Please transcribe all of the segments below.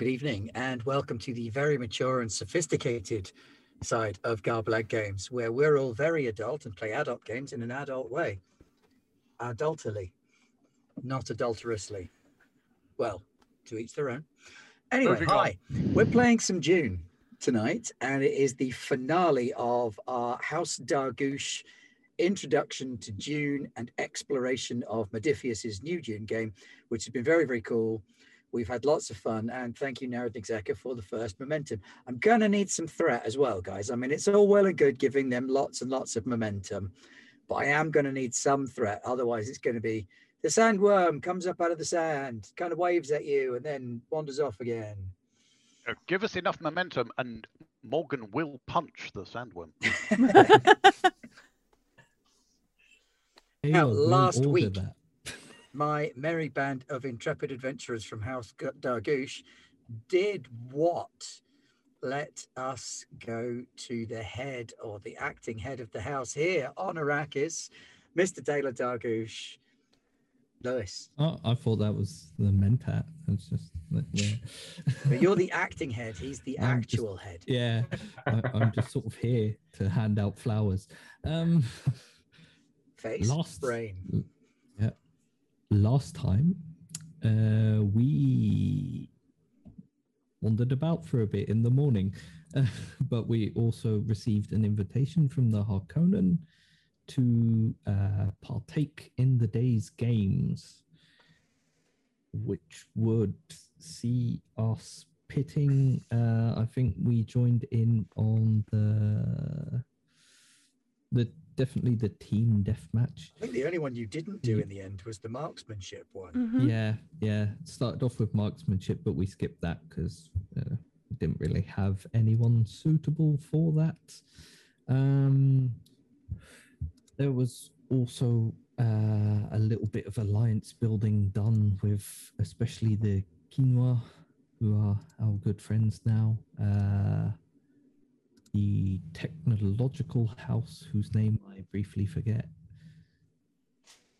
Good evening, and welcome to the very mature and sophisticated side of Garblag Games, where we're all very adult and play adult games in an adult way. Adultily, not adulterously. Well, to each their own. Anyway, hi. We're playing some Dune tonight, and it is the finale of our House Dargouche introduction to Dune and exploration of Modiphius's new Dune game, which has been very, very cool. We've had lots of fun, and thank you, Narrative Zeka, for the first momentum. I'm gonna need some threat as well, guys. I mean, it's all well and good giving them lots and lots of momentum, but I am gonna need some threat. Otherwise, it's gonna be the sandworm comes up out of the sand, kind of waves at you, and then wanders off again. Uh, Give us enough momentum, and Morgan will punch the sandworm. Now, last week- that. My merry band of intrepid adventurers from House Dargouche did what? Let us go to the head or the acting head of the house here on Arrakis, Mr. Taylor Dargouche. Lewis, Oh, I thought that was the mentat. It's just like, yeah. but you're the acting head. He's the I'm just- actual head. yeah. I, I'm just sort of here to hand out flowers. Um, Face, Lost. brain. yeah. Last time, uh, we wandered about for a bit in the morning, uh, but we also received an invitation from the Harkonnen to uh, partake in the day's games, which would see us pitting. Uh, I think we joined in on the the definitely the team deathmatch. I think the only one you didn't do in the end was the marksmanship one. Mhm. Yeah, yeah. Started off with marksmanship, but we skipped that because uh, didn't really have anyone suitable for that. Um, there was also uh, a little bit of alliance building done with, especially the Quinoa, who are our good friends now. Uh, the technological house, whose name I briefly forget,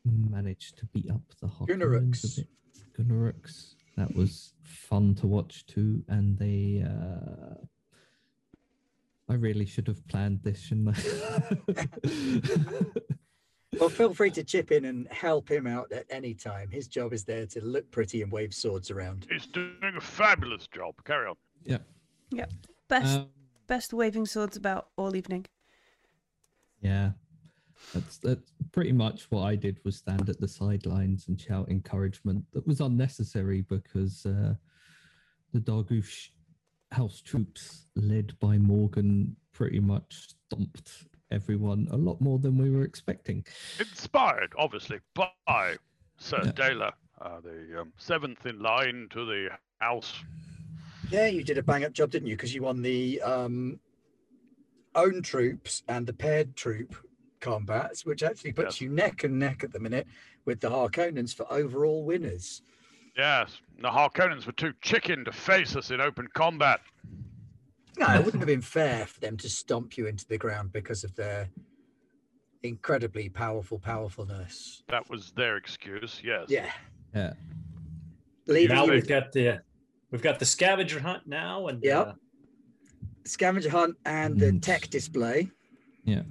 managed to beat up the Harkonnens Gunnaruks. a That was fun to watch too, and they. Uh, I really should have planned this, shouldn't I? Well, feel free to chip in and help him out at any time. His job is there to look pretty and wave swords around. He's doing a fabulous job. Carry on. Yeah. Yeah. Best Um, best waving swords about all evening. Yeah, that's that's pretty much what I did was stand at the sidelines and shout encouragement. That was unnecessary because uh, the Dargouche house troops, led by Morgan, pretty much stomped everyone a lot more than we were expecting. Inspired, obviously, by Sir Yeah. Dela, uh, the um, seventh in line to the house. Yeah, you did a bang up job, didn't you? Because you won the um, own troops and the paired troop combats, which actually puts Yes. you neck and neck at the minute with the Harkonnens for overall winners. Yes, the Harkonnens were too chicken to face us in open combat. No, it wouldn't have been fair for them to stomp you into the ground because of their incredibly powerful powerfulness. That was their excuse. Yes. Yeah. Yeah, Leaving now you we've with got the we've got the scavenger hunt now, and Yep. uh, scavenger hunt and the Mm. tech display. yeah.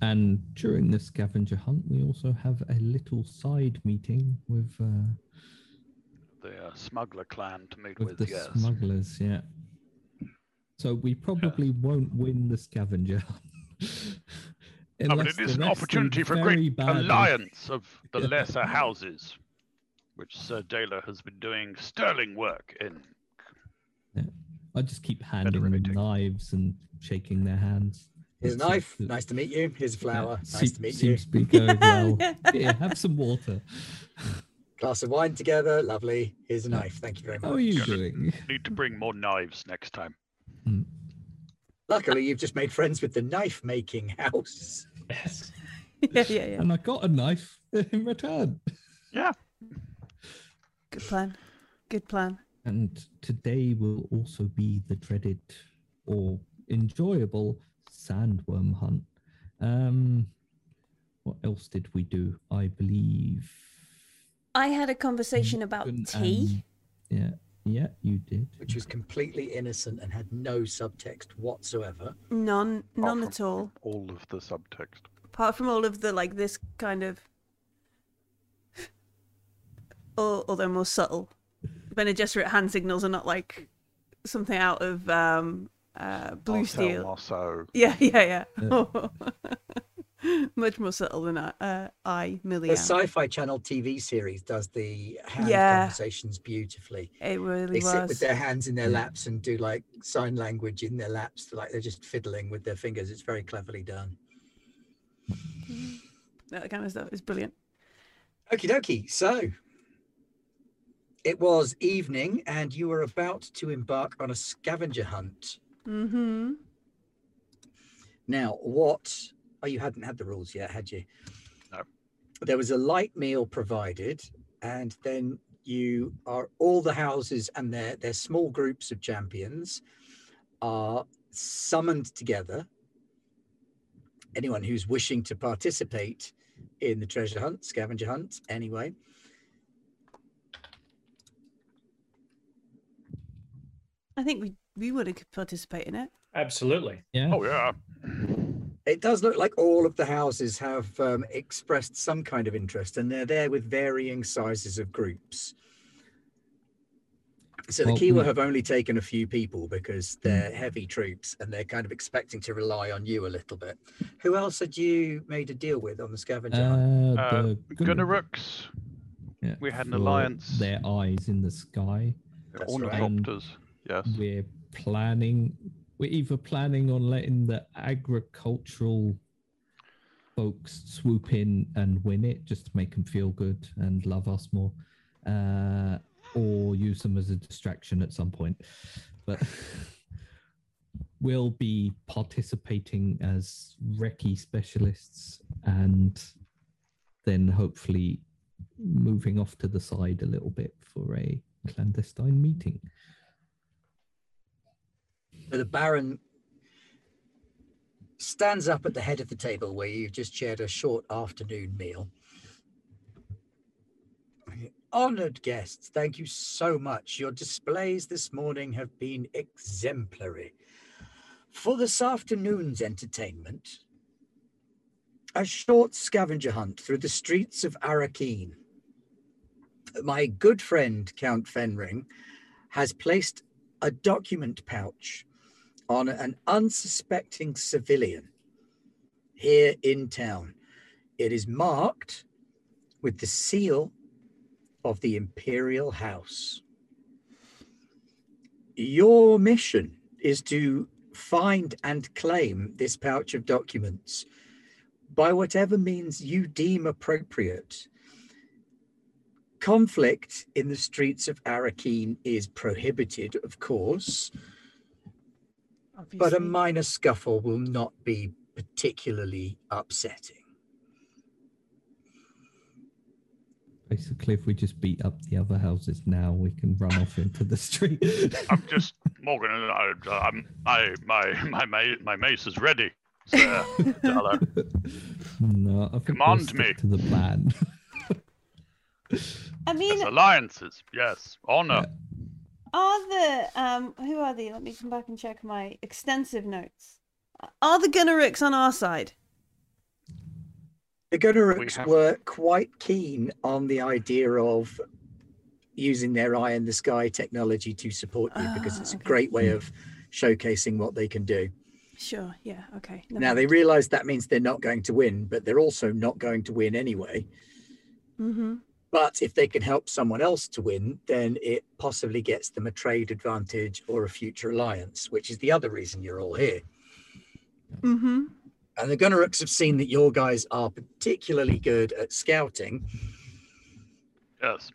And during the scavenger hunt, we also have a little side meeting with uh, The uh, smuggler clan to meet with with. the yes. smugglers. Yeah. So we probably won't win the scavenger. hunt. But it is an opportunity for a great badly. alliance of the Yeah. lesser houses, which Sir Dela has been doing sterling work in. I just keep handing them knives and shaking their hands. Here's a knife. to- Nice to meet you. Here's a yeah, flower. Nice seem- to meet you. seems to be going well. Here, have some water. Glass of wine together. Lovely. Here's a knife. Thank you very much. How are you Good. doing? Need to bring more knives next time. Hmm. Luckily, you've just made friends with the knife making house. yes. yeah, yeah, yeah. And I got a knife in return. Yeah. Good plan. Good plan. And today will also be the dreaded or enjoyable sandworm hunt. Um, what else did we do? I believe. I had a conversation about tea. and- Yeah, yeah, you did. which was completely innocent and had no subtext whatsoever. None, none at all. All of the subtext. Apart from all of the like this kind of, or although more subtle, Bene Gesserit hand signals are not like something out of um, uh, Blue Marcel Steel. Marceau. Yeah, yeah, yeah. Much more subtle than uh, uh, I, The Sci-Fi Channel TV series does the hand Yeah. conversations beautifully. It really They sit with their hands in their laps and do like sign language in their laps, like they're just fiddling with their fingers. It's very cleverly done. That kind of stuff is brilliant. Okie dokie. So it was evening, and you were about to embark on a scavenger hunt. Mm-hmm. Now, what? Oh, you hadn't had the rules yet, had you? No. There was a light meal provided, and then you are all the houses and their their small groups of champions are summoned together. Anyone who's wishing to participate in the treasure hunt, scavenger hunt, anyway, I think we we would have participated in it. Absolutely. Yeah. Oh yeah. It does look like all of the houses have um, expressed some kind of interest, and they're there with varying sizes of groups. So the Well, Kiwa we- have only taken a few people because they're heavy troops, and they're kind of expecting to rely on you a little bit. Who else had you made a deal with on the scavenger hunt? Uh, Uh, the Gunnarooks, yeah, we had an alliance. Their eyes in the sky. That's right. Yes. We're planning. We're either planning on letting the agricultural folks swoop in and win it, just to make them feel good and love us more, uh, or use them as a distraction at some point. But we'll be participating as recce specialists and then hopefully moving off to the side a little bit for a clandestine meeting. So the Baron stands up at the head of the table where you've just shared a short afternoon meal. Honored guests, thank you so much. Your displays this morning have been exemplary. For this afternoon's entertainment, a short scavenger hunt through the streets of Arakeen. My good friend, Count Fenring, has placed a document pouch on an unsuspecting civilian here in town. It is marked with the seal of the Imperial House. Your mission is to find and claim this pouch of documents by whatever means you deem appropriate. Conflict in the streets of Arakeen is prohibited, of course Obviously. but a minor scuffle will not be particularly upsetting. Basically, if we just beat up the other houses now, we can run off into the street. I'm just Morgan. I, I'm, I, my, my, my, my mace is ready. Sir. Dollar. no, I Command we'll me. to the plan. I mean, Yes, alliances. Yes. Honor. Are the um who are they? Let me come back and check my extensive notes. Are the Gunnaricks on our side? The Gunnarooks have- were quite keen on the idea of using their eye in the sky technology to support you because Ah, it's a great way of showcasing what they can do. Sure. Yeah. Okay. Now they realize that means they're not going to win, but they're also not going to win anyway. Mm-hmm. But if they can help someone else to win, then it possibly gets them a trade advantage or a future alliance, which is the other reason you're all here. Mm-hmm. And the Gunnarooks have seen that your guys are particularly good at scouting, Yes.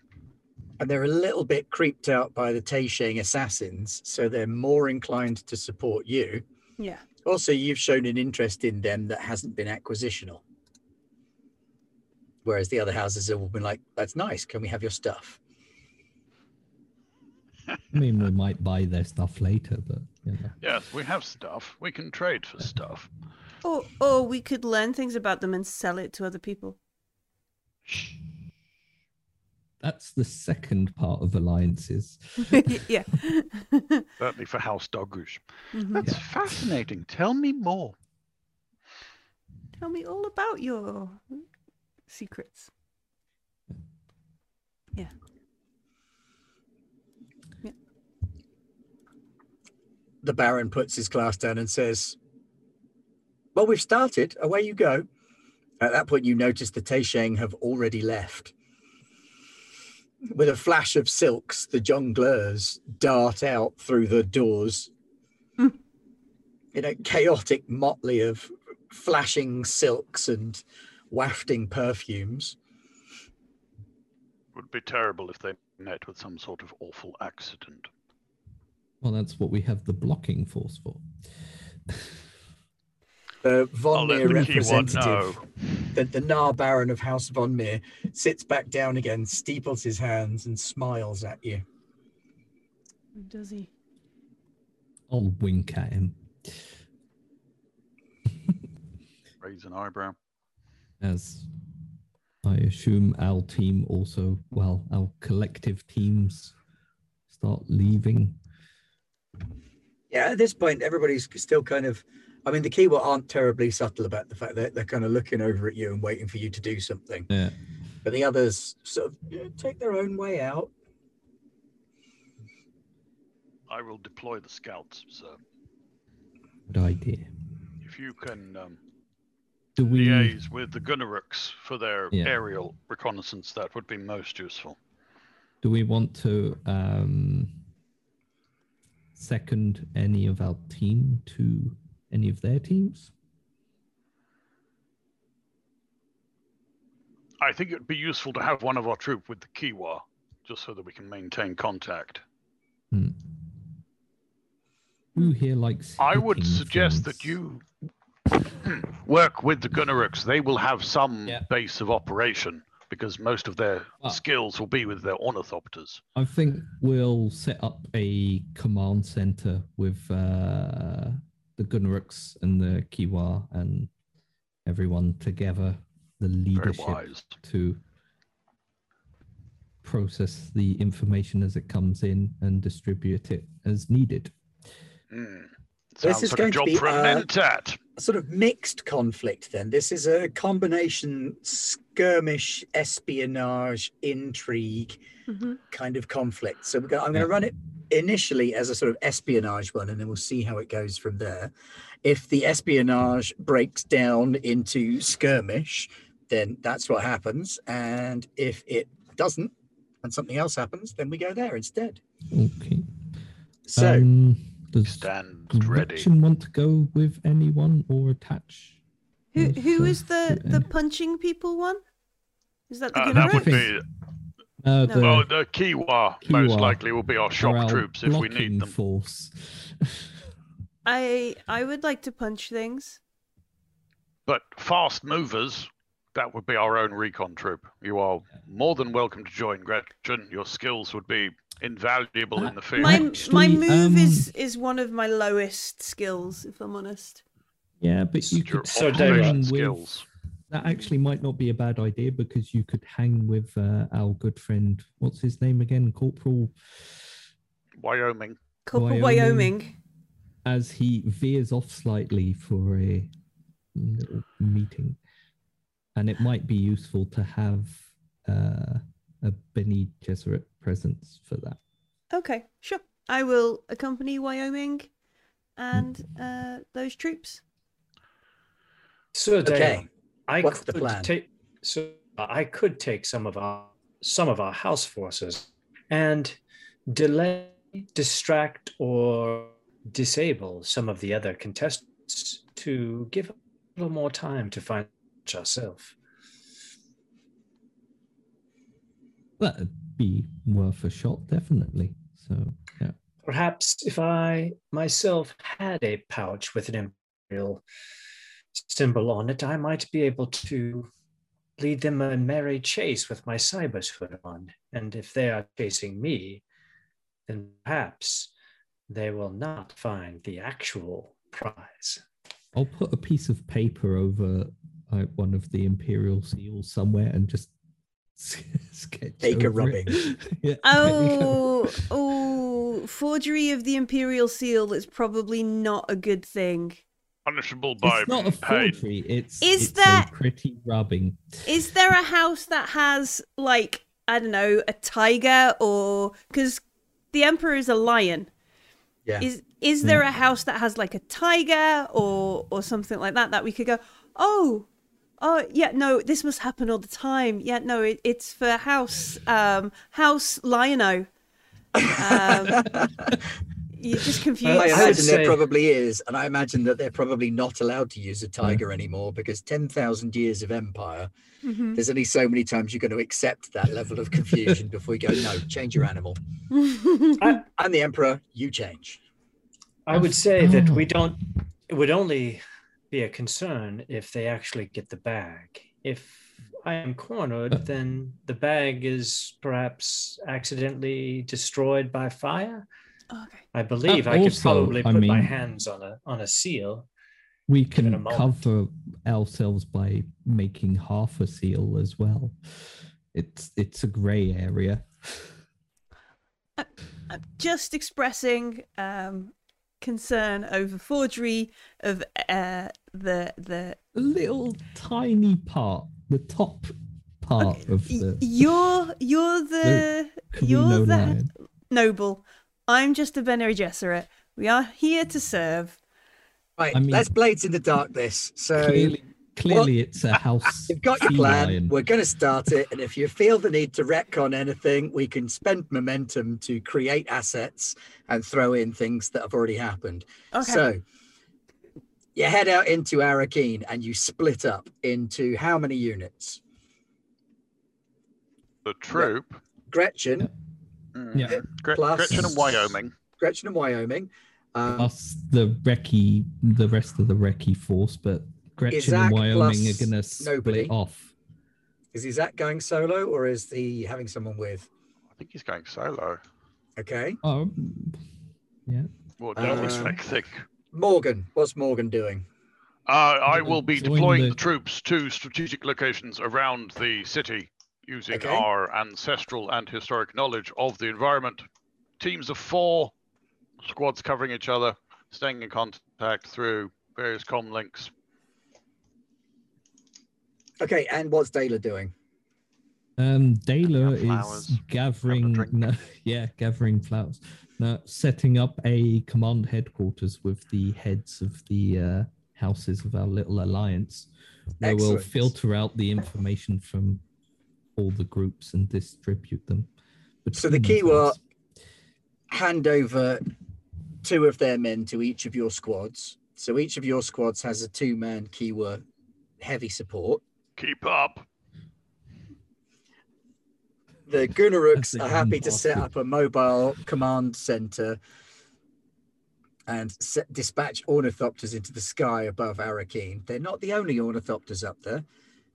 and they're a little bit creeped out by the Taisheng assassins, so they're more inclined to support you. Yeah. Also, you've shown an interest in them that hasn't been acquisitional. Whereas the other houses have all been like, that's nice. Can we have your stuff? I mean, we might buy their stuff later, but you know. Yes. We have stuff. We can trade for stuff. Or or we could learn things about them and sell it to other people. That's the second part of alliances. yeah. Certainly for House Dargush. Mhm. That's fascinating. Tell me more. Tell me all about your secrets. Yeah. The Baron puts his glass down and says, Well, we've started. Away you go. At that point, you notice the Taisheng have already left. With a flash of silks, the jongleurs dart out through the doors Hmm. in a chaotic motley of flashing silks and wafting perfumes. Would be terrible if they met with some sort of awful accident. Well, that's what we have the blocking force for. The Von let Meer the key one representative, the, the Nar Baron of House Von Meer, sits back down again, steeples his hands, and smiles at you. Does he? I'll wink at him Raise an eyebrow. As I assume our team also, well, our collective teams start leaving. Yeah, at this point, everybody's still kind of. I mean, the Kiwa aren't terribly subtle about the fact that they're kind of looking over at you and waiting for you to do something. Yeah. But the others sort of yeah, take their own way out. I will deploy the scouts, sir. Good idea. If you can um, Do we? liaise with the Gunnaruks for their Yeah. aerial reconnaissance, that would be most useful. Do we want to um, second any of our team to any of their teams? I think it would be useful to have one of our troop with the Kiwa, just so that we can maintain contact. Hmm. Who here likes? I would hitting suggest that you work with the Gunnaruks. They will have some Yeah. base of operation because most of their Ah. skills will be with their ornithopters. I think we'll set up a command center with uh, the Gunnaruks and the Kiwa and everyone together, the Very leadership to process the information as it comes in and distribute it as needed. Mm. This is like going a to job be, for a uh, mentat. A sort of mixed conflict, then. This is a combination skirmish, espionage, intrigue hmm kind of conflict. So we're going, I'm going to run it initially as a sort of espionage one, and then we'll see how it goes from there. If the espionage breaks down into skirmish, then that's what happens. And if it doesn't, and something else happens, then we go there instead. Okay. So um, does Stand ready. Gretchen want to go with anyone or attach? Who us, who is the the punching people one? Is that the Uh, that would be Uh, No. the, oh, the Kiwa, most likely will be our shock our troops if we need them. Force. I I would like to punch things. But fast movers, that would be our own recon troop. You are more than welcome to join, Gretchen. Your skills would be invaluable in the field. My my move um, is is one of my lowest skills, if I'm honest. Yeah, but you Your could So, hang David- observation with- skills. That actually might not be a bad idea because you could hang with uh, our good friend. What's his name again? Corporal. Wyoming. Corporal Wyoming. Wyoming. As he veers off slightly for a little meeting, and it might be useful to have uh, a Bene Gesserit presence for that. Okay, sure. I will accompany Wyoming and uh, those troops. So, Dale, Okay, I what's the could plan? take so I could take some of our some of our house forces and delay, distract, or disable some of the other contestants to give a little more time to find ourselves. That'd be worth a shot, definitely. So yeah, Perhaps if I myself had a pouch with an imperial symbol on it, I might be able to lead them a merry chase with my Cibus hood on. And if they are chasing me, then perhaps they will not find the actual prize. I'll put a piece of paper over like one of the imperial seals somewhere and just sketch. Take a over it. rubbing. yeah, Oh, oh, forgery of the imperial seal is probably not a good thing. Punishable by it's not a pain. forgery. It's Is it's that- a pretty rubbing? Is there a house that has like I don't know a tiger or because the emperor is a lion? Yeah. Is is there a house that has like a tiger or or something like that that we could go? Oh, oh yeah, no, this must happen all the time. Yeah, no, it, it's for house um house Liono. Um, you just confused. I I imagine there probably is, and I imagine that they're probably not allowed to use a tiger anymore because 10,000 years of empire, Mhm. there's only so many times you're going to accept that level of confusion before you go, no, change your animal. I, I'm the emperor, you change. I would say that we Oh. don't. It would only be a concern if they actually get the bag. If I am cornered, then the bag is perhaps accidentally destroyed by fire. okay. I believe I could also, probably I put my hands on a on a seal. We can moment. cover ourselves by making half a seal as well. It's it's a grey area. I'm just expressing um, concern over forgery of uh, the the. A little tiny part, the top part of the You're you're the you're the lion. noble. I'm just a Bene Gesserit. We are here to serve. Right, I mean- let's Blades in the Dark this. So Clearly, clearly, it's a house. you've got your plan. lion. We're going to start it. And if you feel the need to wreck on anything, we can spend momentum to create assets and throw in things that have already happened. Okay. So you head out into Arakeen and you split up into how many units? The troop. Gretchen, mm, Yeah. Gre- Plus- Gretchen and Wyoming. Gretchen and Wyoming. Um, plus the recce, the rest of the recce force, but Gretchen Isaac and Wyoming are gonna split nobody. off. is Isaac going solo or is he having someone with? I think he's going solo. Okay. Oh, yeah. What do you Uh, expect? Think? Morgan, what's Morgan doing? Uh, I will be deploying the- the troops to strategic locations around the city using Okay. our ancestral and historic knowledge of the environment. Teams of four, squads covering each other, staying in contact through various com links. Okay, and what's Dayla doing? Um, Dayla is gathering, no, yeah, gathering flowers. No, setting up a command headquarters with the heads of the uh, houses of our little alliance, where we'll filter out the information from all the groups and distribute them. So the between Kiwa hand over two of their men to each of your squads. So each of your squads has a two-man Kiwa heavy support. Keep up. The Gunaruks are happy to set up a mobile command center and set, dispatch ornithopters into the sky above Arakeen. They're not the only ornithopters up there, and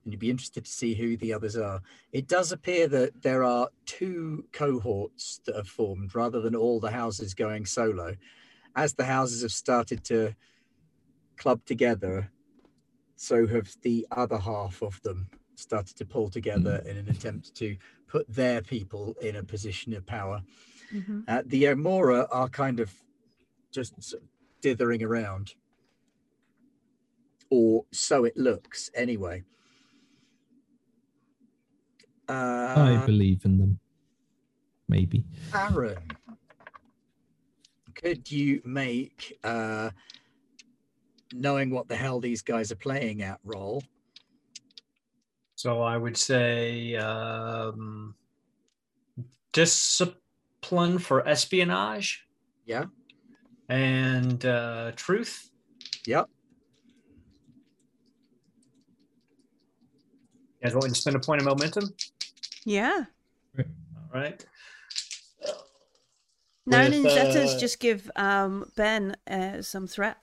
you'd be interested to see who the others are. It does appear that there are two cohorts that have formed rather than all the houses going solo. As the houses have started to club together, so have the other half of them started to pull together in an attempt to put their people in a position of power. Mhm. Uh, the Omora are kind of just dithering around, or so it looks anyway. I Uh, believe in them. Maybe. Aaron, could you make uh, knowing what the hell these guys are playing at roll? So I would say um, discipline for espionage Yeah. and uh, truth. Yep. You guys want to spend a point of momentum? Yeah. All right. Noun With, and uh, just give um, Ben uh, some threat.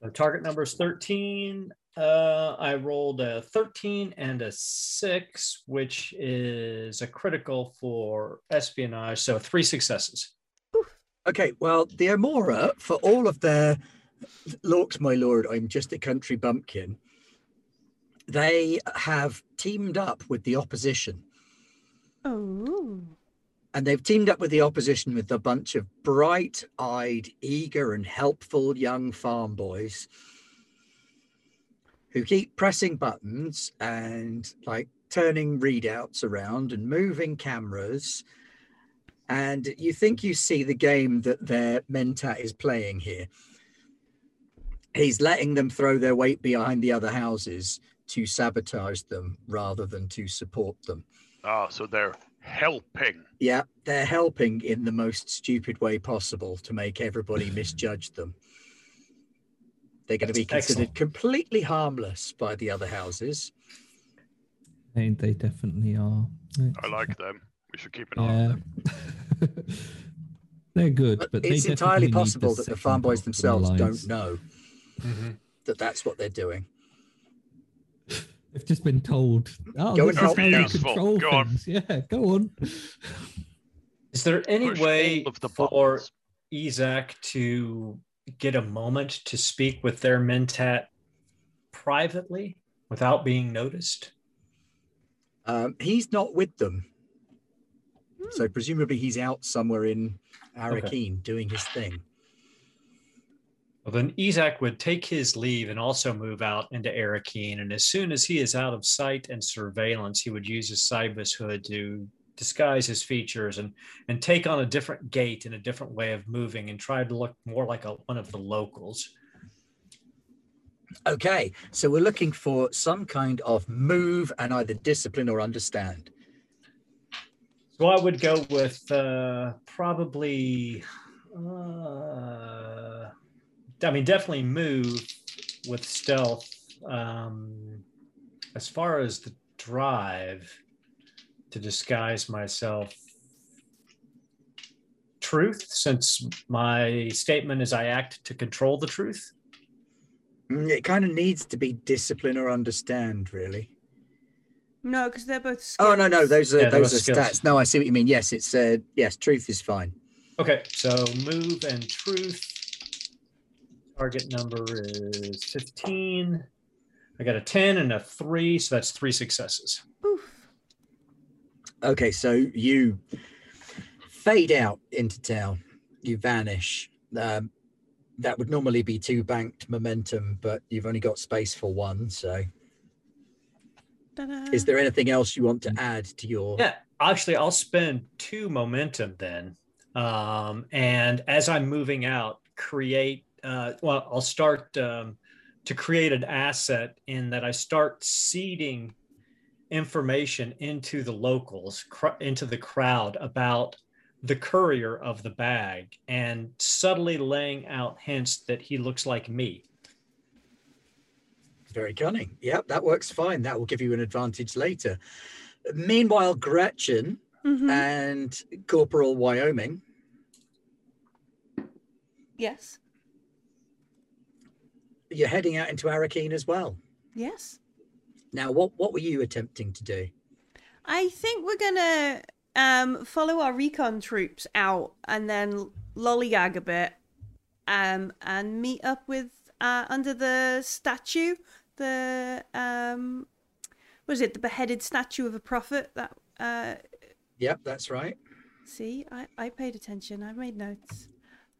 The target number is 13. Uh, I rolled a 13 and a 6, which is a critical for espionage. So three successes. Okay, well, the Amora, for all of their looks, my lord, I'm just a country bumpkin. They have teamed up with the opposition, Oh. and they've teamed up with the opposition with a bunch of bright eyed, eager, and helpful young farm boys who keep pressing buttons and like turning readouts around and moving cameras. And you think you see the game that their Mentat is playing here. He's letting them throw their weight behind the other houses to sabotage them rather than to support them. Ah, so they're helping. Yeah, they're helping in the most stupid way possible to make everybody misjudge them. They're going to be considered excellent. completely harmless by the other houses. They, they definitely are. I like them. We should keep an eye on them. They're good, But, but, they it's entirely possible the that the farm boys part the themselves don't know mm-hmm. that that's what they're doing. They've just been told. Oh, Go this and is help how me you control Go on. things. Yeah, go on. Is there any Push way the for. Isaac to get a moment to speak with their mentat privately without being noticed? Um, he's not with them. So Hmm. presumably he's out somewhere in Arakeen doing his thing. Well, then Isaac would take his leave and also move out into Arakeen. And as soon as he is out of sight and surveillance, he would use his Cibus hood to disguise his features and and take on a different gait and a different way of moving and try to look more like a, one of the locals. Okay, so we're looking for some kind of move and either discipline or understand. So I would go with uh, probably, uh, I mean, definitely move with stealth. Um, as far as the drive to disguise myself, truth, since my statement is I act to control the truth. Mm, It kind of needs to be discipline or understand, really. No, because they're both. Oh no, no, those are Yeah, those are skills. stats. No, I see what you mean. Yes, it's uh, yes, truth is fine. Okay, so move and truth. Target number is 15. I got a 10 and a 3, so that's three successes. Oof. Okay, so you fade out into town. You vanish. Um, that would normally be two banked momentum, but you've only got space for one. So, Ta-da. is there anything else you want to add to your? Yeah, actually, I'll spend two momentum then. Um, and as I'm moving out, create, uh, well, I'll start um, to create an asset in that I start seeding information into the locals, cr- into the crowd about the courier of the bag and subtly laying out hints that he looks like me. Very cunning. Yep, that works fine. That will give you an advantage later. Meanwhile, Gretchen Mhm. and Corporal Wyoming, Yes. you're heading out into Arakeen as well. Yes. Now, what what were you attempting to do? I think we're gonna um follow our recon troops out and then lollygag a bit, um, and meet up with uh under the statue, the um, what is it? The beheaded statue of a prophet. That uh, Yep, that's right. see, I I paid attention. I made notes.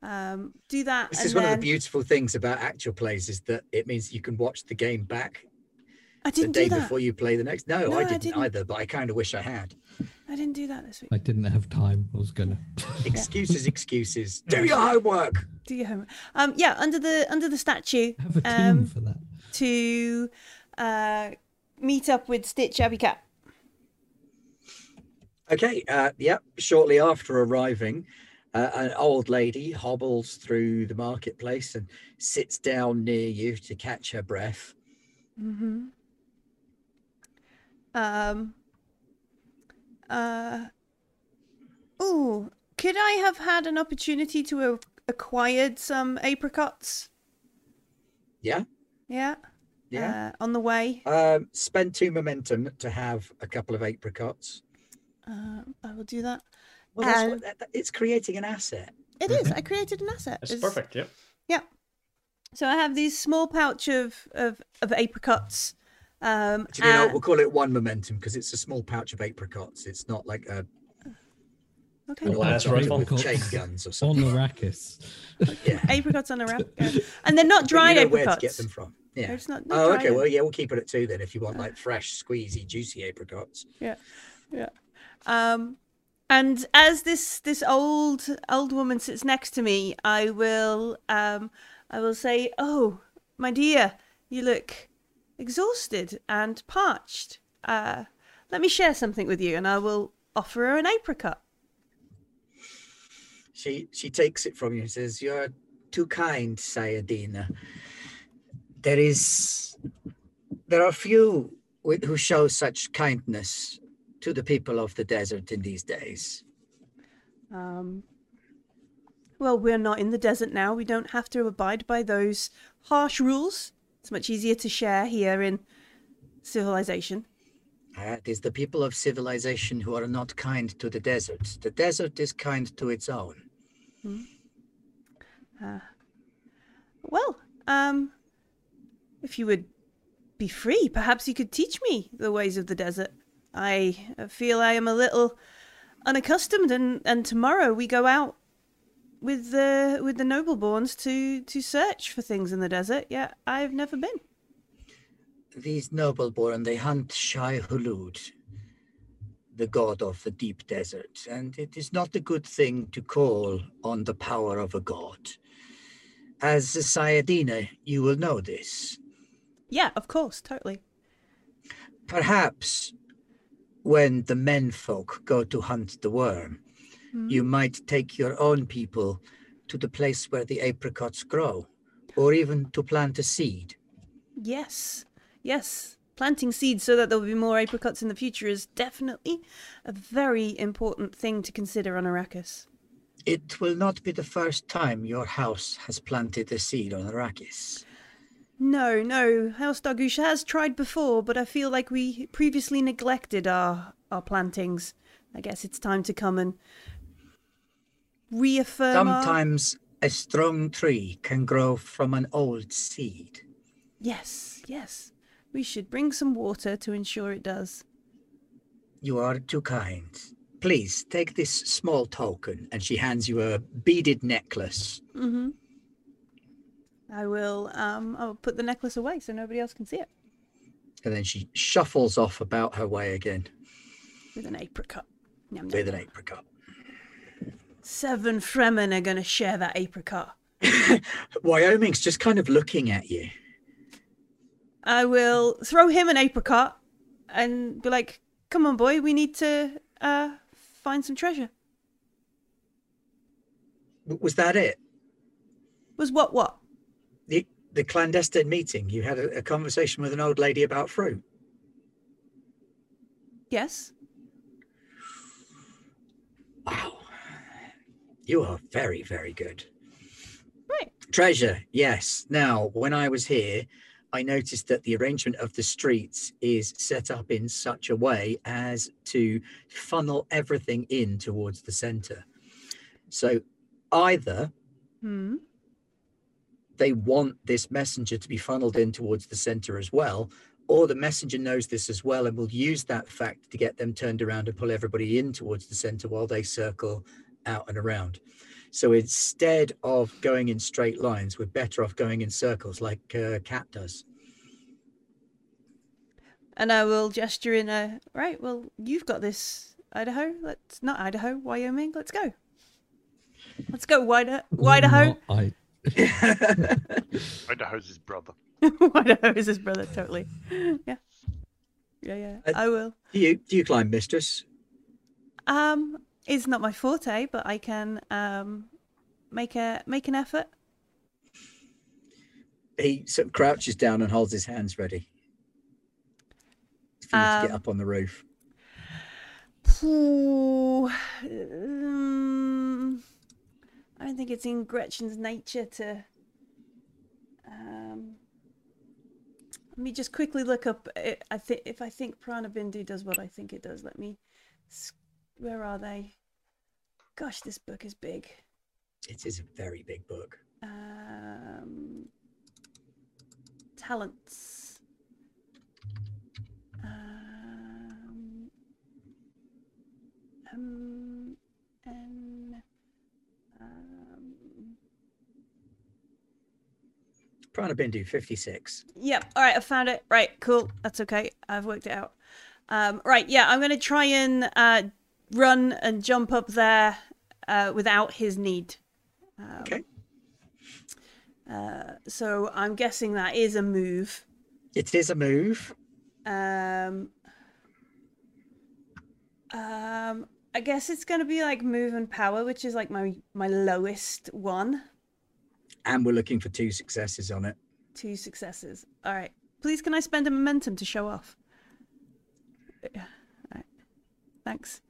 Um, do that. This is one of the beautiful things about actual plays is that it means you can watch the game back I the didn't day do that. before you play the next. No, No, I I didn't, didn't. either, but I kind of wish I had. I didn't do that this week. I didn't have time. I was gonna. Excuses, excuses. Do your homework. Do your homework. Um, yeah, under the under the statue. have a team Um, for that. to uh, meet up with Stitch Abby Cat. Okay. Uh, yep. Shortly after arriving, uh, an old lady hobbles through the marketplace and sits down near you to catch her breath. Mm-hmm. Um. Uh. Oh, could I have had an opportunity to have acquired some apricots? Yeah. Yeah. Yeah. Uh, on the way. Um, spend two momentum to have a couple of apricots. Uh, I will do that. Well, that's Um, what, that, that- it's creating an asset. It is. I created an asset. That's It's- perfect. Yep. Yeah. So I have these small pouch of of, of apricots, Um, Do you know, and- we'll call it one momentum because it's a small pouch of apricots. It's not like a okay. The last rifle. with chain Apricots guns or on something. Arrakis. Yeah. Apricots on a wrap, and they're not dried you know where apricots. to get them from. Yeah. Not, not Oh, okay. ap- Well, yeah, we'll keep it at two then if you want like fresh, squeezy, juicy apricots. Yeah. Yeah. Um, and as this this old old woman sits next to me, I will um I will say, "Oh, my dear, you look exhausted and parched. Uh, let me share something with you." And I will offer her an apricot. She she takes it from you and says, "You're too kind, Sayadina. There is, there are few who show such kindness to the people of the desert in these days. Um, well, we're not in the desert now. We don't have to abide by those harsh rules. It's much easier to share here in civilization. Uh, it is the people of civilization who are not kind to the desert. The desert is kind to its own. Well, um, if you would be free, perhaps you could teach me the ways of the desert. I uh, feel I am a little unaccustomed, and, and tomorrow we go out with the with the nobleborns to to search for things in the desert. Yeah, I've never been. These nobleborn, they hunt Shai Hulud, the god of the deep desert, and it is not a good thing to call on the power of a god. As a Sayadina, you will know this. Yeah, of course, totally. Perhaps when the menfolk go to hunt the worm, Mm-hmm. you might take your own people to the place where the apricots grow, or even to plant a seed. Yes, yes. Planting seeds so that there will be more apricots in the future is definitely a very important thing to consider on Arrakis. It will not be the first time your house has planted a seed on Arrakis. No, no. House Dargush has tried before, but I feel like we previously neglected our our plantings. I guess it's time to come and Sometimes a strong tree can grow from an old seed. Yes, yes. We should bring some water to ensure it does. You are too kind. Please take this small token, and she hands you a beaded necklace. Mm-hmm. I will. Um, I'll put the necklace away so nobody else can see it And then she shuffles off about her way again with an apricot. With an apricot. Seven Fremen are going to share that apricot. Wyoming's just kind of looking at you. I will throw him an apricot and be like, "Come on, boy, we need to uh, find some treasure." Was that it? Was what? What? The, the clandestine meeting? You had a, a conversation with an old lady about fruit. Yes. Wow. You are very, very good. Right. Treasure, yes. Now, when I was here, I noticed that the arrangement of the streets is set up in such a way as to funnel everything in towards the center. So either Hmm. they want this messenger to be funneled in towards the center as well, or the messenger knows this as well and will use that fact to get them turned around and pull everybody in towards the center while they circle out and around. So instead of going in straight lines, we're better off going in circles like uh, Cat does. And I will gesture in a right. Well, you've got this, Idaho. Let's not Idaho, Wyoming. Let's go. Let's go, Wider, Idaho. Not I. Idaho's his brother. Idaho is his brother, totally. Yeah. Yeah, yeah. Uh, I will. do you do you climb, mistress? Um, it's not my forte, but I can um make a make an effort. He sort of crouches down and holds his hands ready for you to get Um, up on the roof. Ooh, um, I don't think it's in Gretchen's nature to. Um, let me just quickly look up. I think if I think Prana Bindu does what I think it does. Let me. Where are they? Gosh, this book is big. It is a very big book. Um, talents. Um, um, Prana Bindu, 56. Yep. All right. I found it. Right. Cool. That's okay. I've worked it out. Um, right. Yeah. I'm going to try and uh, run and jump up there uh, without his need. Um, Okay. Uh, so I'm guessing that is a move. It is a move. Um, um, I guess it's gonna be like move and power, which is like my my lowest one. And we're looking for two successes on it. Two successes. All right. Please, can I spend a momentum to show off? Yeah. All right. Thanks.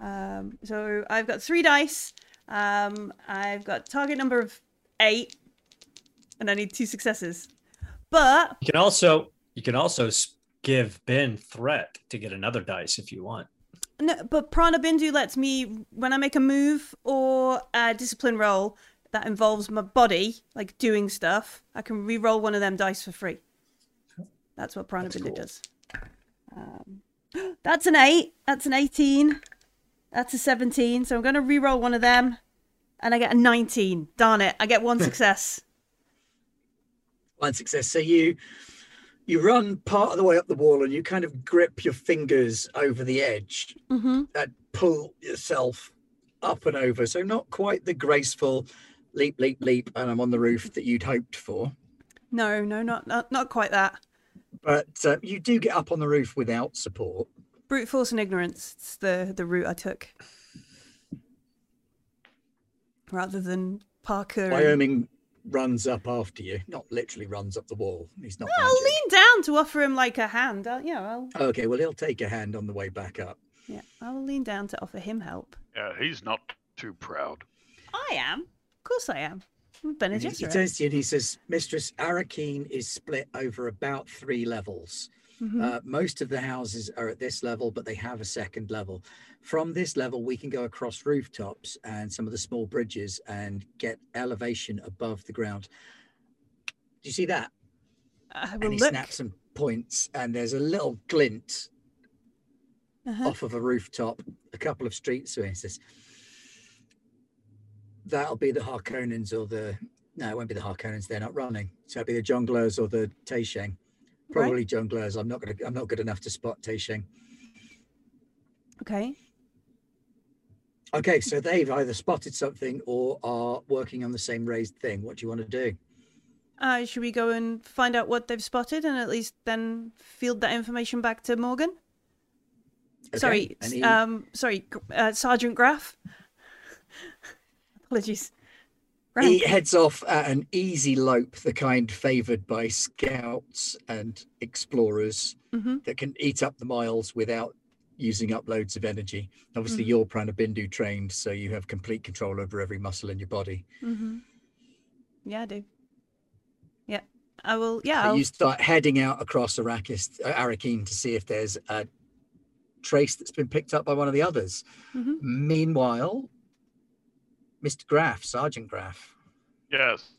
Um, so I've got three dice. Um, I've got target number of eight, and I need two successes. But You can also you can also give Ben threat to get another dice if you want. no, but Prana Bindu lets me when I make a move or a discipline roll that involves my body, like doing stuff. I can re-roll one of them dice for free. That's what Prana That's Bindu cool. does. Um, that's an eight. That's an eighteen. That's a seventeen. So I'm going to re-roll one of them, and I get a nineteen. Darn it! I get one success. One success. So you you run part of the way up the wall and you kind of grip your fingers over the edge hmm and pull yourself up and over. So not quite the graceful leap, leap, leap, and I'm on the roof that you'd hoped for. No, no, not not not quite that. But uh, you do get up on the roof without support. Brute force and ignorance. It's the the route I took, rather than parkour. and- Wyoming runs up after you, not literally runs up the wall. He's not. I'll magic. lean down to offer him like a hand. I'll, yeah, I'll Okay, well he'll take a hand on the way back up. yeah, I'll lean down to offer him help. Yeah, he's not too proud. I am, of course, I am. I'm a Bene And he, he eh? turns to you and he says, Mistress, Arakeen is split over about three levels. Mhm. Uh, most of the houses are at this level, but they have a second level. From this level, we can go across rooftops and some of the small bridges and get elevation above the ground. Do you see that? I And he look. snaps some points, and there's a little glint Uh-huh. off of a rooftop a couple of streets away. He says, That'll be the Harkonnens or the. No, it won't be the Harkonnens. They're not running. So it'll be the Jongleurs or the Taisheng. Probably Jongleurs. I'm not gonna. I'm not good enough to spot Taisheng. Okay. Okay, so they've either spotted something or are working on the same raised thing. What do you want to do? Uh, should we go and find out what they've spotted and at least then field that information back to Morgan? Okay, Sorry, he- um, sorry, uh, Sergeant Graff. Apologies. He heads off at an easy lope, the kind favoured by scouts and explorers hmm that can eat up the miles without using up loads of energy. Obviously, Mhm. you're Pranabindu trained, so you have complete control over every muscle in your body. hmm Yeah, I do. Yeah, I will. Yeah, you start heading out across Arrakis, uh, Arakeen to see if there's a trace that's been picked up by one of the others. Mhm. Meanwhile, Mr. Graff, Sergeant Graff, Yes.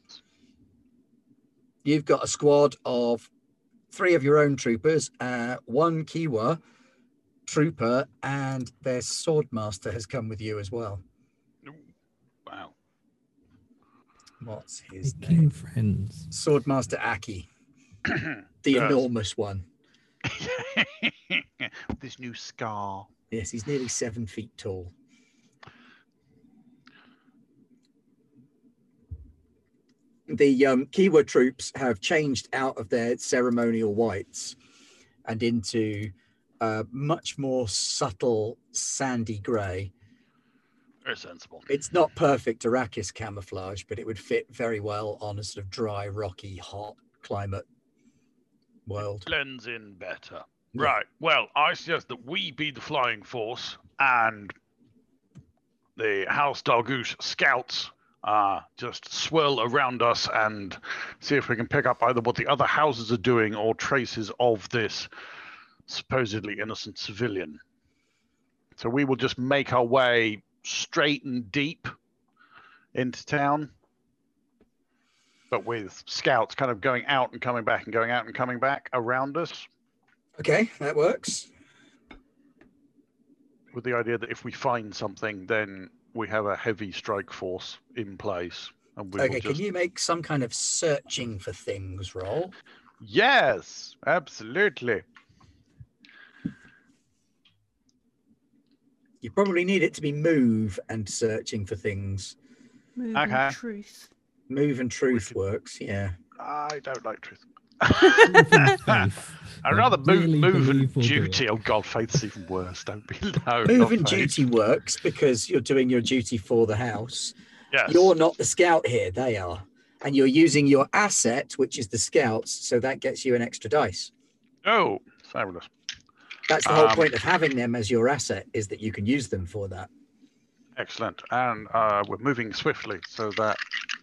you've got a squad of three of your own troopers, uh, one Kiwa trooper, and their swordmaster has come with you as well. Wow. What's his Making name? friends. Swordmaster Aki, the Yes. enormous one. this new scar. Yes, he's nearly seven feet tall. The um, Kiwa troops have changed out of their ceremonial whites and into uh, much more subtle sandy grey. Very sensible. It's not perfect Arrakis camouflage, but it would fit very well on a sort of dry, rocky, hot climate world. Blends in better. Yeah. Right. Well, I suggest that we be the flying force and the House Dargouche scouts uh, just swirl around us and see if we can pick up either what the other houses are doing or traces of this supposedly innocent civilian. So we will just make our way straight and deep into town, but with scouts kind of going out and coming back and going out and coming back around us. Okay, that works. with the idea that if we find something, then we have a heavy strike force in place, and we Okay, just. can you make some kind of searching for things roll? Yes, absolutely. You probably need it to be move and searching for things. Move Okay. and truth. Move and truth could- works, yeah. I don't like truth. Faith. I'd rather move, really move and we'll it. duty. Oh God, faith's even worse. Don't be no. Move and duty works because you're doing your duty for the house. Yes. You're not the scout here, they are. And you're using your asset, which is the scouts, so that gets you an extra dice. Oh, fabulous. That's the whole Um, point of having them as your asset, is that you can use them for that. Excellent. And uh, we're moving swiftly, so that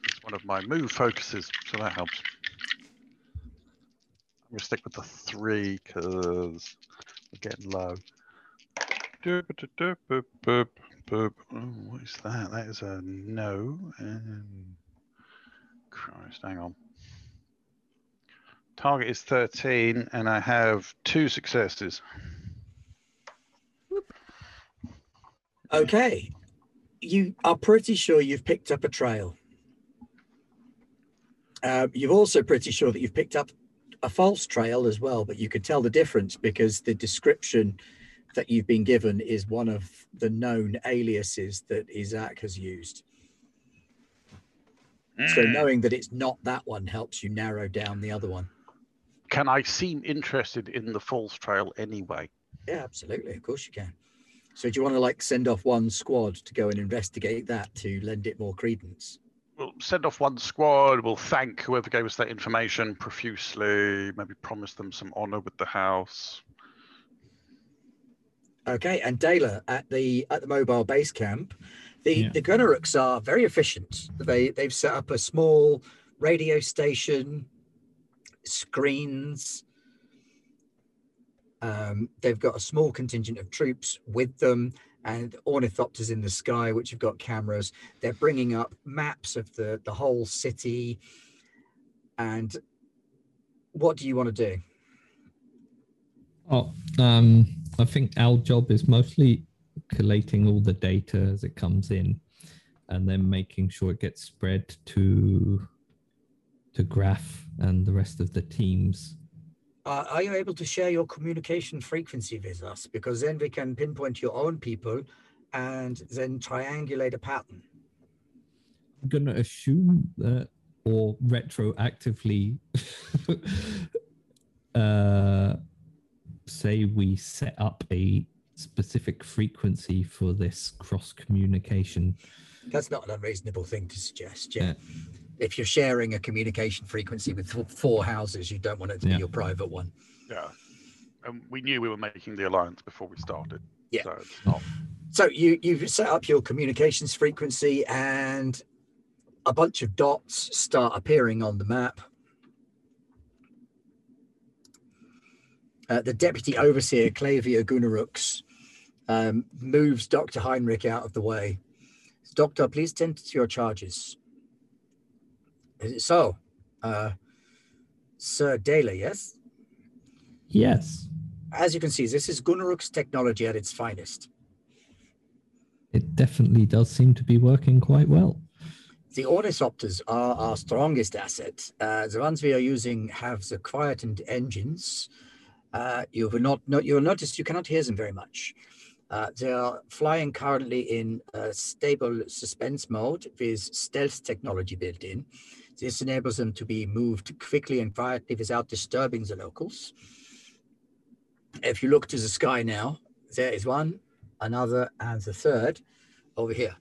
is one of my move focuses. So that helps. I'm gonna stick with the three because we're getting low. Doop, doop, doop, boop, boop, boop. Oh, what is that? That is a no. And Christ, hang on. Target is 13, and I have two successes. Okay. You are pretty sure you've picked up a trail. Uh, you're also pretty sure that you've picked up a false trail as well, but you can tell the difference because the description that you've been given is one of the known aliases that Isaac has used. So Mm. knowing that it's not that one helps you narrow down the other one. Can I seem interested in the false trail anyway? Yeah, absolutely. Of course you can. So do you want to like send off one squad to go and investigate that to lend it more credence? We'll send off one squad. We'll thank whoever gave us that information profusely. Maybe promise them some honor with the house. Okay, and Dela at the at the mobile base camp, the Yeah. the Gunnaruks are very efficient. They they've set up a small radio station, screens. Um, they've got a small contingent of troops with them and ornithopters in the sky, which have got cameras. They're bringing up maps of the the whole city. And what do you want to do? Oh, um, I think our job is mostly collating all the data as it comes in, and then making sure it gets spread to to Graff and the rest of the teams. Uh, are you able to share your communication frequency with us? Because then we can pinpoint your own people and then triangulate a pattern. I'm gonna assume that, or retroactively, uh, say we set up a specific frequency for this cross communication. That's not an unreasonable thing to suggest. Yeah. Yeah. If you're sharing a communication frequency with four houses, you don't want it to Yeah. be your private one. Yeah. And we knew we were making the alliance before we started. Yeah. So it's not. So you you've set up your communications frequency and a bunch of dots start appearing on the map. Uh, the deputy overseer, Clavia Gunnaruks, um, moves Dr. Heinrich out of the way. Doctor, please tend to your charges. Is it so? Uh, Sir Dela, yes? Yes, As you can see, this is Gunnaruk's technology at its finest. it definitely does seem to be working quite well. The ornithopters are our strongest asset. Uh, the ones we are using have the quietened engines. Uh, you will not, not you'll notice you cannot hear them very much. Uh, they are flying currently in a stable suspense mode with stealth technology built in. This enables them to be moved quickly and quietly without disturbing the locals. If you look to the sky now, there is one, another, and the third over here.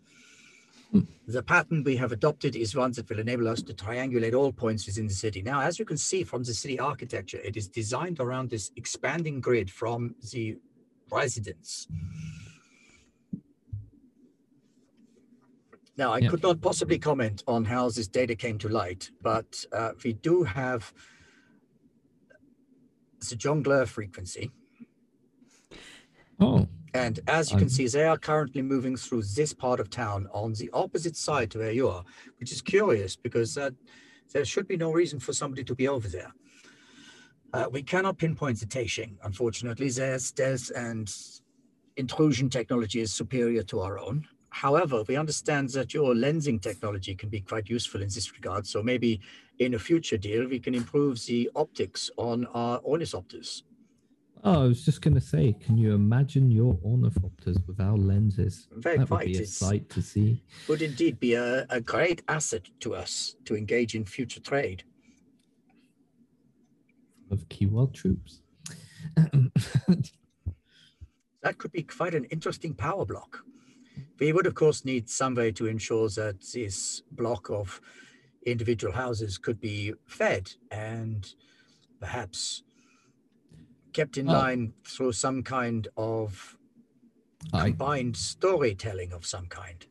Hmm. The pattern we have adopted is one that will enable us to triangulate all points within the city. Now, as you can see from the city architecture, it is designed around this expanding grid from the residence. Now, I Yeah. could not possibly comment on how this data came to light, but uh, we do have the jongleur frequency. Oh, And as you can Um, see, they are currently moving through this part of town on the opposite side to where you are, which is curious because uh, there should be no reason for somebody to be over there. Uh, we cannot pinpoint the Taishing, unfortunately. Their stealth and intrusion technology is superior to our own. However, we understand that your lensing technology can be quite useful in this regard. So maybe in a future deal, we can improve the optics on our ornithopters. Oh, I was just going to say, can you imagine your ornithopters without lenses? Very that quite. would be a It's- sight to see. Would indeed be a, a great asset to us to engage in future trade. of Kiwa troops. That could be quite an interesting power block. We would, of course, need some way to ensure that this block of individual houses could be fed and perhaps kept in Oh. line through some kind of I, combined storytelling of some kind.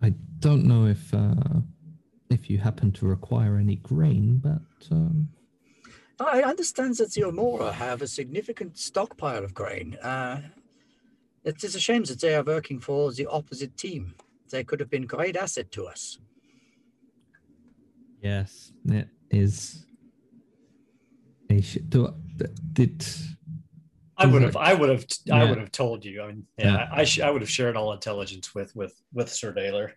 I don't know if uh, if you happen to require any grain, but um, I understand that the Omora have a significant stockpile of grain. Uh, it is a shame that they are working for the opposite team. They could have been great asset to us. yes, it is. A sh- do, did I would have, I would have, I Yeah. would have told you. I mean, yeah, Yeah. I, sh- I would have shared all intelligence with, with, with Sir Daler.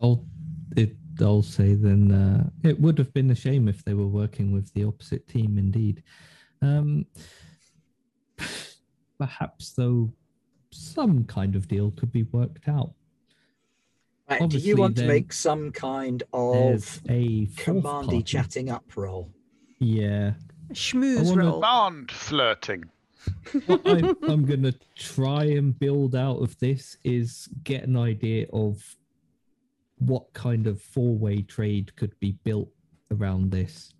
I'll it I'll say then uh, it would have been a shame if they were working with the opposite team indeed. Um, perhaps though some kind of deal could be worked out. Right, do you want to make some kind of a fourth commandy party. chatting up roll? Yeah, schmooze wanna- roll. Command flirting. what I'm, I'm gonna try and build out of this is get an idea of what kind of four-way trade could be built around this.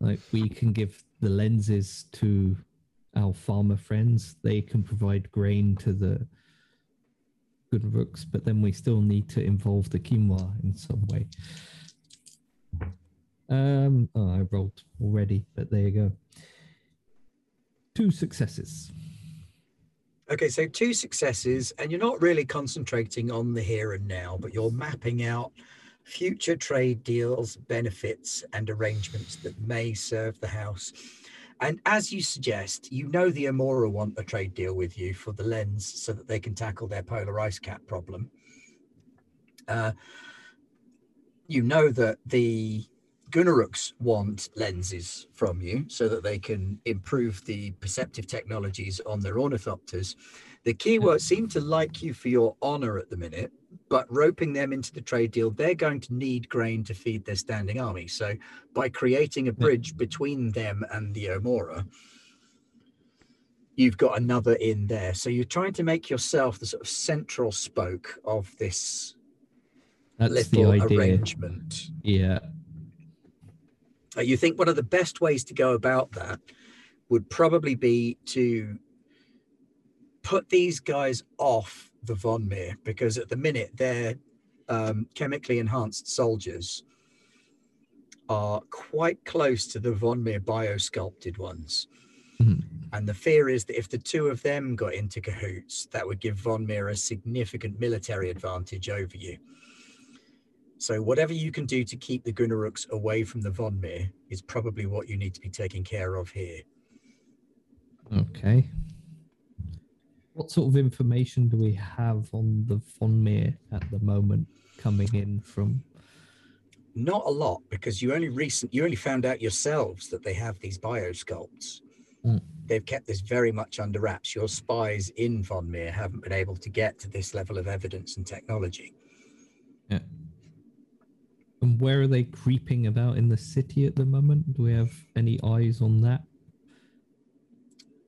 Like we can give the lenses to our farmer friends; they can provide grain to the Gunnaruks, but then we still need to involve the Kiwa in some way. Um, oh, I rolled already, but there you go. Two successes. Okay, so two successes, and you're not really concentrating on the here and now, but you're mapping out future trade deals, benefits, and arrangements that may serve the house. And as you suggest, you know the Amora want a trade deal with you for the lens so that they can tackle their polar ice cap problem. Uh, you know that the Gunnaruks want lenses from you so that they can improve the perceptive technologies on their ornithopters. The keywords seem to like you for your honor at the minute, but roping them into the trade deal, they're going to need grain to feed their standing army. So by creating a bridge between them and the Omora, you've got another in there. So you're trying to make yourself the sort of central spoke of this That's the little arrangement. Yeah. Uh, you think one of the best ways to go about that would probably be to put these guys off the Von Meer because at the minute their um, chemically enhanced soldiers are quite close to the Von Meer biosculpted ones. Mhm. And the fear is that if the two of them got into cahoots, that would give Von Meer a significant military advantage over you. So whatever you can do to keep the Gunnaruks away from the Von Meer is probably what you need to be taking care of here. Okay. What sort of information do we have on the Von Meer at the moment coming in from? Not a lot because you only recent you only found out yourselves that they have these biosculpts. Mm. They've kept this very much under wraps. Your spies in Von Meer haven't been able to get to this level of evidence and technology. Yeah. And where are they creeping about in the city at the moment? Do we have any eyes on that?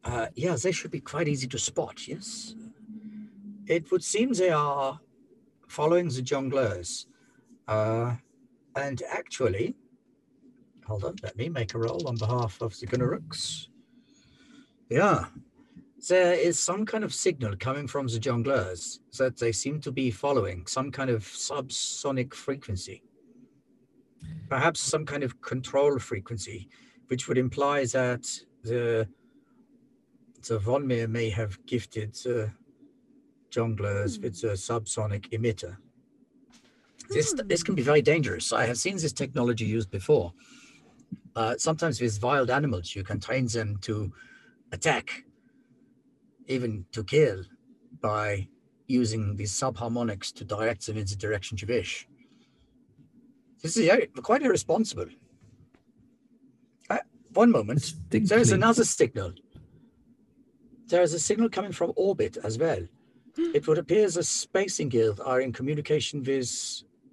Uh, yeah, they should be quite easy to spot. Yes, it would seem they are following the jongleurs, uh, and actually, hold on, let me make a roll on behalf of the Gunnaruks. Yeah, there is some kind of signal coming from the jongleurs that they seem to be following some kind of subsonic frequency, perhaps some kind of control frequency, which would imply that the so Von Meer may have gifted uh, jongleurs with a subsonic emitter. This this can be very dangerous. I have seen this technology used before. Uh, sometimes with wild animals, you can train them to attack even to kill by using these subharmonics to direct them in the direction you wish. This is quite irresponsible. Uh, one moment. There's another signal. There is a signal coming from orbit as well. It would appear the Spacing Guild are in communication with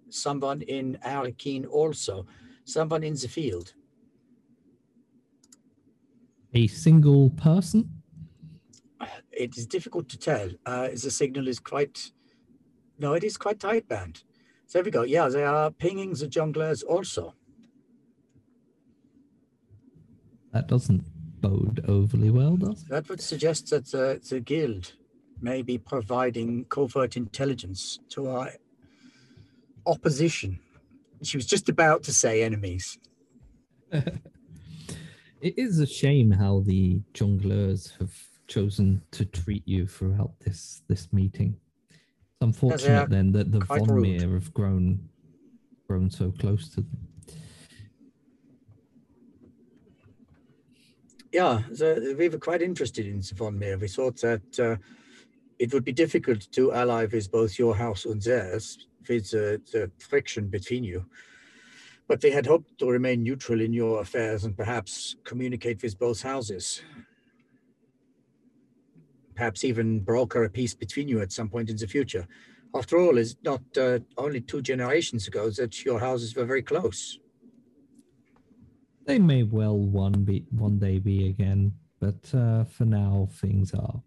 someone in Arakeen also, someone in the field. a single person. It is difficult to tell. Uh, the signal is quite, no, it is quite tight band. So there we go. Yeah, they are pinging the jongleurs also. That doesn't bode overly well, does it? That would suggest that the, the guild may be providing covert intelligence to our opposition. She was just about to say enemies. It is a shame how the jongleurs have chosen to treat you throughout this this meeting. It's unfortunate then that the Von. Meer have grown grown so close to them. Yeah, so we were quite interested in Von Meer. We thought that uh, it would be difficult to ally with both your house and theirs with the friction between you. But they had hoped to remain neutral in your affairs and perhaps communicate with both houses. Perhaps even broker a peace between you at some point in the future. After all, it's not uh, only two generations ago that your houses were very close. They may well one be one day be again, but uh, for now things are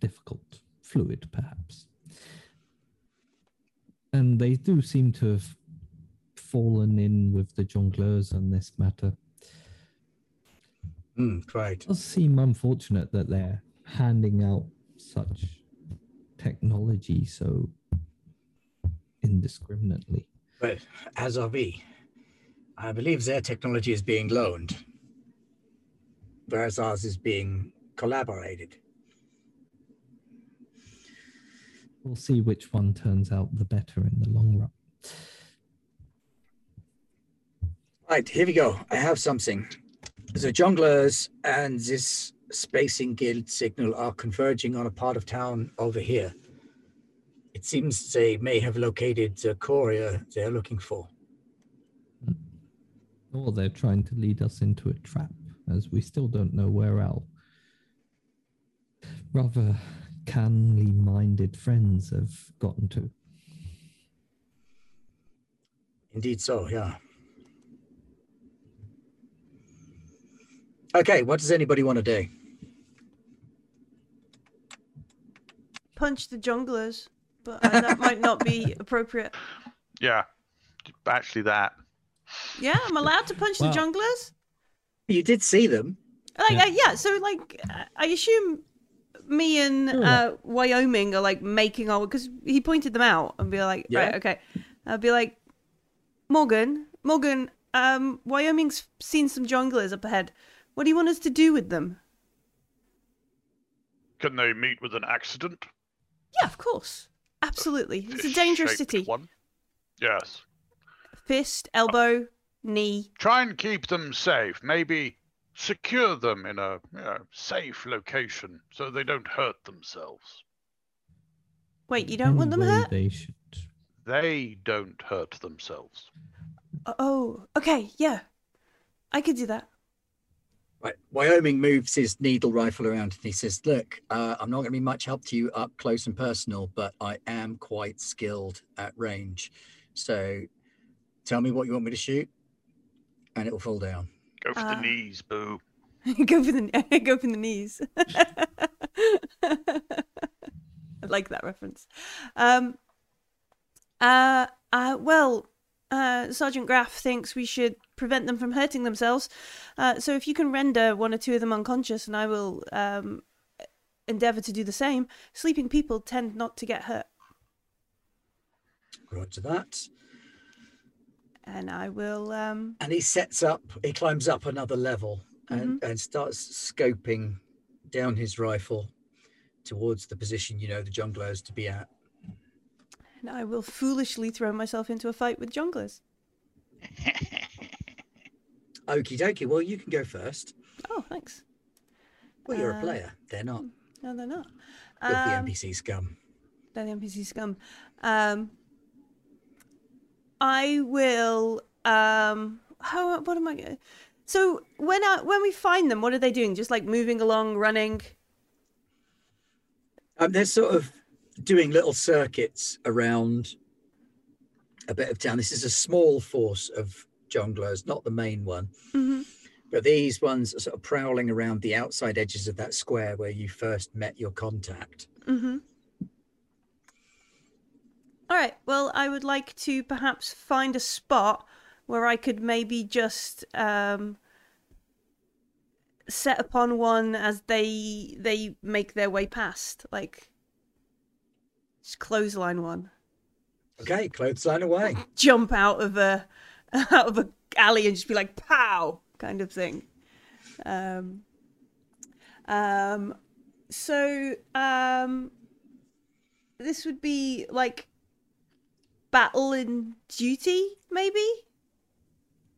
difficult, fluid perhaps. And they do seem to have fallen in with the jongleurs on this matter. Hmm, right. It does seem unfortunate that they're handing out such technology so indiscriminately. But as are we. I believe their technology is being loaned, whereas ours is being collaborated. We'll see which one turns out the better in the long run. Right, here we go. I have something. The jongleurs and this spacing guild signal are converging on a part of town over here. It seems they may have located the courier they're looking for. Or they're trying to lead us into a trap, as we still don't know where our rather canly minded friends have gotten to. Indeed, so, yeah. Okay, what does anybody want to do? Punch the jongleurs, but uh, that might not be appropriate. Yeah, actually, that. Yeah, I'm allowed to punch Wow. the jongleurs. You did see them. Like, Yeah. yeah. yeah, so like, uh, I assume me and uh, Wyoming are like making our because he pointed them out and be like, right, Yeah. okay. I'll be like, Morgan, Morgan, um, Wyoming's seen some jongleurs up ahead. What do you want us to do with them? Can they meet with an accident? Yeah, of course, absolutely. It's a dangerous city. One. Yes. Fist, elbow, knee. Try and keep them safe. Maybe secure them in a you know, safe location so they don't hurt themselves. Wait, you don't want them hurt? They should. They don't hurt themselves. Oh, okay, yeah, I could do that. Right. Wyoming moves his needle rifle around and he says, Look, uh, I'm not going to be much help to you up close and personal, but I am quite skilled at range. So tell me what you want me to shoot, and it will fall down. Go for Uh, the knees, boo. go for the go for the knees. I like that reference. Um. Uh. Uh. Well. Uh, Sergeant Graff thinks we should prevent them from hurting themselves. Uh, so if you can render one or two of them unconscious, and I will um, endeavor to do the same. Sleeping people tend not to get hurt, Roger that. And I will. Um, And he sets up, he climbs up another level and, and starts scoping down his rifle towards the position you know the jongleurs to be at. and I will foolishly throw myself into a fight with jongleurs. Okie dokie. Well, you can go first. Oh, thanks. Well, you're Uh, a player. They're not. No, they're not. With the Um, NPC scum. They're the NPC scum. Um, I will. Um, how? What am I? gonna- So when I when we find them, what are they doing? Just like moving along, running. Um, they're sort of doing little circuits around a bit of town. This is a small force of jongleurs, not the main one. hmm But these ones are sort of prowling around the outside edges of that square where you first met your contact. hmm All right. Well, I would like to perhaps find a spot where I could maybe just um, set upon one as they they make their way past, like just clothesline one. Okay, clothesline away. jump out of a out of a alley and just be like pow kind of thing um um so um this would be like battle and duty maybe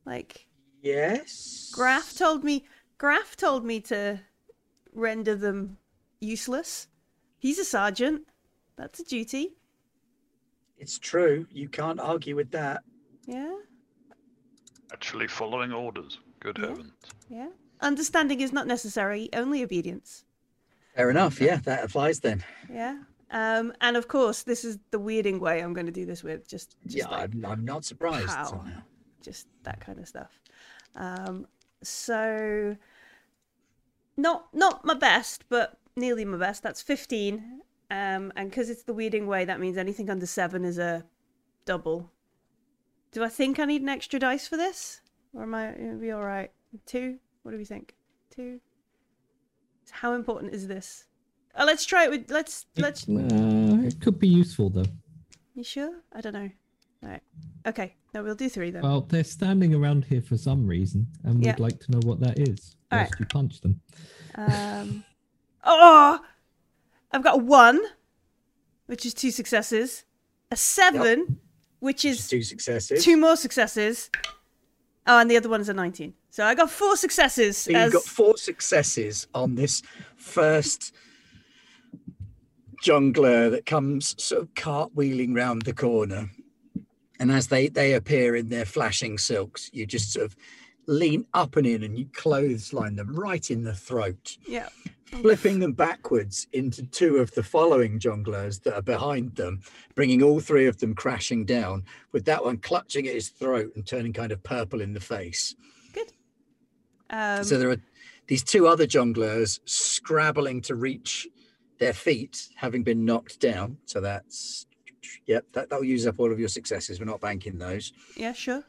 like Yes. Graff told me Graff told me to render them useless he's a sergeant that's a duty It's true. You can't argue with that. yeah Actually following orders. Good Yeah. heavens. Yeah. Understanding is not necessary, only obedience. Fair enough. Yeah, that applies then. Yeah. Um, and of course, this is the weirding way I'm going to do this with. Just, just yeah, like, I'm, I'm not surprised. pow. just that kind of stuff. Um, so not not my best, but nearly my best. That's 15. Um, and because it's the weirding way, that means anything under seven is a double. Do I think I need an extra dice for this, or am I gonna be all right? Two? What do we think? Two. How important is this? Oh, let's try it with. Let's let's. Uh, it could be useful though. You sure? I don't know. All right. Okay. No, we'll do three then. Well, they're standing around here for some reason, and Yeah. we'd like to know what that is. All Whilst you punch them. Um, oh, I've got one, which is two successes, a seven, which is two successes. two more successes. Oh, and the other one is a 19. So I got four successes. So you've as... got four successes on this first jongleur that comes sort of cartwheeling round the corner. And as they, they appear in their flashing silks, you just sort of lean up and in and you clothesline them right in the throat, Yeah. flipping them backwards into two of the following jongleurs that are behind them, bringing all three of them crashing down, with that one clutching at his throat and turning kind of purple in the face. Um, So there are these two other jongleurs scrabbling to reach their feet, having been knocked down. So that's yep, that, that'll use up all of your successes. We're not banking those. yeah, sure.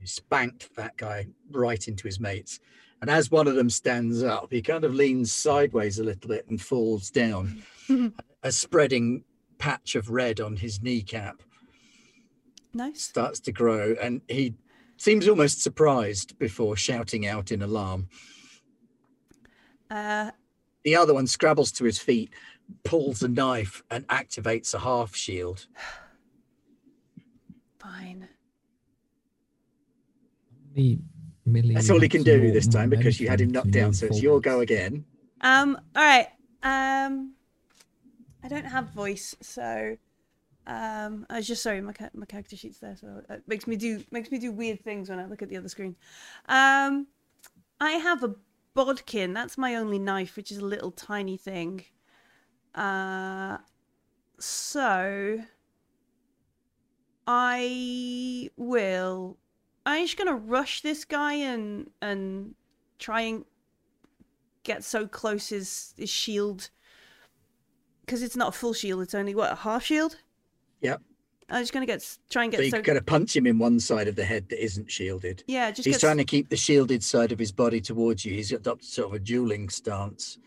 You spanked that guy right into his mates. And as one of them stands up, he kind of leans sideways a little bit and falls down, a spreading patch of red on his kneecap Nice. starts to grow, and he seems almost surprised before shouting out in alarm. Uh, The other one scrabbles to his feet, pulls a knife, and activates a half shield. fine. The million That's all he can do this time because you had him knocked down. So it's your go again. Um, all right. Um, I don't have voice, so um, I was just sorry. My ca- my character sheet's there, so it makes me do makes me do weird things when I look at the other screen. Um, I have a bodkin. That's my only knife, which is a little tiny thing. Uh, so I will. I'm just gonna rush this guy and and try and get so close his his shield because it's not a full shield. It's only what a half shield. Yep. I'm just gonna get try and So get you're so to punch him in one side of the head that isn't shielded. yeah. Just He's get trying to keep the shielded side of his body towards you. He's adopted sort of a dueling stance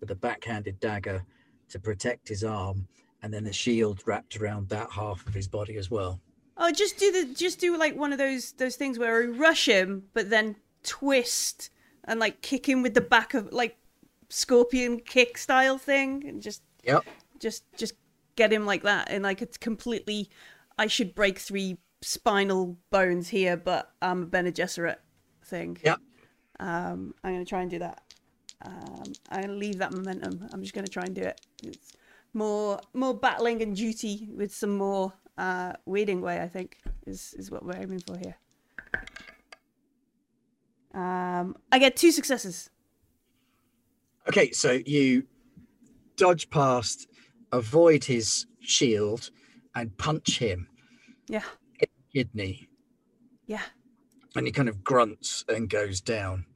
with a backhanded dagger to protect his arm, and then a shield wrapped around that half of his body as well. Oh, just do the just do like one of those those things where we rush him, but then twist and like kick him with the back of like scorpion kick style thing, and just Yep. just just get him like that, and like it's completely. I should break three spinal bones here, but I'm a Bene Gesserit thing. Yep. Um, I'm gonna try and do that. Um, I leave that momentum. I'm just going to try and do it. It's more more battling and duty with some more uh, weirding way. I think is is what we're aiming for here. Um, I get two successes. Okay, so you dodge past, avoid his shield, and punch him Yeah, kidney, yeah. and he kind of grunts and goes down.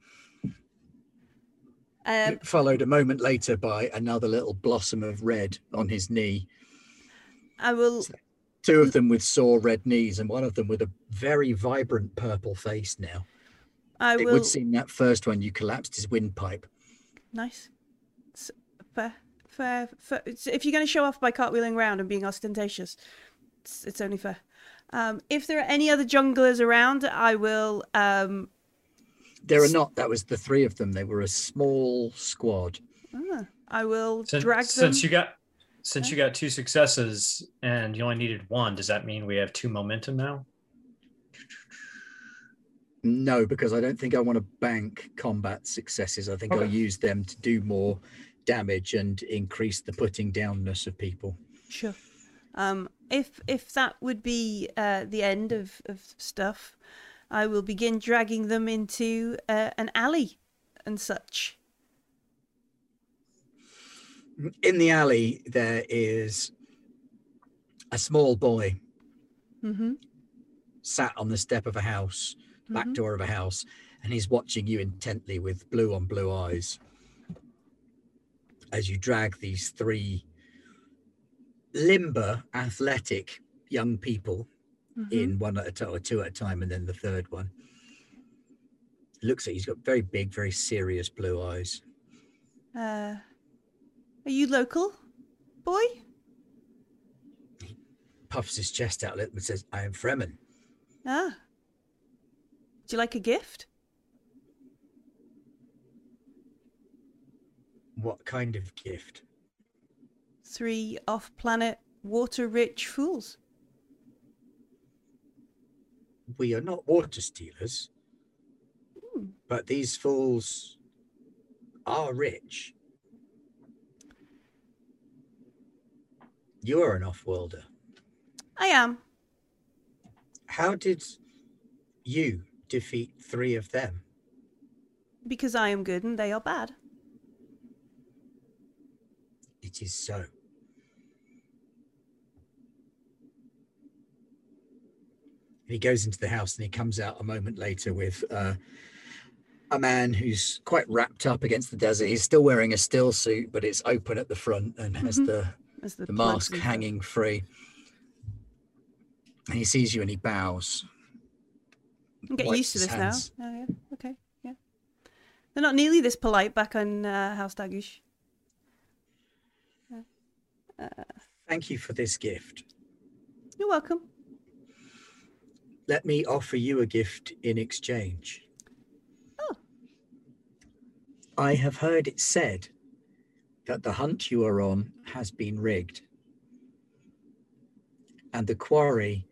Um, Followed a moment later by another little blossom of red on his knee. I will. Two of them with sore red knees, and one of them with a very vibrant purple face now. I It will. would seem that first one you collapsed his windpipe. Nice. Fair, fair, fair. If you're going to show off by cartwheeling around and being ostentatious, it's, it's only fair. Um, if there are any other jongleurs around, I will. Um, There are not. That was the three of them. They were a small squad. ah, I will Since, drag them. since you got since you got two successes and you only needed one, does that mean we have two momentum now? No, because I don't think I want to bank combat successes. I think I'll use them to do more damage and increase the putting downness of people. Sure. Um, if if that would be uh, the end of, of stuff, I will begin dragging them into uh, an alley and such. In the alley, there is a small boy Mm-hmm. sat on the step of a house, back Mhm. door of a house, and he's watching you intently with blue on blue eyes as you drag these three limber, athletic young people Mhm. in one at a time or two at a time, and then the third one. Looks like he's got very big, very serious blue eyes. Uh, are you local, boy? He Puffs his chest out a little and says, I am Fremen. Ah. Do you like a gift? What kind of gift? Three off-planet, water-rich fools. We are not water stealers, Hmm. but these fools are rich. You are an off-worlder. I am. How did you defeat three of them? Because I am good and they are bad. It is so. He goes into the house and he comes out a moment later with uh, a man who's quite wrapped up against the desert. He's still wearing a stillsuit, but it's open at the front and has Mhm. the, the, the mask hanging free. And he sees you and he bows. I'm getting used to this hands. now. Oh, yeah. Okay. Yeah. They're not nearly this polite back on uh, House Dagush. Thank you for this gift. You're welcome. Let me offer you a gift in exchange. Oh. I have heard it said that the hunt you are on has been rigged. And the quarry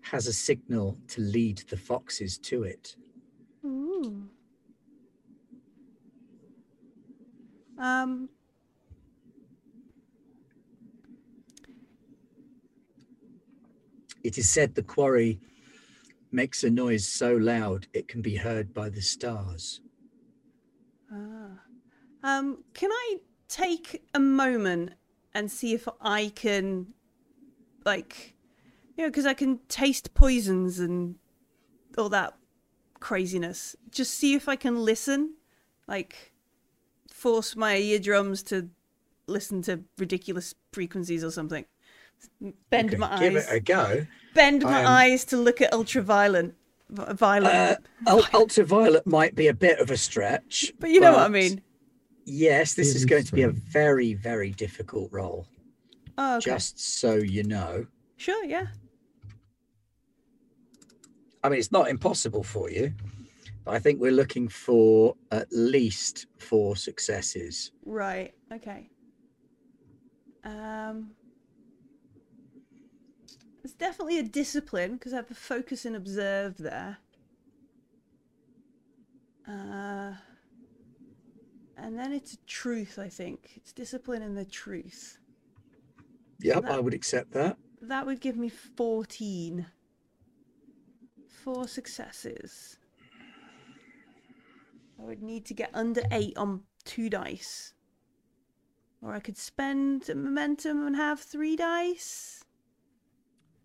has a signal to lead the foxes to it. Ooh. Um. It is said the quarry makes a noise so loud it can be heard by the stars. Ah. Um. Can I take a moment and see if I can, like, you know, because I can taste poisons and all that craziness. Just see if I can listen, like, force my eardrums to listen to ridiculous frequencies or something. Bend my Give eyes. it a go. Bend my Um, eyes to look at ultraviolet. v- Violet. Uh, ul- ultraviolet might be a bit of a stretch. but you know what I mean. Yes, this It is is going to be a very, very difficult role. Oh, okay. Just so you know. Sure, yeah. I mean, it's not impossible for you, but I think we're looking for at least four successes. Right. Okay. Um, there's definitely a discipline because I have a focus and observe there. Uh, and then it's a truth. I think it's discipline and the truth. Yep, that- I would accept that. That would give me fourteen. Four successes. I would need to get under eight on two dice. Or I could spend momentum and have three dice.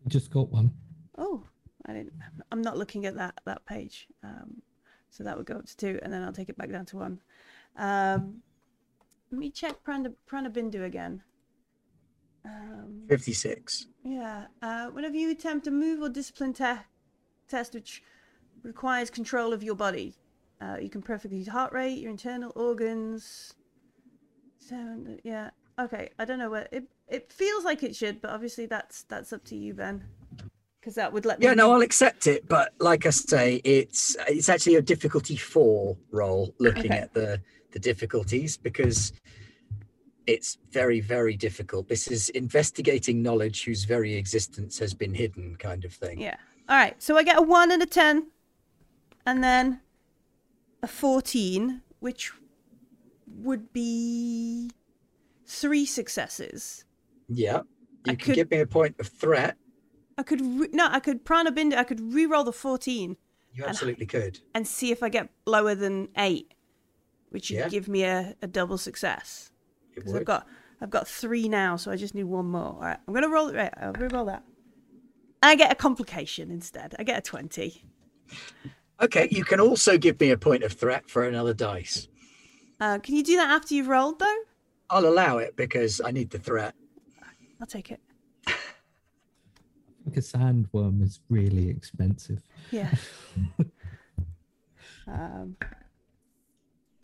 Just got one. Oh, I didn't. I'm not looking at that that page. Um, so that would go up to two, and then I'll take it back down to one. Um, let me check Prana, Pranabindu again. Um, 56. yeah. Uh, whenever you attempt a move or discipline te- test which requires control of your body, uh, you can perfectly use heart rate, your internal organs. Seven. Yeah. Okay. I don't know where it. It feels like it should, but obviously that's that's up to you, Ben. Because that would let me. Yeah, no, I'll accept it. But like I say, it's it's actually a difficulty four roll looking Okay. at the the difficulties because it's very very difficult. This is investigating knowledge whose very existence has been hidden, kind of thing. Yeah. All right. So I get a one and a ten, and then a fourteen, which would be three successes. Yeah. I You can could- give me a point of threat. I could re- no, I could prana bind I could re-roll the fourteen You And- absolutely could. and see if I get lower than eight, which would Yeah. give me a, a double success. It Because I've got I've got three now, so I just need one more. All right, I'm gonna roll it. Right, I'll re-roll that. I get a complication instead. I get a twenty. Okay, you can also give me a point of threat for another dice. Uh, can you do that after you've rolled though? I'll allow it because I need the threat. I'll take it. I think a sandworm is really expensive. Yeah. um,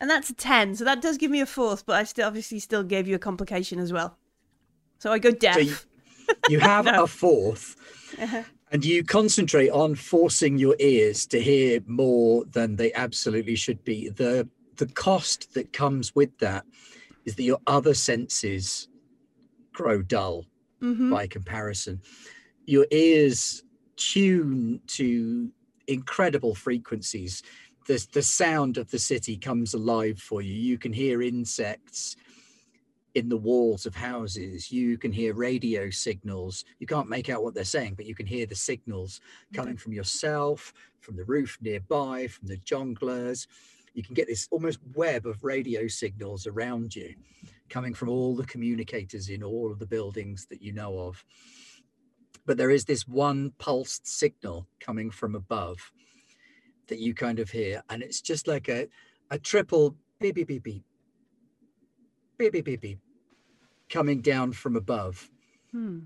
and that's a 10, so that does give me a fourth, but I still obviously still gave you a complication as well. So I go deaf. So you, you have No. a fourth, Uh-huh. and you concentrate on forcing your ears to hear more than they absolutely should be. The the cost that comes with that is that your other senses grow dull hmm by comparison. Your ears tune to incredible frequencies. The, the sound of the city comes alive for you. You can hear insects in the walls of houses. You can hear radio signals. You can't make out what they're saying, but you can hear the signals coming from yourself, from the roof nearby, from the jongleurs. You can get this almost web of radio signals around you coming from all the communicators in all of the buildings that you know of. But there is this one pulsed signal coming from above that you kind of hear, and it's just like a, a triple beep, beep, beep, beep, beep, beep, beep, beep coming down from above. Hmm.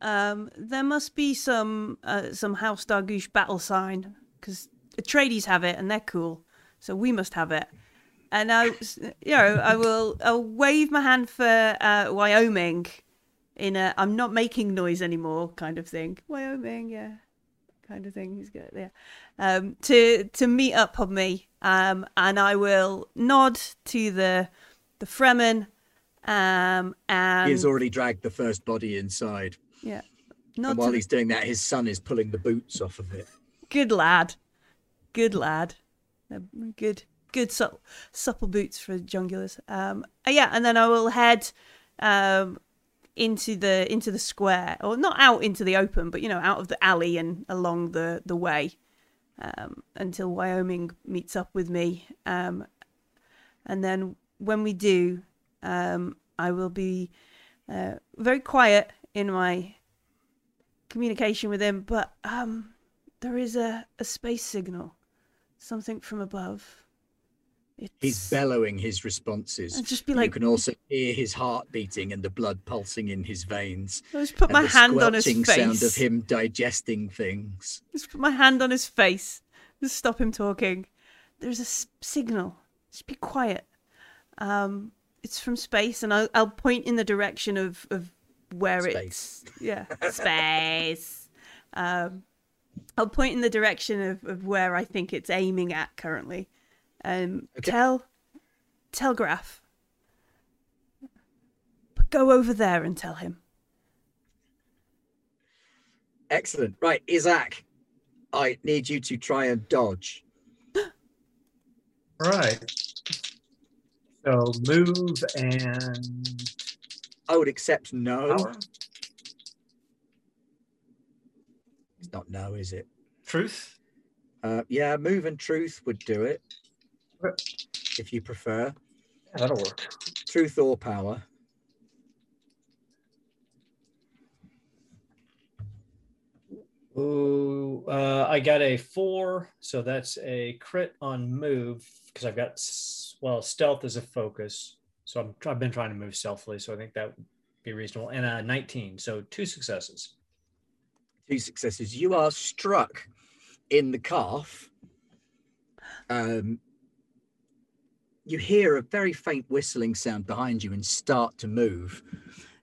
Um, there must be some uh, some House Dargush battle sign because Atreides have it and they're cool, so we must have it. And I, you know, I will I'll wave my hand for uh, Wyoming in a I'm not making noise anymore kind of thing. Wyoming, yeah, kind of thing. He's good, yeah. Um, to to meet up on me, um, and I will nod to the the Fremen, um, and he has already dragged the first body inside. yeah. And while he's doing that, his son is pulling the boots off of it. good lad. Good lad. Good good supple, supple boots for jongleurs. Um uh, yeah, and then I will head um into the into the square or not out into the open, but you know, out of the alley and along the the way. Um until Wyoming meets up with me. Um and then when we do, um I will be uh, very quiet in my communication with him, but um, there is a, a space signal, something from above. It's, He's bellowing his responses. I'd just be you can also hear his heart beating and the blood pulsing in his veins. I just put and my hand on his face. sound of him digesting things. Just put my hand on his face. Just stop him talking. There's a s- signal. Just be quiet. Um, it's from space, and I'll, I'll point in the direction of, of where Space. it's yeah space. Um, I'll point in the direction of, of where I think it's aiming at currently. Um, Okay. tell telegraph. But go over there and tell him. Excellent. Right, Isaac, I need you to try and dodge. Right. So move and I would accept no. power. It's not no, is it? Truth. Uh, yeah, move and truth would do it. If you prefer. That'll work. Truth or power. Ooh, uh, I got a four, so that's a crit on move because I've got well stealth as a focus. So I'm I've been trying to move stealthily, so I think that would be reasonable. And a 19, so two successes. Two successes. You are struck in the calf. Um, you hear a very faint whistling sound behind you and start to move.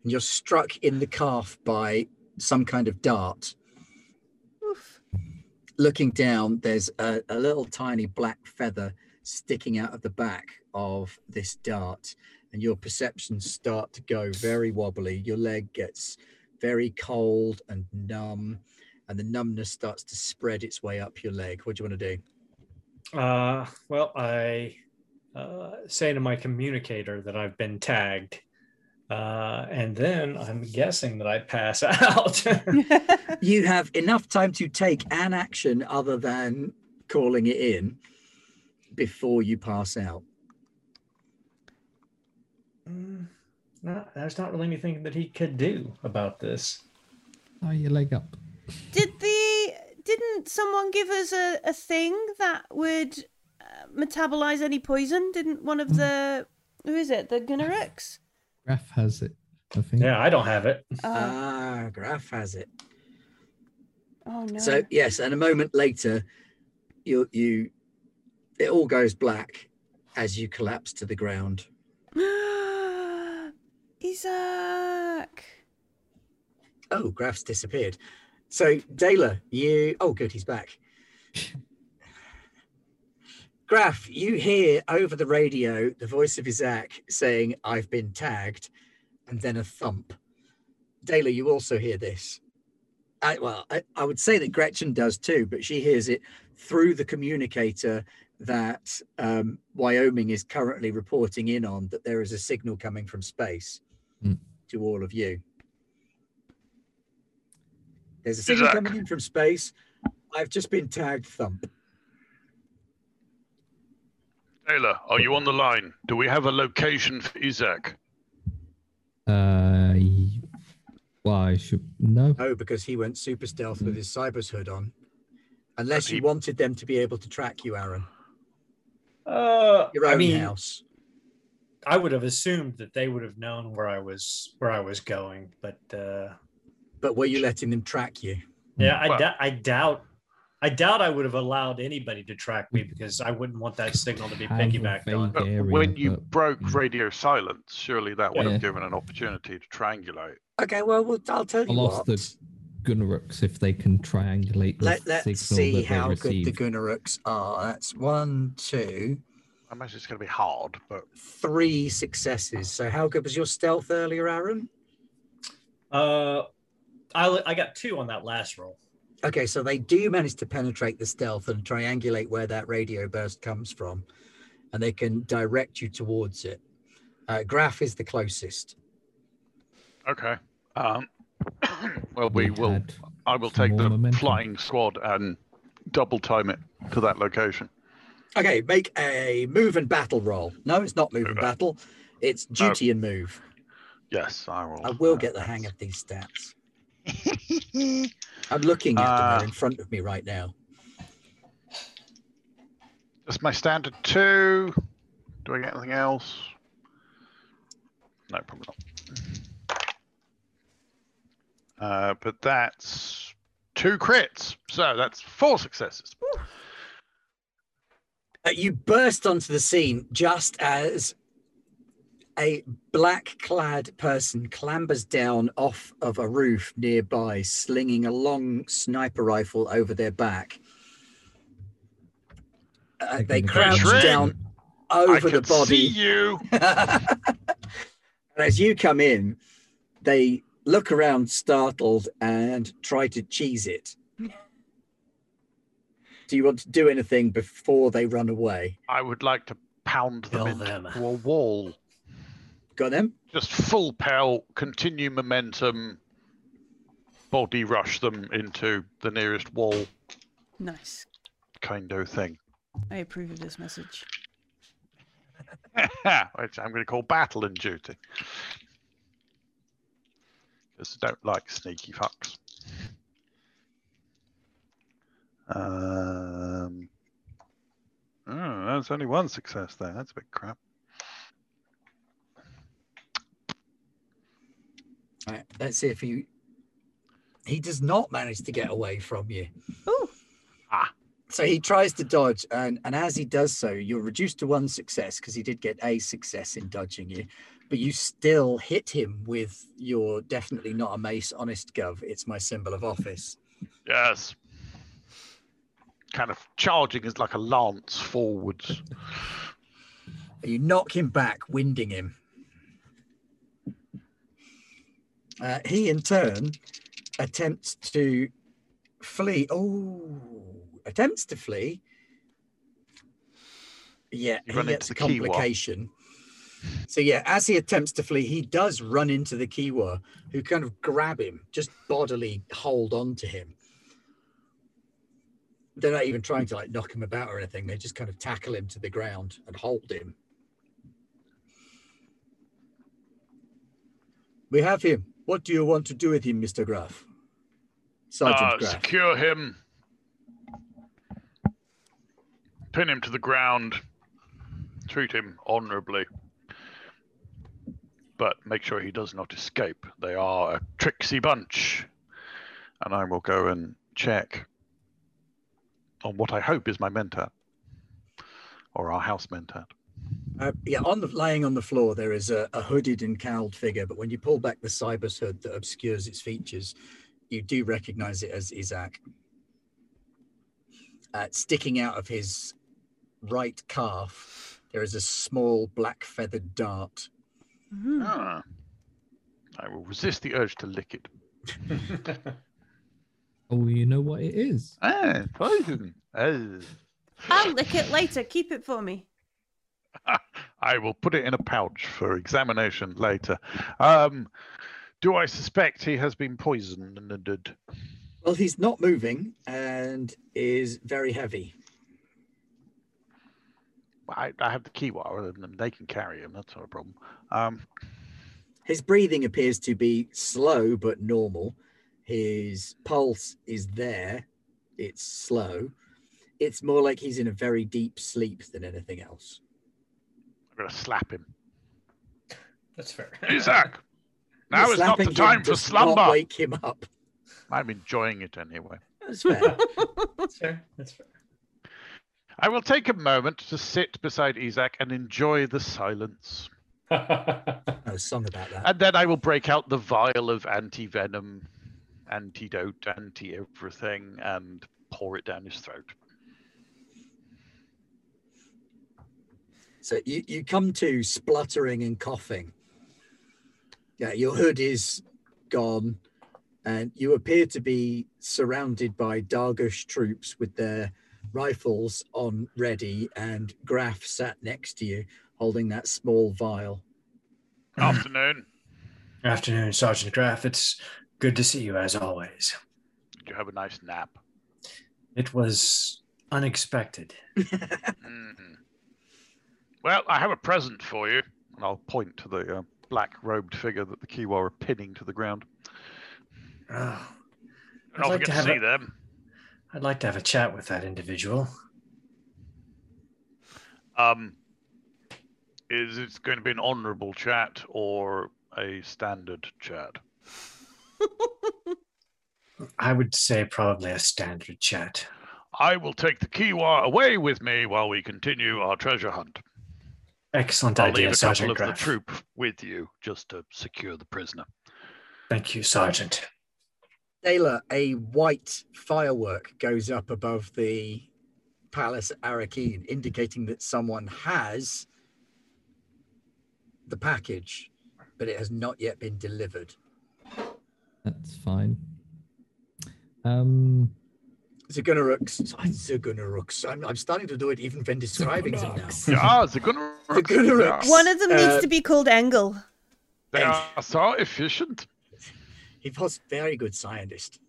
And you're struck in the calf by some kind of dart. Oof. looking down, there's a, a little tiny black feather sticking out of the back of this dart, and your perceptions start to go very wobbly. Your leg gets very cold and numb, and the numbness starts to spread its way up your leg. What do you want to do? Uh, well, I uh, say to my communicator that I've been tagged, uh, and then I'm guessing that I pass out. You have enough time to take an action other than calling it in before you pass out. Mm, no, there's not really anything that he could do about this. Tie your leg up. Did the didn't someone give us a, a thing that would metabolize any poison? Didn't one of the who is it? The Gunnaruks? Graff has it, I think. Yeah, I don't have it. Uh, Ah, Graff has it. oh no. So yes, and a moment later, you you it all goes black as you collapse to the ground. Isaac. Oh, Graff's disappeared. So Dela, you oh good, he's back. Graff, you hear over the radio the voice of Isaac saying, I've been tagged, and then a thump. Dela, you also hear this. I, well, I, I would say that Gretchen does too, but she hears it through the communicator that um, Wyoming is currently reporting in on that there is a signal coming from space Hmm. to all of you. There's a signal Isaac. coming in from space. I've just been tagged thump. Taylor, are you on the line? Do we have a location for Isaac? Uh, y- well, I should no. No, because he went super stealth with his Cibus hood on. Unless But you wanted them to be able to track you, Aaron. Uh, Your own I mean, house. I would have assumed that they would have known where I was where I was going, but uh, But were you letting them track you? yeah, I, Well- dou- I doubt. I doubt I would have allowed anybody to track me because I wouldn't want that signal to be Have a piggybacked on. But Area, when you but- broke Mm. radio silence, surely that would Yeah. have given an opportunity to triangulate. Okay, well, well I'll tell you I lost ask what. the Gunnaruks if they can triangulate the Let, let's signal see that they how good the received. Gunnaruks are. That's one, two, I imagine it's going to be hard, but three successes. So how good was your stealth earlier, Aaron? Uh, I I got two on that last roll. Okay, so they do manage to penetrate the stealth and triangulate where that radio burst comes from, and they can direct you towards it. Uh, Graff is the closest. okay. Um, well, we will. I will take the momentum. flying squad and double time it to that location. Okay, make a move and battle roll. No, it's not move and battle. It's duty and move. Yes, I will. I will uh, get the hang of these stats. I'm looking at. Uh, They're in front of me right now. That's my standard two. Do I get anything else? No, probably not. Uh, but that's two crits. So that's four successes. Uh, you burst onto the scene just as a black clad person clambers down off of a roof nearby, slinging a long sniper rifle over their back. Uh, they crouch Shrek. down over can the body. see you. and as you come in, they look around startled and try to cheese it. Do you want to do anything before they run away? I would like to pound them Kill into them. a wall. Got them? Just full pelt, continue momentum, body rush them into the nearest wall, Nice. kind of thing. I approve of this message. Which I'm going to call battle and duty. Because I don't like sneaky fucks. Um, oh, that's only one success there. That's a bit crap. Right, let's see if he he does not manage to get away from you. Oh, So he tries to dodge, and, and as he does so, you're reduced to one success because he did get a success in dodging you, but you still hit him with your definitely not a mace, honest gov. It's my symbol of office. Yes. Kind of charging is like a lance forwards. You knock him back, winding him. Uh, he, in turn, attempts to flee. Oh, attempts to flee. Yeah, You he gets a complication. So yeah, as he attempts to flee, he does run into the Kiwa, who kind of grab him, just bodily hold on to him. They're not even trying to like knock him about or anything. They just kind of tackle him to the ground and hold him. We have him. What do you want to do with him, Mr. Graff? Sergeant Uh, Graff. secure him. Pin him to the ground. Treat him honorably. But make sure he does not escape. They are a tricksy bunch. And I will go and check on what I hope is my mentat. Or our house mentat. Uh, yeah, on the lying on the floor, there is a, a hooded and cowled figure, but when you pull back the Cibus hood that obscures its features, you do recognize it as Isaac. Uh, sticking out of his right calf, there is a small black feathered dart. mhm. Ah. I will resist the urge to lick it. Oh, you know what it is? Ah, poison. Ah. I'll lick it later. Keep it for me. I will put it in a pouch for examination later. Um, do I suspect he has been poisoned? Well, he's not moving and is very heavy. I, I have the Kiwa, and they can carry him. That's not a problem. Um, His breathing appears to be slow but normal. His pulse is there. It's slow. It's more like he's in a very deep sleep than anything else. I'm going to slap him. That's fair. Isaac, now is not the Slapping him time for does not slumber. Wake him up. I'm enjoying it anyway. That's fair. That's fair. That's fair. I will take a moment to sit beside Isaac and enjoy the silence. no oh, song about that. And then I will break out the vial of anti venom, antidote, anti everything, and pour it down his throat. So you, you come to spluttering and coughing. Yeah, your hood is gone, and you appear to be surrounded by Dargush troops with their rifles on ready, and Graff sat next to you holding that small vial. Afternoon. Afternoon, Sergeant Graff. It's good to see you as always. Did you have a nice nap? It was unexpected. Mhm. Well, I have a present for you. And I'll point to the uh, black robed figure that the Kiwa are pinning to the ground. Oh, I'll like to have see a- them. I'd like to have a chat with that individual. Um, is it going to be an honourable chat or a standard chat? I would say probably a standard chat. I will take the Kiwa away with me while we continue our treasure hunt. Excellent I'll leave idea, a couple Sergeant of the troop with you just to secure the prisoner. Thank you, Sergeant. Taylor, a white firework goes up above the palace at Arakeen, indicating that someone has the package, but it has not yet been delivered. That's fine. Um, Zagunarux. Zagunarux. I'm, I'm starting to do it even when describing them now. Yeah, the Gunnar. The Gunnar- One of them Uh, needs to be called Engel. They are so efficient. He was very good scientist.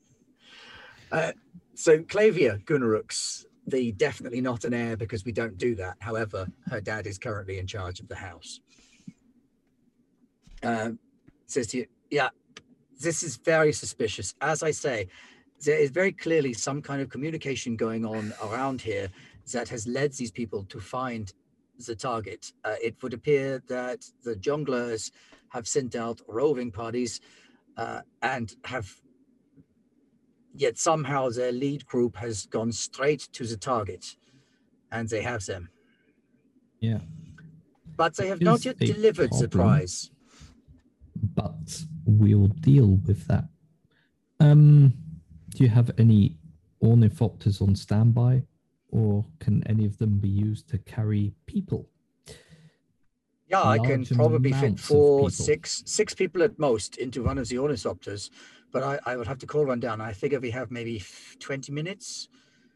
Uh, so Clavia Gunnarux, the definitely not an heir because we don't do that. However, her dad is currently in charge of the house. Um, says to you, yeah, this is very suspicious. As I say, there is very clearly some kind of communication going on around here that has led these people to find the target. Uh, it would appear that the jongleurs have sent out roving parties uh, and have yet somehow their lead group has gone straight to the target and they have them Yeah. but they have not yet delivered the prize but we'll deal with that. Um, do you have any ornithopters on standby, or can any of them be used to carry people? yeah i can probably fit four, six, six people. six six people at most into one of the ornithopters but i i would have to call one down i figure we have maybe 20 minutes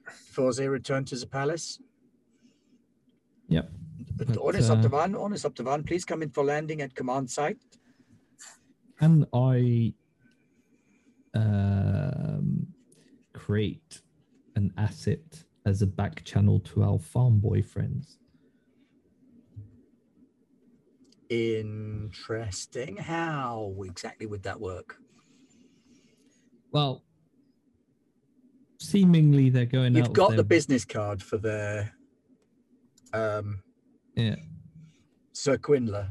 before they return to the palace Yep. But, Ornithopter uh, one, Ornithopter one, please come in for landing at command site. Can I um, create an asset as a back channel to our farm boyfriends? Interesting. How exactly would that work? Well, seemingly they're going out. You've got their- the business card for the um, Yeah. Sir Quinlan.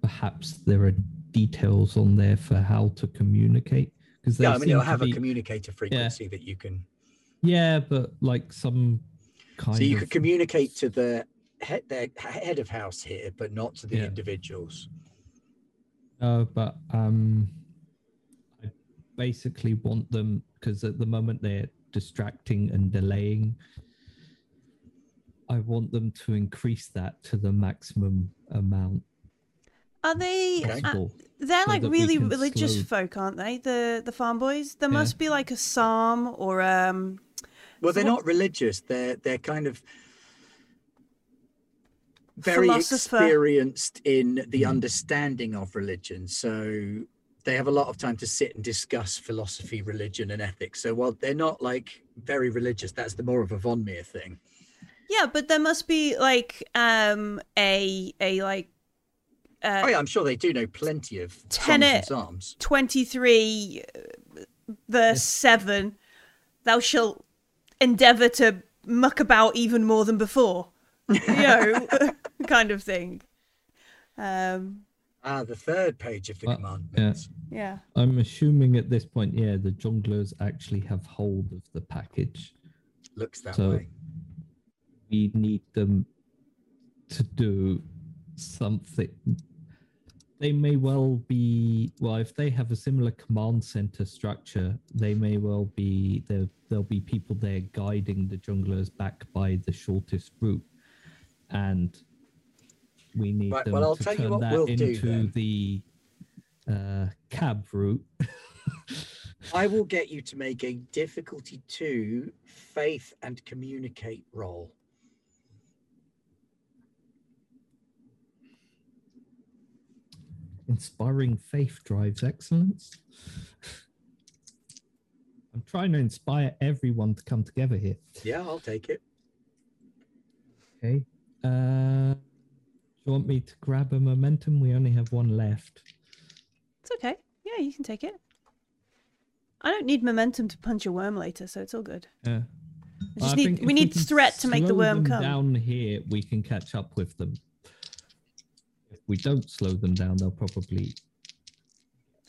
Perhaps there are details on there for how to communicate. Because Yeah, I mean, it'll have a communicator frequency that you can. Yeah, but like some kind So you of could communicate to the head, the head of house here, but not to the Yeah. individuals. No, but um, I basically want them because at the moment they're distracting and delaying. I want them to increase that to the maximum amount Are they? Uh, they're like that we really religious slow- folk, aren't they? The the farm boys. There Yeah. must be like a psalm or um. Well, they're Philo- not religious. They're they're kind of very experienced in the Mhm. understanding of religion. So they have a lot of time to sit and discuss philosophy, religion, and ethics. So while they're not like very religious, that's the more of a von Meer thing. Yeah, but there must be like um a a like uh, oh yeah, I'm sure they do know plenty of songs Tenet. and psalms. 23 uh, verse 7 thou shalt endeavor to muck about even more than before you know kind of thing um Ah, the third page of the Uh, commandments. yeah I'm assuming at this point, yeah, the jongleurs actually have hold of the package. Looks that So- way. We need them to do something. They may well be well if they have a similar command center structure. They may well be there. There'll be people there guiding the jongleurs back by the shortest route, and we need Right, them well, to turn that we'll into the uh, cab route. I will get you to make a difficulty two faith and communicate roll. Inspiring faith drives excellence. I'm trying to inspire everyone to come together here. Yeah, I'll take it. Okay. Uh, do you want me to grab a momentum? We only have one left. it's okay yeah you can take it i don't need momentum to punch a worm later so it's all good Yeah. we Well, just need we need threat to make the worm come Down here, we can catch up with them. If we don't slow them down, they'll probably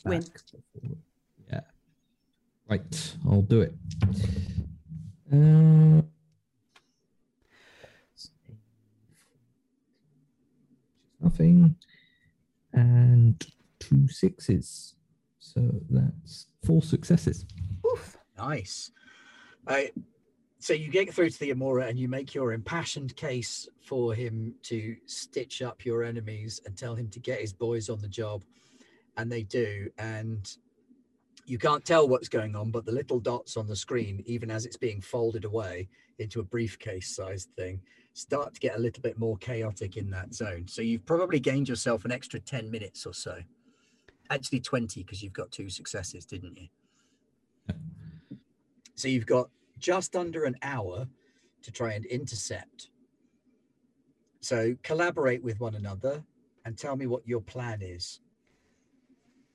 Win. before- Yeah. Right. I'll do it. Uh, nothing, and two sixes. So that's four successes. Oof. Nice. Uh, so you get through to the Amora and you make your impassioned case for him to stitch up your enemies and tell him to get his boys on the job. And they do. And You can't tell what's going on, but the little dots on the screen, even as it's being folded away into a briefcase sized thing, start to get a little bit more chaotic in that zone. So you've probably gained yourself an extra 10 minutes or so. Actually, 20 because you've got two successes, didn't you? So you've got just under an hour to try and intercept. So collaborate with one another and tell me what your plan is.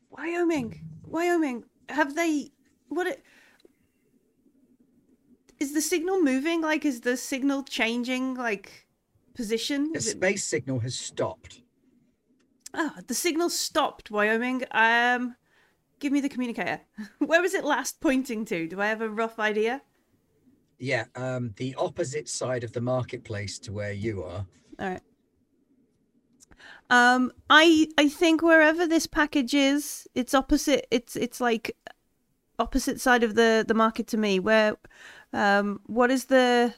Wyoming, Wyoming, have they? What? It, is the signal moving? Like, is the signal changing? Like, position? The Is it- space signal has stopped. Oh, the signal stopped, Wyoming. Um, give me the communicator. Where was it last pointing to? Do I have a rough idea? Yeah, um, the opposite side of the marketplace to where you are. All right. Um, I I think wherever this package is, it's opposite. It's it's like opposite side of the the market to me. Where, um, what is the?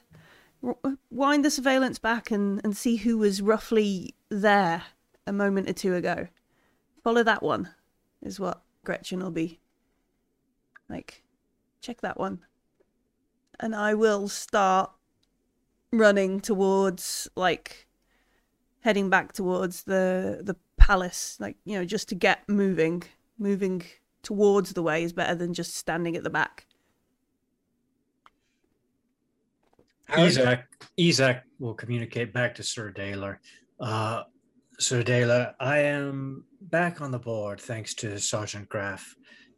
Wind the surveillance back and and see who was roughly there a moment or two ago. Follow that one, is what Gretchen will be. Like, check that one, and I will start running towards like heading back towards the the palace like you know just to get moving moving towards the way is better than just standing at the back Aaron? Isaac, Isaac will communicate back to Sir Daler. Uh, Sir Daler, I am back on the board thanks to Sergeant Graff.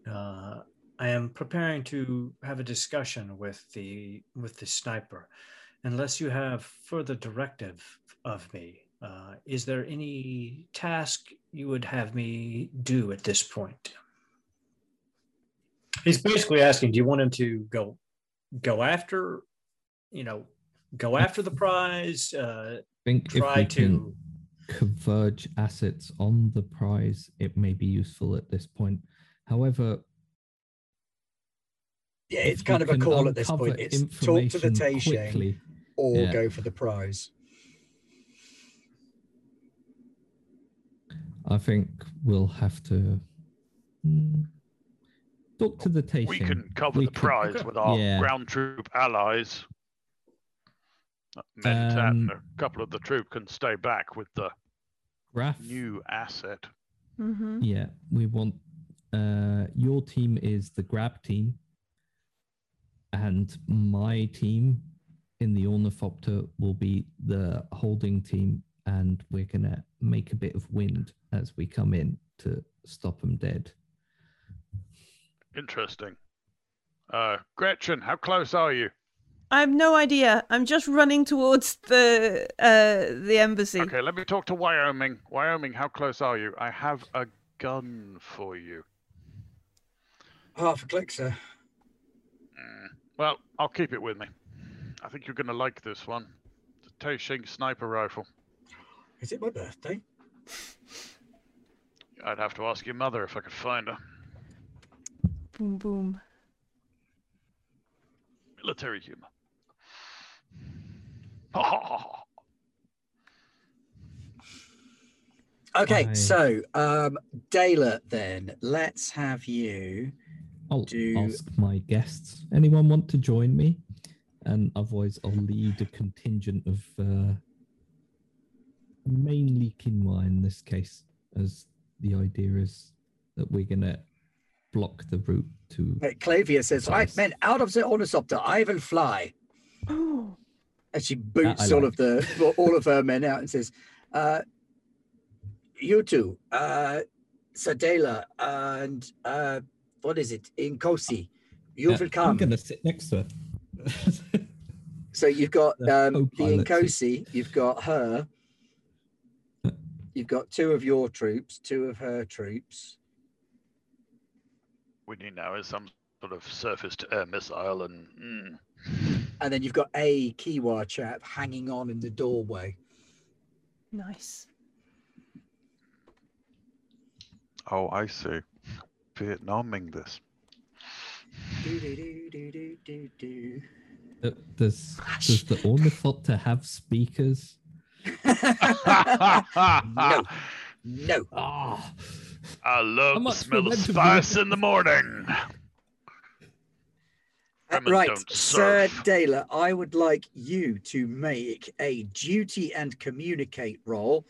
Uh, I am preparing to have a discussion with the with the sniper. Unless you have further directive of me, uh, is there any task you would have me do at this point? He's basically asking, do you want him to go go after you know, go after the prize, uh, I think if try we to. can converge assets on the prize, it may be useful at this point. However, Yeah, it's kind of a call at this point. It's talk to the information Taisheng quickly, or Yeah. go for the prize. I think we'll have to mm, talk to the Taisheng. We can cover We the could- prize with our Yeah. ground troop allies. Uh, Mentat and Um, a couple of the troop can stay back with the Graff, new asset. mm-hmm. Yeah, we want uh your team is the grab team and my team in the ornithopter will be the holding team and we're gonna make a bit of wind as we come in to stop them dead. Interesting. Uh, Gretchen, how close are you? i have no idea i'm just running towards the uh the embassy Okay, let me talk to Wyoming. Wyoming, how close are you? I have a gun for you. Half a click, sir. Well, I'll keep it with me. I think you're going to like this one. The a Taishing sniper rifle. Is it my birthday? I'd have to ask your mother if I could find her. boom boom Military humor. Okay, I- so um Dayla, then let's have you. I'll Do- ask my guests. Anyone want to join me? And otherwise I'll lead a contingent of uh mainly Kiwa in this case, as the idea is that we're gonna block the route to Wait, Clavia says, "Right, men, out of the ornithopter, I will fly." oh And she boots all like. of the all of her men out and says, uh, "You two, uh, Sadela and uh, what is it in Kosi? You Yeah, will I'm gonna sit next to her. So you've got the um, the co-pilot you've got her, you've got two of your troops, two of her troops. we need now is some sort of surface to air missile and. Mm, And then you've got a Kiwa chap hanging on in the doorway. nice Oh, I see. Vietnaming this. Do, do, do, do, do, do, do. Uh, Does does the ornithopter have speakers? no, no. Ah, I love the smell of momentum do you spice in the morning. Uh, right, Sir serve. Dela, I would like you to make a duty and communicate roll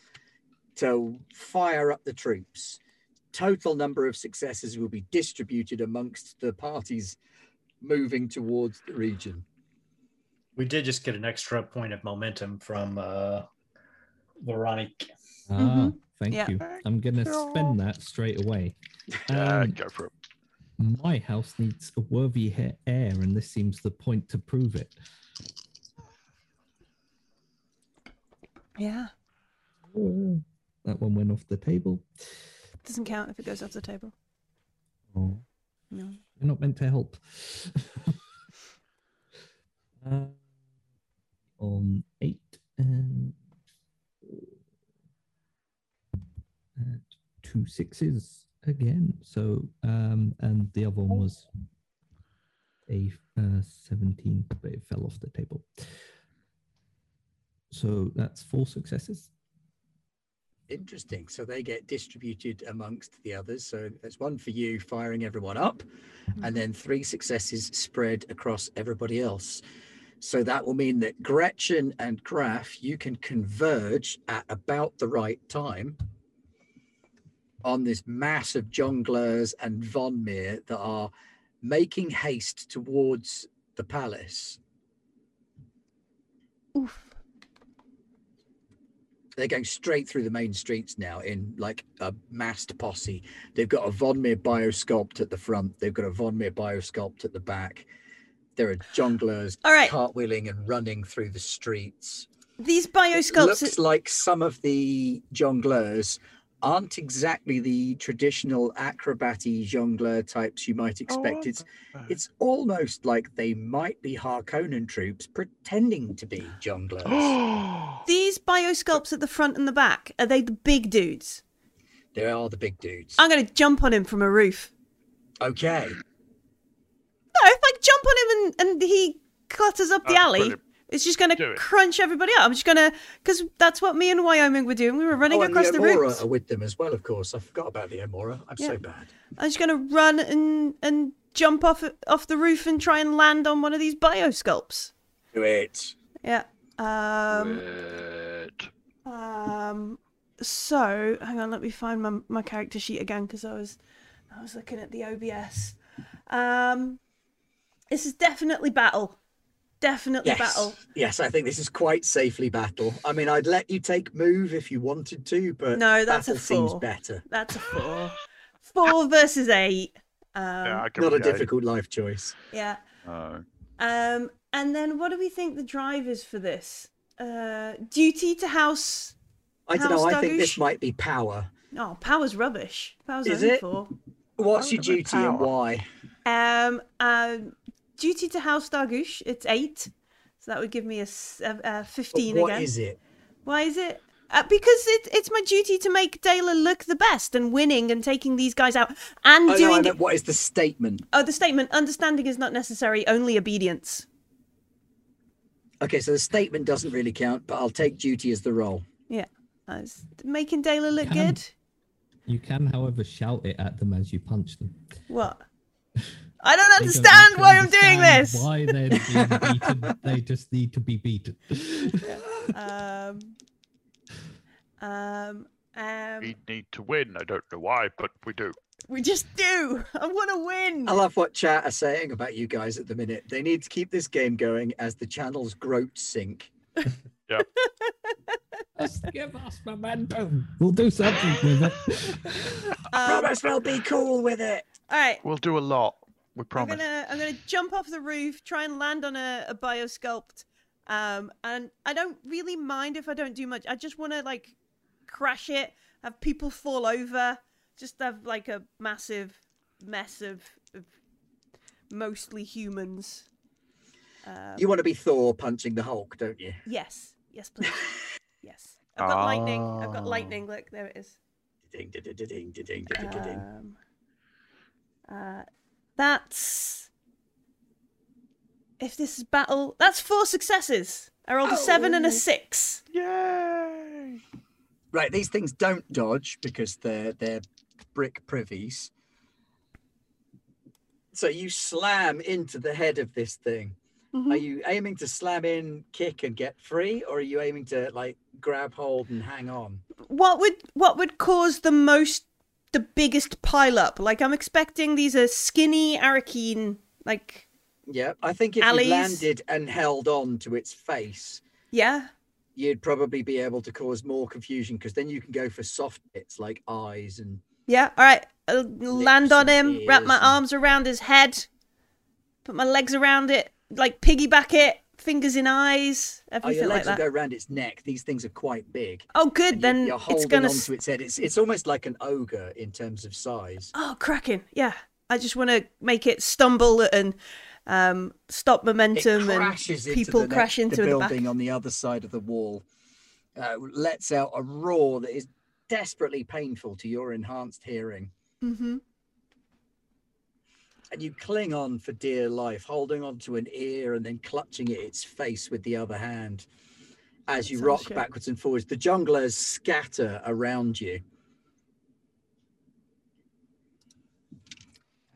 to fire up the troops. Total number of successes will be distributed amongst the parties moving towards the region. We did just get an extra point of momentum from uh, Veronique. Ah, Mhm. thank Yeah. you. I'm gonna spend that straight away. Yeah, Um, go for it. my house needs a worthy heir, and this seems the point to prove it. Yeah. Oh, that one went off the table. Doesn't count if it goes off the table. Oh, No. you're not meant to help. uh, on eight and, and two sixes again. So, um, and the other one was a uh, 17, but it fell off the table. So that's four successes. Interesting. So they get distributed amongst the others. So there's one for you, firing everyone up, and mm-hmm. then three successes spread across everybody else. So that will mean that Gretchen and Graff, you can converge at about the right time on this mass of jongleurs and Von Meer that are making haste towards the palace. Oof. They're going straight through the main streets now in like a massed posse. They've got a Von Meer biosculpt at the front. They've got a Von Meer biosculpt at the back. There are jongleurs All right. cartwheeling and running through the streets. These It biosculpts. looks like some of the jongleurs aren't exactly the traditional acrobaty jongleur types you might oh, expect. It's it's almost like they might be Harkonnen troops pretending to be jongleurs. These biosculpts at the front and the back, are they the big dudes? they are the big dudes. I'm going to jump on him from a roof. Okay. No, if I jump on him and, and he clutters up the That's alley, brilliant. It's just going to crunch everybody up. I'm just going to, because that's what me and Wyoming were doing. We were running oh, across the the Amora roofs. are with them as well, of course. I forgot about the Amora. I'm Yeah. so bad. I'm just going to run and and jump off off the roof and try and land on one of these biosculpts. Do it. Yeah. Um. Wait. Um. So, hang on. Let me find my my character sheet again because I was I was looking at the OBS. Um. This is definitely battle. Definitely Yes. battle. Yes, I think this is quite safely battle. I mean, I'd let you take move if you wanted to, but No, that's a battle seems better. That's a four. four versus eight. Um, Yeah, Not a okay. difficult life choice. yeah. Uh, Um, and then what do we think the drive is for this? Uh, duty to house. I don't know. House I think this might be power. Oh, power's rubbish. Power's Is only it? four. What's your duty and why? Um, um, duty to House Dargoosh, it's eight. So that would give me a But 15 what again. is it? Why is it? Uh, because it, it's my duty to make Dela look the best and winning and taking these guys out and Oh, no, I doing. meant what is the statement? oh, the statement understanding is not necessary, only obedience. Okay, so the statement doesn't really count, but I'll take duty as the role. Yeah. I was making Dela look Can- good. You can, however, shout it at them as you punch them. What? I don't understand why I'm doing this. Why they're being beaten? They just need to be beaten. Um, um, um, we need to win. I don't know why, but we do. we just do. I want to win. I love what chat are saying about you guys at the minute. They need to keep this game going as the channel's groat sink. yeah. Just give us momentum. We'll do something with it. Um, Promise we'll be cool with it. all right. We'll do a lot. We promise. I'm gonna, I'm gonna jump off the roof, try and land on a, a biosculpt. Um, and I don't really mind if I don't do much. I just want to like crash it, have people fall over, just have like a massive mess of, of mostly humans. Um, you want to be Thor punching the Hulk, don't you? Yes, yes, please. yes, I've got oh. lightning. I've got ah. lightning. Look, there it is. Ding, ding, ding, ding, ding, ding, ding. Um, uh, that's if this is battle. That's four successes. I rolled a seven and a Oh. six. Yay! Right, these things don't dodge because they're they're brick privies. So you slam into the head of this thing. Mhm. Are you aiming to slam in, kick, and get free, or are you aiming to like grab hold and hang on? What would what would cause the most the biggest pile up? Like I'm expecting these are skinny Arakeen like Yeah, I think if Alleys. you landed and held on to its face, yeah. you'd probably be able to cause more confusion because then you can go for soft bits like eyes and Yeah, all right. Land on him, wrap my and- arms around his head, put my legs around it, like piggyback it, fingers in eyes, oh, everything your like that. go around its neck. These things are quite big. Oh, good. you- then you're it's gonna. onto its head. It's it's almost like an ogre in terms of size. Oh, cracking! Yeah, I just want to make it stumble and um, stop momentum and into people ne- crash into the the back. building on the other side of the wall. Uh, lets out a roar that is desperately painful to your enhanced hearing. hmm and you cling on for dear life, holding onto an ear and then clutching at its face with the other hand. As you Sounds rock shit. backwards and forwards, the jongleurs scatter around you.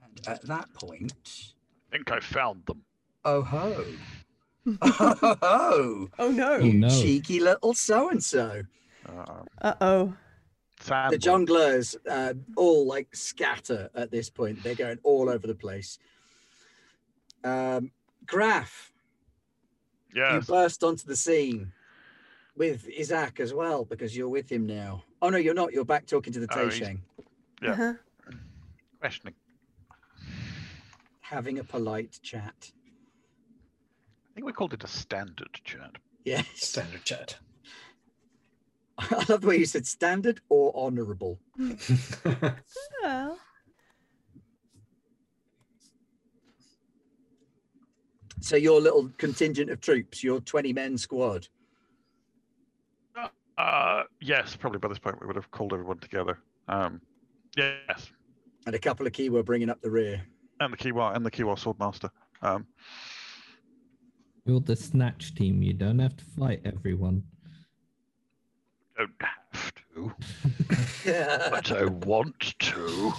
And at that point, I think I found them. oh ho, oh ho, Oh no! Oh, no. cheeky little so and so. Uh, Uh oh. Sand The jongleurs uh, all like scatter at this point. They're going all over the place. Um, Graff, you burst onto the scene with Isaac as well because you're with him now. Oh no, you're not. You're back talking to the Oh, Taisheng, Yeah. Uh-huh. Questioning. having a polite chat. I think we called it a standard chat. Yes, Standard chat. I love the way you said standard or honourable. Well, So your little contingent of troops, your 20 men squad. Uh, yes, probably by this point we would have called everyone together. Um, yes, And a couple of Kiwa bringing up the rear. and the Kiwa and the Kiwa Swordmaster. Um, You're the snatch team. You don't have to fight everyone. Don't have to, but I want to.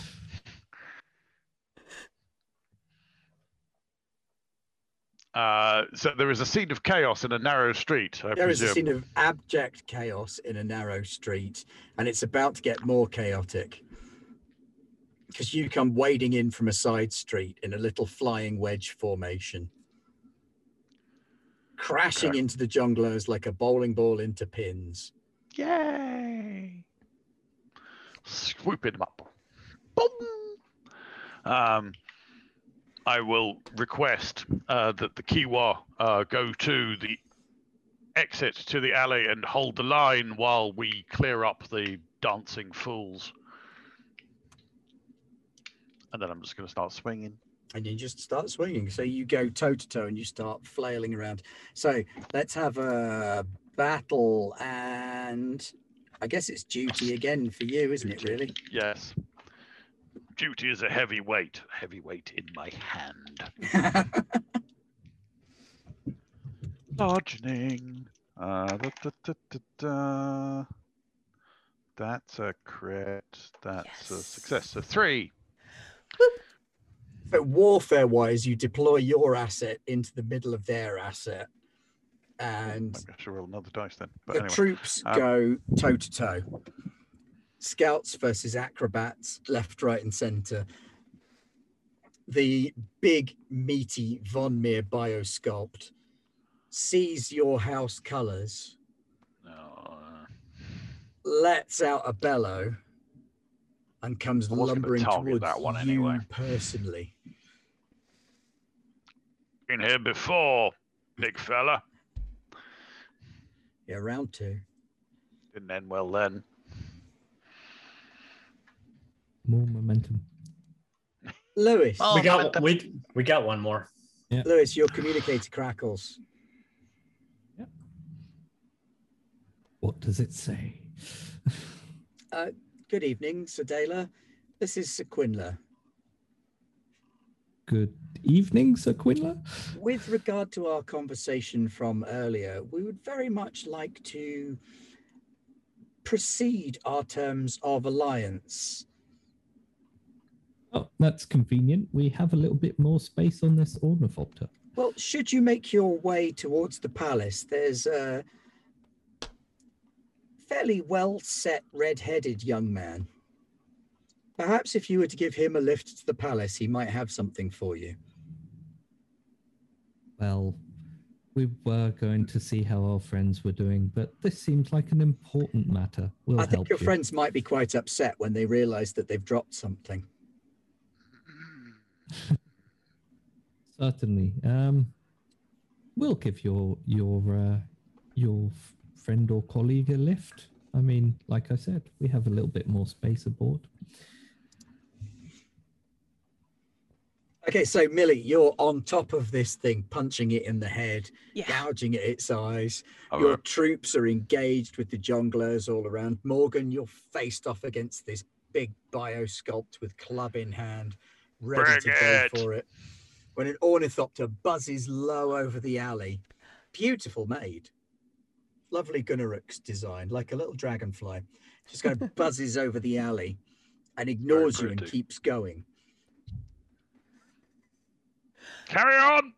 Uh, so there is a scene of chaos in a narrow street. I There is a scene of abject chaos in a narrow street, and it's about to get more chaotic because you come wading in from a side street in a little flying wedge formation, crashing Okay. into the jongleurs like a bowling ball into pins. Yay! Swooping them up. Boom! Um, I will request uh, that the Kiwa uh, go to the exit to the alley and hold the line while we clear up the dancing fools. And then I'm just going to start swinging. And you just start swinging. So you go toe to toe and you start flailing around. So let's have a battle. And I guess it's duty again for you, isn't it, really? Yes. Duty is a heavy weight. Heavy weight in my hand. Dodging. Uh, da, da, da, da, da. That's a crit. That's a success. So three. but warfare wise, you deploy your asset into the middle of their asset. And I should roll another dice then. But the anyway, troops um, go toe to toe. Scouts versus acrobats, left, right, and center. The big, meaty Von Meer biosculpt sees your house uh, lets out a bellow, and comes I was gonna lumbering towards that one you anyway. personally. been here before, big fella. Yeah, round two. Didn't end well then. More momentum. Lewis, Oh, we got we we got one more. Lewis, your communicator crackles. What does it say? Uh, good evening, Sir Dela. This is Sir Sequinla. Good evening, Sir Quinlan. With regard to our conversation from earlier, we would very much like to proceed our terms of alliance Oh, that's convenient. We have a little bit more space on this ornithopter. Well, should you make your way towards the palace, there's a fairly well set red headed young man. Perhaps if you were to give him a lift to the palace, he might have something for you. Well, we were going to see how our friends were doing, but this seems like an important matter. We'll I think your you. friends might be quite upset when they realize that they've dropped something. Certainly. Um, we'll give your your uh, your friend or colleague a lift. I mean, like I said, we have a little bit more space aboard. Okay, so Millie, you're on top of this thing, punching it in the head, Yeah. gouging at its eyes. Oh, Your uh, troops are engaged with the jongleurs all around. Morgan, you're faced off against this big biosculpt with club in hand, ready Bring to go it. for it. When an ornithopter buzzes low over the alley, beautiful made, lovely Gunnaruk's design, like a little dragonfly, just kind of buzzes over the alley and ignores you and keeps going. Carry on.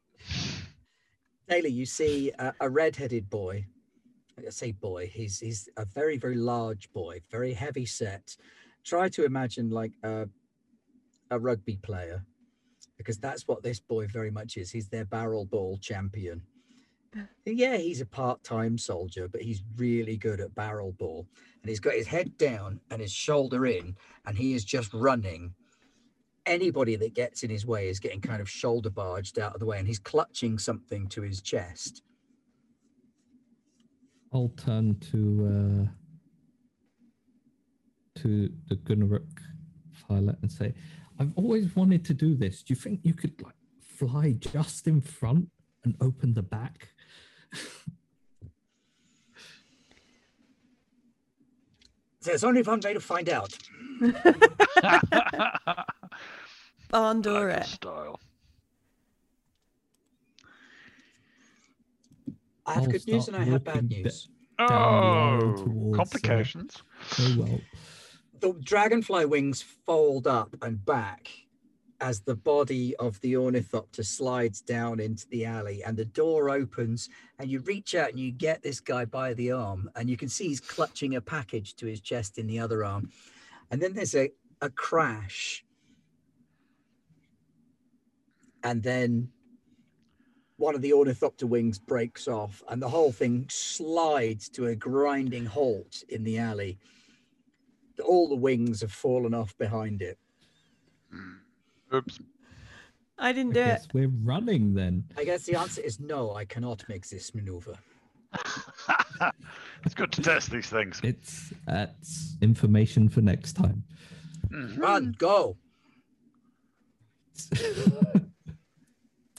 Daily, you see a, a red-headed boy. I say boy. He's he's a very very large boy, very heavy set. Try to imagine like a a rugby player, because that's what this boy very much is. He's their barrel ball champion. Yeah, he's a part-time soldier, but he's really good at barrel ball. And he's got his head down and his shoulder in, and he is just running. Anybody that gets in his way is getting kind of shoulder barged out of the way, and he's clutching something to his chest. I'll turn to uh, to the Gunnaruk pilot and say, "I've always wanted to do this. Do you think you could like fly just in front and open the back?" So there's only one way to find out. Barn door Like style. I have I'll good news and I have bad news. Down Oh, towards, uh, complications. Oh well. The dragonfly wings fold up and back as the body of the ornithopter slides down into the alley and the door opens and you reach out and you get this guy by the arm and you can see he's clutching a package to his chest in the other arm. And then there's a, a crash. And then one of the ornithopter wings breaks off and the whole thing slides to a grinding halt in the alley. All the wings have fallen off behind it. Oops. I didn't I do it. we're running then. I guess the answer is no, I cannot make this maneuver. it's good to test these things. It's that's information for next time. Mhm. Run, go.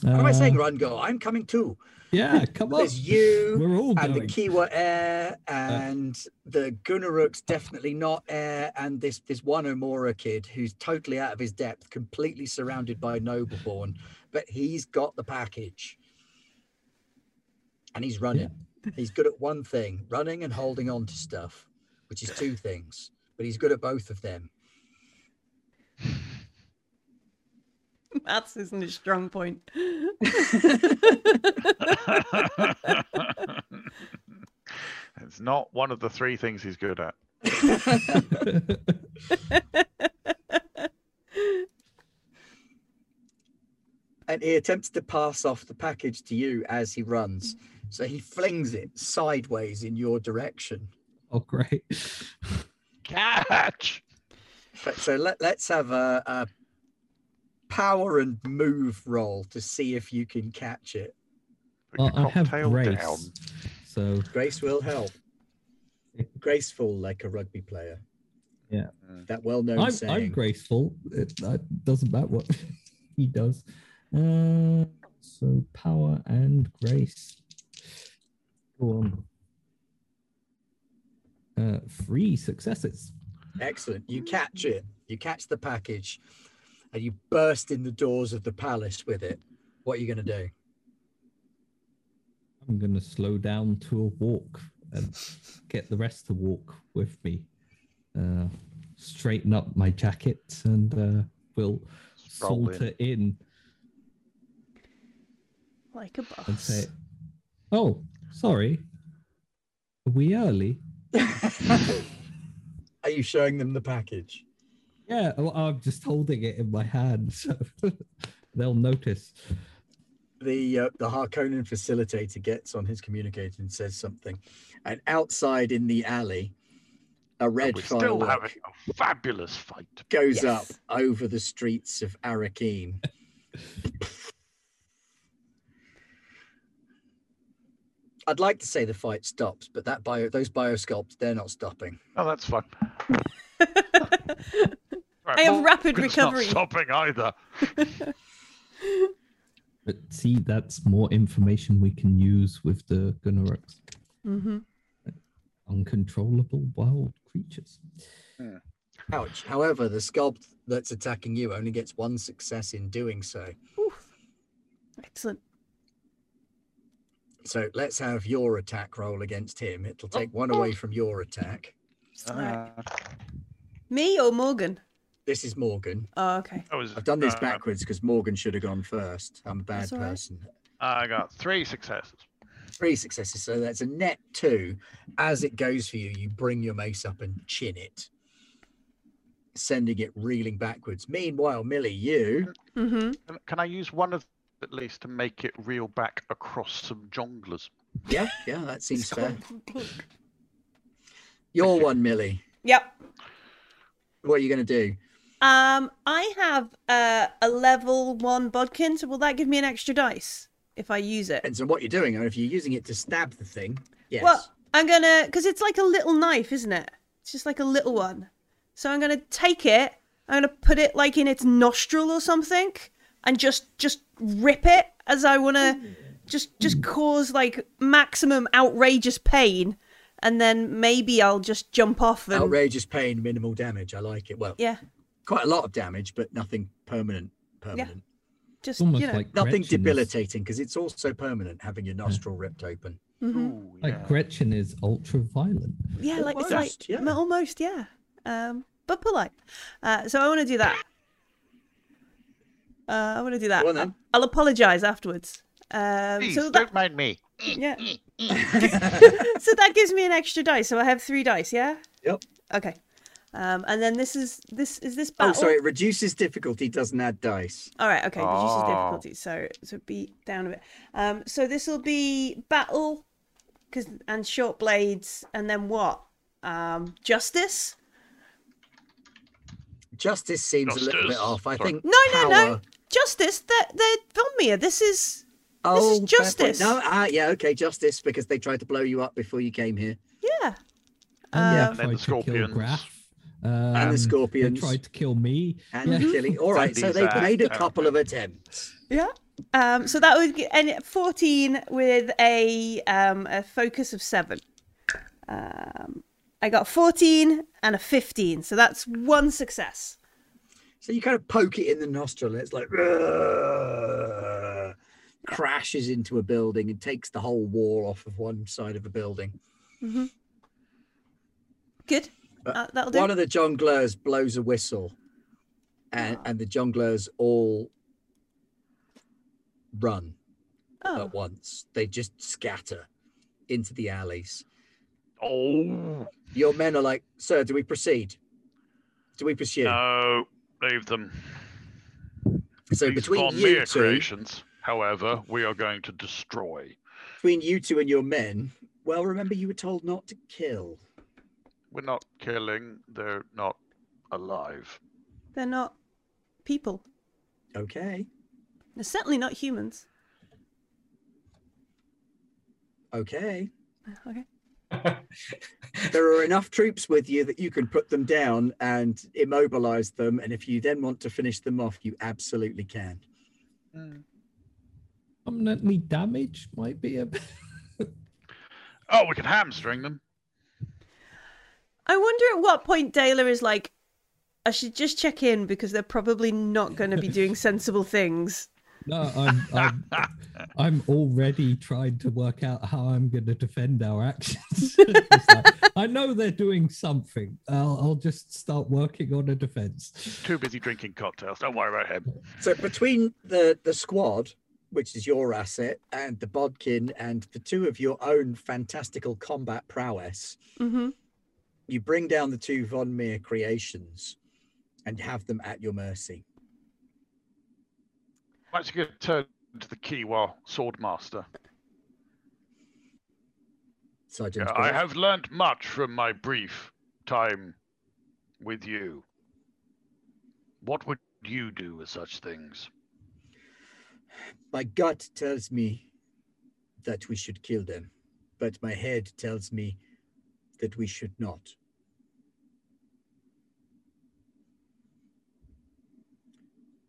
What am I Uh, saying, run, go? I'm coming too. Yeah, come on. There's you We're all and the. Kiwa Air and the Gunnaruk's definitely not Air and this this one O'Mara kid who's totally out of his depth, completely surrounded by Nobleborn, but he's got the package. And he's running. He's good at one thing, running and holding on to stuff, which is two things, but he's good at both of them. Maths isn't his strong point. it's not one of the three things he's good at. and he attempts to pass off the package to you as he runs. So he flings it sideways in your direction. oh, great. Catch. But- So let, let's have a, a power and move roll to see if you can catch it. Put Well, I have grace, down. so Grace will help. Graceful like a rugby player. Yeah. That well known I'm, saying. I'm graceful. It, that doesn't matter what he does. Uh, so power and grace. Go on. Uh, three successes. Excellent. You catch it. You catch the package and you burst in the doors of the palace with it. What are you going to do? I'm going to slow down to a walk and get the rest to walk with me. Uh, straighten up my jacket and uh, will Stroll in. saunter in Like a and boss. say, "Oh, sorry, are we early?" Are you showing them the package? Yeah, well, I'm just holding it in my hand, so they'll notice. the uh, the Harkonnen facilitator gets on his communicator and says something, and outside in the alley, a And red we're still having a fabulous fight. goes up over the streets of Arakeen. I'd like to say the fight stops, but that bio those biosculpts they're not stopping. Oh, that's fine. Right, I have rapid Morgan's not recovery. stopping either. But see, that's more information we can use with the Gunnaruks. hmm Uncontrollable wild creatures. Ouch. However, the sculpt that's attacking you only gets one success in doing so. Excellent. So let's have your attack roll against him. It'll Oh, take one away from your attack. Right. Me or Morgan? This is Morgan. Oh, okay. That was, I've done this uh, backwards because Morgan should have gone first. I'm a bad That's all right. person. I got three successes. Three successes, so that's a net two. As it goes for you, you bring your mace up and chin it, sending it reeling backwards. Meanwhile, Millie, you hmm Can, can I use one of at least to make it reel back across some jongleurs? yeah, yeah, that seems fair. Your one, Millie. Yep. What are you going to do? Um, I have uh, a level one bodkin, so will that give me an extra dice if I use it? Depends on what you're doing. And if you're using it to stab the thing, yes. Well, I'm gonna because it's like a little knife, isn't it? It's just like a little one. So I'm gonna take it. I'm gonna put it like in its nostril or something, and just just rip it as I wanna just just cause like maximum outrageous pain, and then maybe I'll just jump off and Outrageous pain, minimal damage. I like it. Well, yeah, quite a lot of damage, but nothing permanent. Permanent. just almost you know. like Nothing Gretchen debilitating because it's also permanent having your nostril ripped open. mhm. Ooh, Like. Gretchen is ultra violent. Yeah, like it's like Almost, yeah. almost, yeah. Um, but polite. Uh, so I want to do that. Uh, I want to do that. Go on then. I'll apologize afterwards. Um, Please, so that don't mind me. yeah. so that gives me an extra dice. So I have three dice. Yeah. Yep. Okay. Um, and then this is this is this battle. Oh, sorry. It reduces difficulty, doesn't add dice. All right. Okay. Reduces Oh. difficulty. So so be down a bit. Um, so this will be battle, because and short blades, and then what? Um, justice. Justice seems a little bit off. I Sorry. think. No, no, no. Justice. They're they're Von Meer. This is Oh, is justice. No, ah, yeah, okay, justice because they tried to blow you up before you came here. yeah. And Yeah. And then the to kill scorpions. Graff. And the um, scorpions. They tried to kill me. And Yeah. killing. All right, so they've uh, made a couple of attempts. Yeah. Um, so that would get and 14 with a um, a focus of seven. Um, I got 14 and a 15, so that's one success. So you kind of poke it in the nostril, and it's like crashes into a building and takes the whole wall off of one side of a building. Good. But Uh, that'll do. One of the jongleurs blows a whistle, and, and the jongleurs all run oh, at once. They just scatter into the alleys. Oh Your men are like, "Sir, do we proceed? Do we pursue?" no, leave them. so These between Von you Meer two, creations, however, we are going to destroy. between you two and your men, well, remember you were told not to kill. We're not killing. They're not alive. they're not people. Okay, They're certainly not humans. okay. Okay. There are enough troops with you that you can put them down and immobilize them. And if you then want to finish them off, you absolutely can. Hmm. Permanently damaged might be a bit. Oh, we can hamstring them. I wonder at what point Dela is like, I should just check in because they're probably not going to be doing sensible things. No, I'm, I'm, I'm already trying to work out how I'm going to defend our actions. Like, I know they're doing something. I'll, I'll just start working on a defense. Too busy drinking cocktails. Don't worry about him. So between the the squad, which is your asset, and the bodkin, and the two of your own fantastical combat prowess, hmm you bring down the two von Meer creations, and have them at your mercy. I'm actually going to turn to the Kiwa Swordmaster. Sergeant. Yeah, I have learnt much from my brief time with you. What would you do with such things? My gut tells me that we should kill them, but my head tells me that we should not.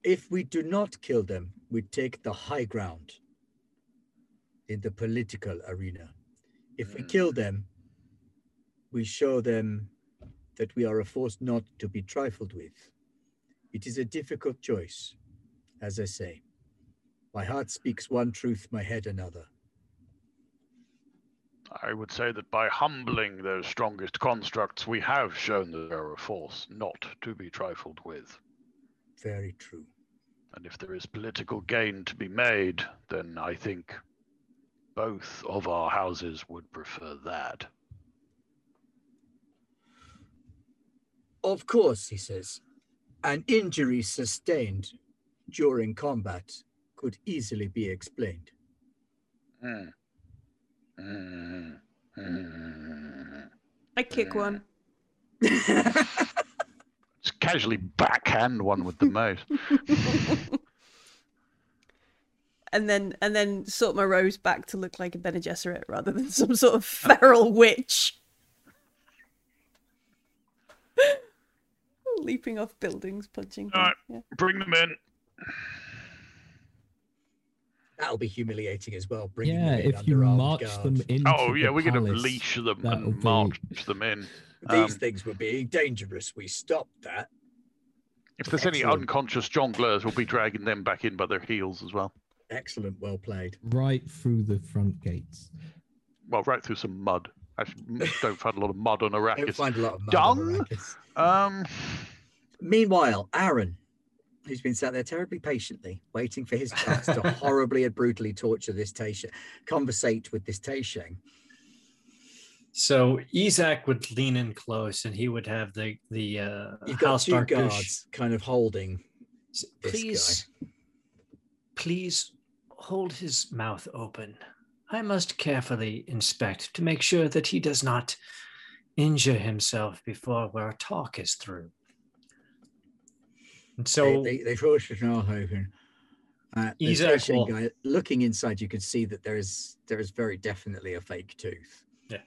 If we do not kill them, we take the high ground in the political arena. If we kill mm. them, we show them that we are a force not to be trifled with. It is a difficult choice, as I say. My heart speaks one truth, my head another. I would say that by humbling those strongest constructs, we have shown that they're a force not to be trifled with. Very true. And if there is political gain to be made, then I think both of our houses would prefer that. Of course, he says, an injury sustained during combat could easily be explained. Hmm. Hmm. Hmm. I kick one. Just casually backhand one with the mouse. and then and then sort my rose back to look like a Bene Gesserit rather than some sort of feral witch. Leaping off buildings, punching. Alright. yeah. Bring them in. That'll be humiliating as well. Bringing Yeah, if you march guard. them into Oh yeah, the we're gonna leash them and be- march them in. These Um, things were being dangerous. We stopped that. if there's any unconscious jongleurs, we'll be dragging them back in by their heels as well. Excellent. Well played. right through the front gates. Well, right through some mud. Actually, m- don't find a lot of mud on Don't find a lot of mud on Dung? Arrakis. Um, Meanwhile, Aaron, who's been sat there terribly patiently, waiting for his chance to horribly and brutally torture this Taisha, conversate with this Taisheng. So Isaac would lean in close, and he would have the the uh, You've got house two dark guards kind of holding Please, please hold his mouth open. I must carefully inspect to make sure that he does not injure himself before our talk is through. And so they, they, they forced open. Uh, Isaac Taisheng guy, looking inside, you can see that there is there is very definitely a fake tooth. Yeah.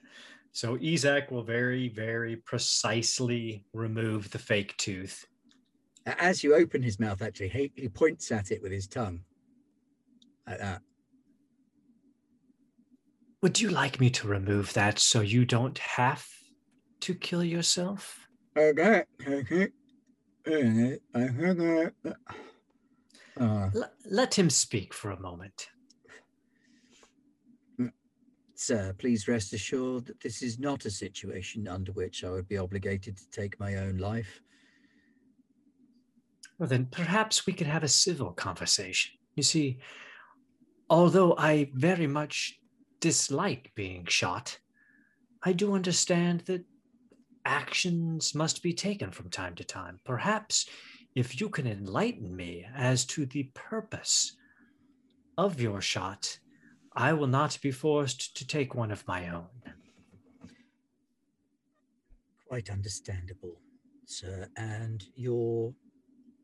So Isaac will very, very precisely remove the fake tooth. As you open his mouth, actually, he, he points at it with his tongue. Like that. Would you like me to remove that so you don't have to kill yourself? Okay. Okay. Okay. Okay. Uh, L- let him speak for a moment. Sir, please rest assured that this is not a situation under which I would be obligated to take my own life. Well, then perhaps we could have a civil conversation. You see, although I very much dislike being shot, I do understand that actions must be taken from time to time. Perhaps if you can enlighten me as to the purpose of your shot, I will not be forced to take one of my own. Quite understandable, sir. And your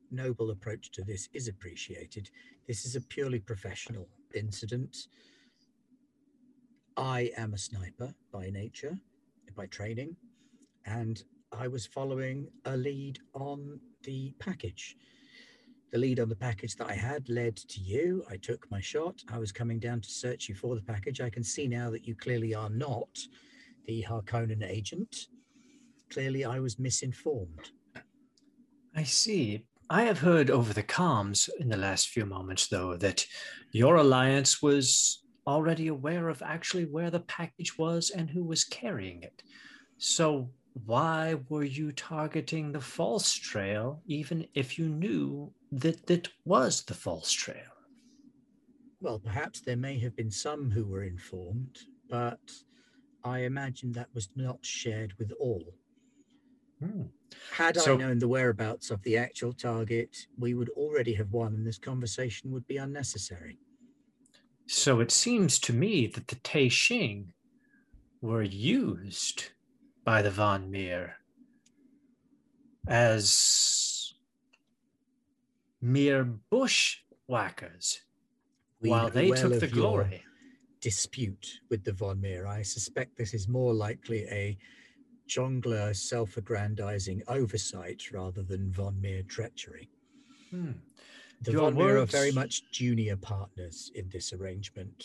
noble approach to this is appreciated. This is a purely professional incident. I am a sniper by nature, by training, and I was following a lead on the package. The lead on the package that I had led to you. I took my shot. I was coming down to search you for the package. I can see now that you clearly are not the Harkonnen agent. Clearly, I was misinformed. I see. I have heard over the comms in the last few moments, though, that your alliance was already aware of actually where the package was and who was carrying it. So, why were you targeting the false trail, even if you knew that that was the false trail? Well, perhaps there may have been some who were informed, but I imagine that was not shared with all. Hmm. Had So- I known the whereabouts of the actual target, we would already have won, and this conversation would be unnecessary. So it seems to me that the Tei Xing were used by the Von Meer as mere bushwhackers We while they well took the glory. dispute with the Von Meer. I suspect this is more likely a jongleur self-aggrandizing oversight rather than Von Meer treachery. Hmm. The Your Von Meer are very much junior partners in this arrangement.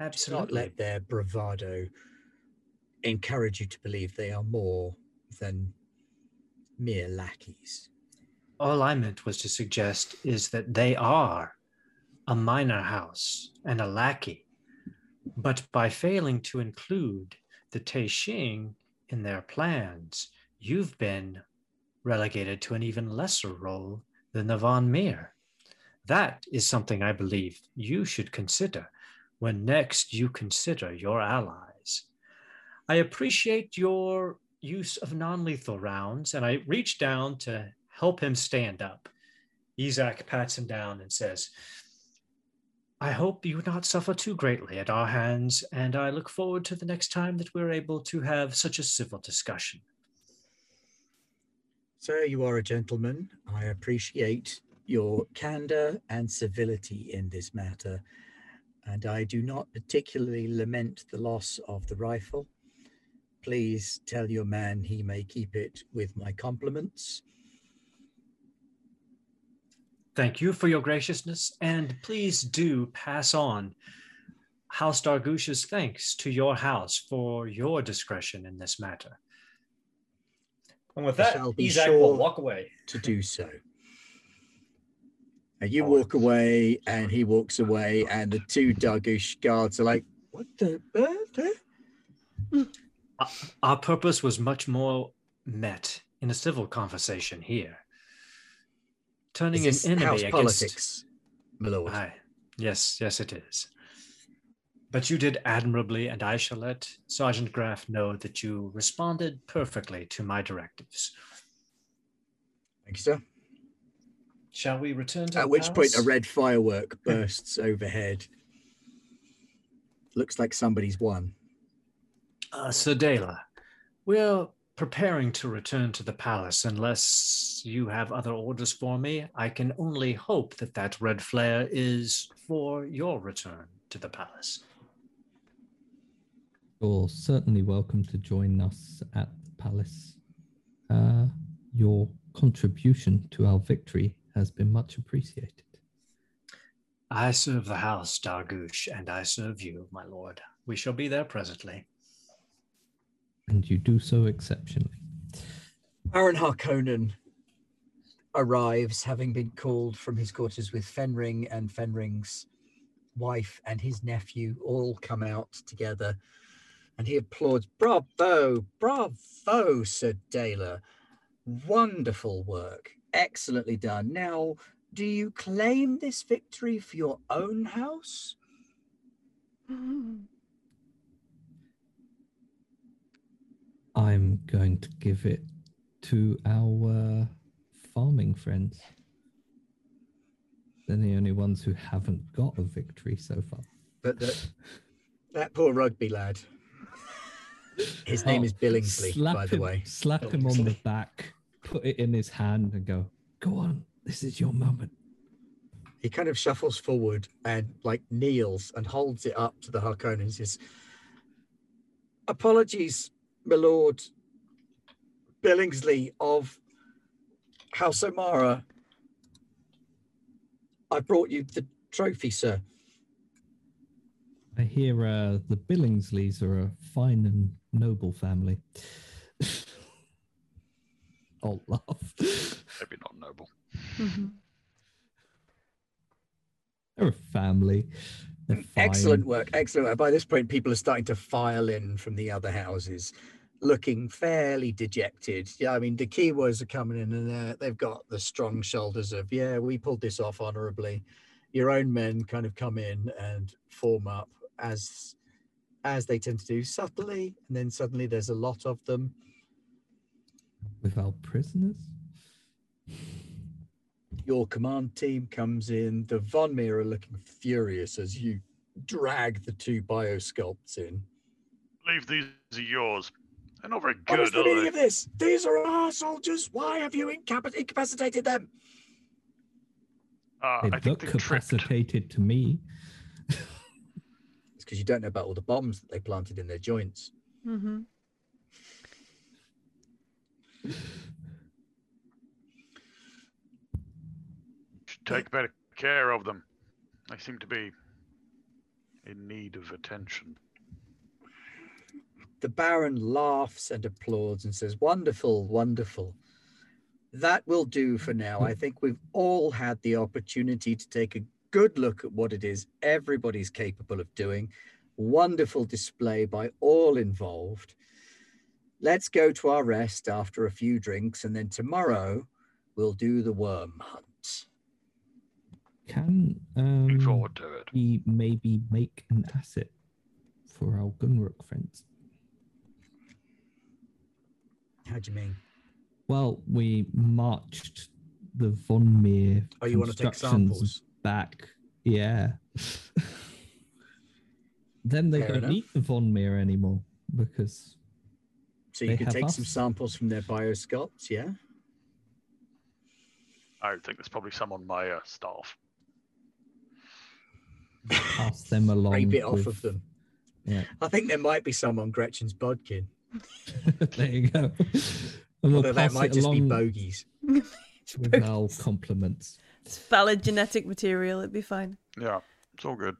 Absolutely. Do not let their bravado encourage you to believe they are more than mere lackeys. All I meant was to suggest is that they are a minor house and a lackey. But by failing to include the Tei Xing in their plans, you've been relegated to an even lesser role than the Von Meer. That is something I believe you should consider when next you consider your allies. I appreciate your use of non lethal rounds, and I reach down to help him stand up. Isaac pats him down and says, I hope you not suffer too greatly at our hands, and I look forward to the next time that we're able to have such a civil discussion. Sir, you are a gentleman. I appreciate your candor and civility in this matter, and I do not particularly lament the loss of the rifle. Please tell your man he may keep it with my compliments. Thank you for your graciousness, and please do pass on House Dargush's thanks to your house for your discretion in this matter. And with that, shall Isaac sure- will walk away. to do so. And you walk away, and he walks away, and the two Dargush guards are like, "What the?" Uh, uh, uh?" Our purpose was much more met in a civil conversation here. Turning an enemy house against politics, my lord? Aye. Yes, yes, it is. But you did admirably, and I shall let Sergeant Graff know that you responded perfectly to my directives. Thank you, sir. Shall we return to At which point, a red firework bursts overhead. Looks like somebody's won. Uh, Sir Dela, we're preparing to return to the palace unless you have other orders for me. I can only hope that that red flare is for your return to the palace. You're certainly welcome to join us at the palace. Uh, your contribution to our victory has been much appreciated. I serve the house, Dargush, and I serve you, my lord. We shall be there presently. And you do so exceptionally. Baron Harkonnen arrives, having been called from his quarters with Fenring and Fenring's wife and his nephew all come out together. And he applauds, Bravo, bravo, Sir Dela. Wonderful work. Excellently done. Now, do you claim this victory for your own house? I'm going to give it to our farming friends. They're the only ones who haven't got a victory so far. But that, that poor rugby lad. His name Oh, is Billingsley, by the way. Slap him on the back, put it in his hand, and go, Go on, this is your moment. he kind of shuffles forward and like kneels and holds it up to the Harkonnen and says, Apologies, my lord Billingsley of House O'Mara. I brought you the trophy, sir. I hear uh, the Billingsleys are a fine and noble family. I'll laugh. Maybe not noble. Mhm. They're a family. Excellent work, excellent work. By this point, people are starting to file in from the other houses, looking fairly dejected. Yeah, I mean, the Kiwos are coming in and they've got the strong shoulders of, yeah, we pulled this off honorably. Your own men kind of come in and form up as as they tend to do subtly, and then suddenly there's a lot of them. Without prisoners? Your command team comes in. The Von Meer are looking furious as you drag the two biosculpts in. Leave these are yours. They're not very good, What is good, the are meaning they? of this? These are our soldiers. Why have you incapac- incapacitated them? Uh, They I think look they tripped. capacitated to me. It's because you don't know about all the bombs that they planted in their joints. Mhm. Take better care of them. They seem to be in need of attention. The Baron laughs and applauds and says, Wonderful, wonderful. That will do for now. I think we've all had the opportunity to take a good look at what it is everybody's capable of doing. Wonderful display by all involved. Let's go to our rest after a few drinks, and then tomorrow we'll do the worm hunt. Can Looking um, forward to it. we maybe make an asset for our Gunnaruk friends? How do you mean? Well, we marched the Von Meer Oh, you want to take constructions samples? back. Yeah. then they Fair don't enough. need the Von Meer anymore because So you They could have take some samples from their biosculpts, yeah? I think there's probably some on my uh, staff. Pass them along. Scrape it off with- of them. Yeah. I think there might be some on Gretchen's bodkin. there you go. And we'll Although that might just be along bogies. with our compliments. It's valid genetic material. It'd be fine. Yeah, it's all good.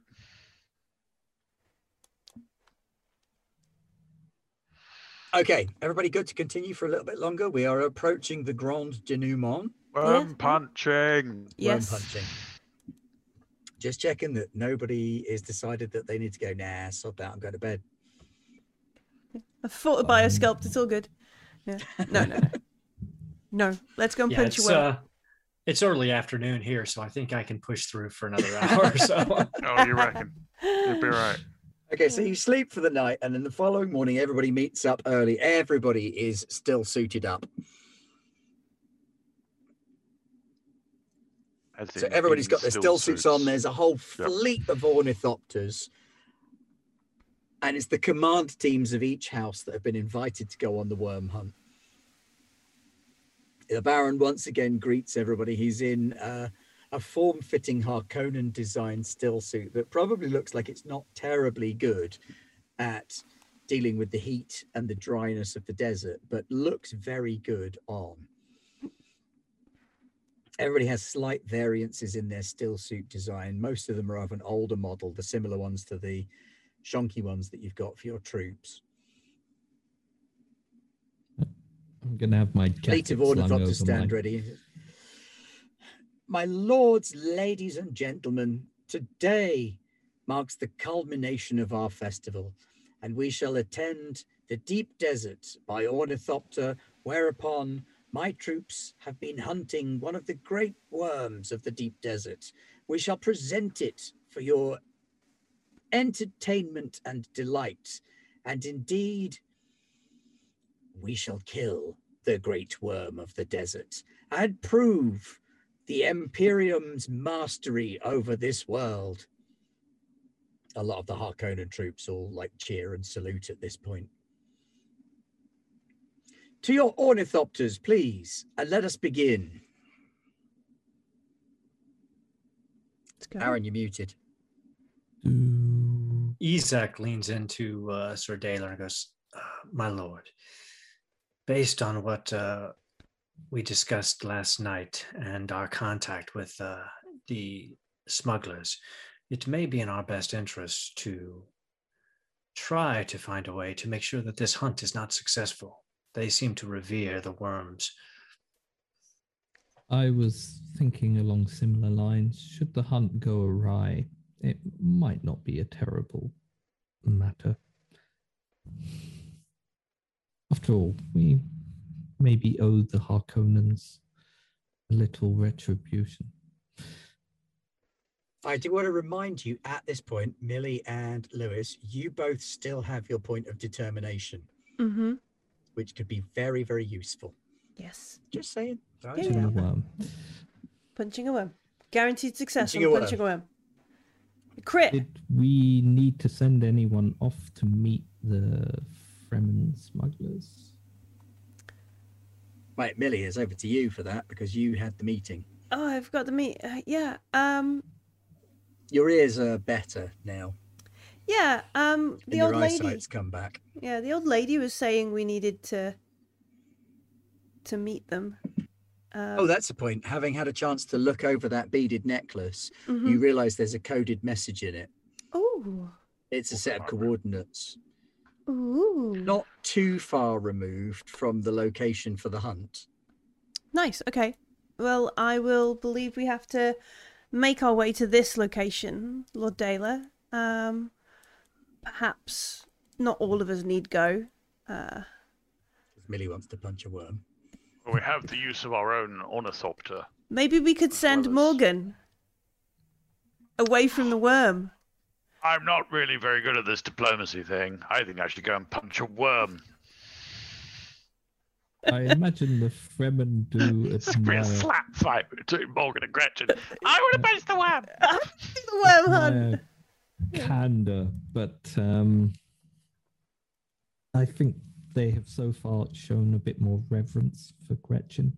Okay, everybody good to continue for a little bit longer? We are approaching the Grand Denouement. Worm yeah. punching. Yes. Worm punching. Just checking that nobody is decided that they need to go, nah, sod that, I'm going to bed. I fought the Fine. biosculpt. It's all good. Yeah. No, no, no. No. Let's go and Yeah, punch it's, you well. uh, it's early afternoon here, so I think I can push through for another hour or so. Oh, you reckon? You'll be right. Okay, so you sleep for the night, and then the following morning, everybody meets up early. Everybody is still suited up. So everybody's got their stillsuits on. There's a whole Yep. fleet of ornithopters. And it's the command teams of each house that have been invited to go on the worm hunt. The Baron once again greets everybody. He's in uh, a form fitting Harkonnen designed stillsuit that probably looks like it's not terribly good at dealing with the heat and the dryness of the desert, but looks very good on everybody has slight variances in their stillsuit design. Most of them are of an older model, the similar ones to the shonky ones that you've got for your troops. I'm gonna have my Fleet jacket of slung over stand my- ready. My lords, ladies, and gentlemen, today marks the culmination of our festival, and we shall attend the deep desert by ornithopter, whereupon my troops have been hunting one of the great worms of the deep desert. We shall present it for your entertainment and delight, and indeed, we shall kill the great worm of the desert and prove the Imperium's mastery over this world. A lot of the Harkonnen troops all like cheer and salute at this point. To your ornithopters, please, and let us begin. Aaron, you're muted. Isaac leans into uh, Sir Dela and goes, uh, My lord, based on what uh, we discussed last night and our contact with uh, the smugglers, it may be in our best interest to try to find a way to make sure that this hunt is not successful. They seem to revere the worms. I was thinking along similar lines. Should the hunt go awry, it might not be a terrible matter. After all, we maybe owe the Harkonnens a little retribution. I do want to remind you at this point, Millie and Lewis, you both still have your point of determination, Mm-hmm. Which could be very, very useful. Yes. Just saying. throwing Yeah, yeah. out there. Um, Punching a worm. Guaranteed success Punching on a worm. punching a worm. Crit. did we need to send anyone off to meet the Fremen smugglers? Right, Millie, it's over to you for that because you had the meeting. Oh, I've got the meet. Uh, yeah. Um. Your ears are better now, Yeah. Um. The old lady. come back. Yeah. The old lady was saying we needed to. To meet them. Uh, Oh, that's the point. Having had a chance to look over that beaded necklace, mhm. you realise there's a coded message in it. Oh. It's a set of coordinates, Ooh. not too far removed from the location for the hunt. Nice. Okay. Well, I will believe we have to make our way to this location, Lord Dela. Um, perhaps not all of us need go. Uh, Millie wants to punch a worm. We have the use of our own ornithopter. maybe we could send well as- Morgan away from the worm. I'm not really very good at this diplomacy thing. I think I should go and punch a worm. I imagine the Fremen do It's gonna a slap fight between Morgan and Gretchen. I want to punch the worm. the worm hunt. Admire candor, but um, I think they have so far shown a bit more reverence for Gretchen.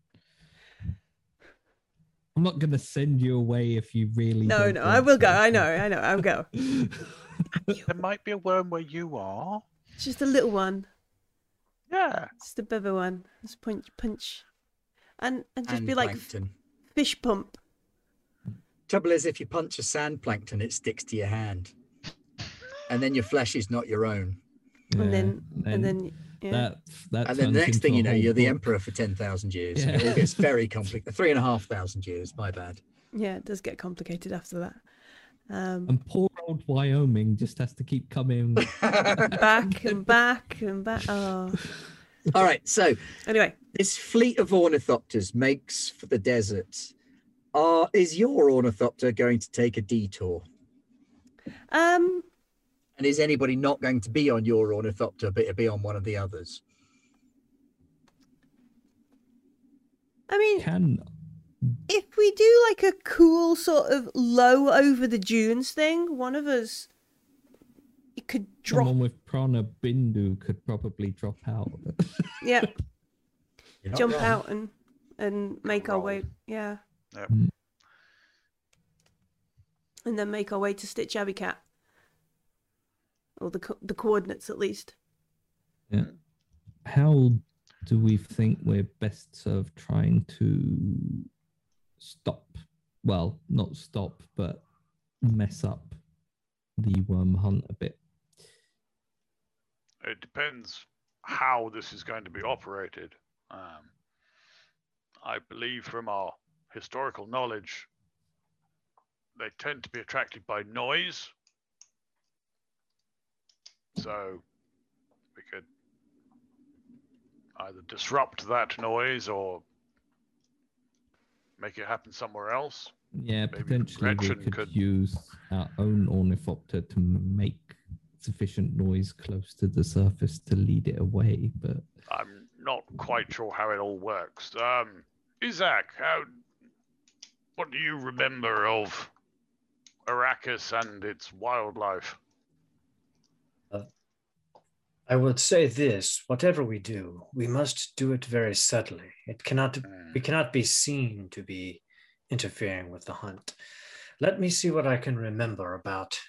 I'm not going to send you away if you really. No, no, I will go. I know, I know, I'll go. There might be a worm where you are. Just a little one, Yeah. just a bubba one. Just punch, punch, and and just and be like fish pump. Trouble is, if you punch a sand plankton, it sticks to your hand, and then your flesh is not your own. and then and then yeah. that that and then the next thing you know, you're the emperor for ten thousand years. and It Yeah. all gets very complicated. Three and a half thousand years. My bad. yeah, it does get complicated after that. Um, And poor old Wyoming just has to keep coming. back and back and back. Oh, All right. So anyway, this fleet of ornithopters makes for the desert. Are is your ornithopter going to take a detour? um, And is anybody not going to be on your ornithopter, but it'll be on one of the others? I mean, Can if we do like a cool sort of low over the dunes thing, one of us it could drop. someone with Prana Bindu could probably drop out. Yeah, jump wrong. out and and make our way. Yeah, Yep. Mm. and then make our way to Sietch Abikat, or the co- the coordinates at least. Yeah. How do we think we're best served trying to stop? Well, not stop, but mess up the worm hunt a bit. It depends how this is going to be operated. Um, I believe from our historical knowledge, they tend to be attracted by noise. So we could either disrupt that noise or make it happen somewhere else. Yeah, Maybe potentially we could, could- use our own ornithopter to make sufficient noise close to the surface to lead it away. But I'm not quite sure how it all works. Um, Isaac, how? What do you remember of Arrakis and its wildlife? I would say this whatever we do, we must do it very subtly. It cannot Hmm, we cannot be seen to be interfering with the hunt. Let me see what I can remember about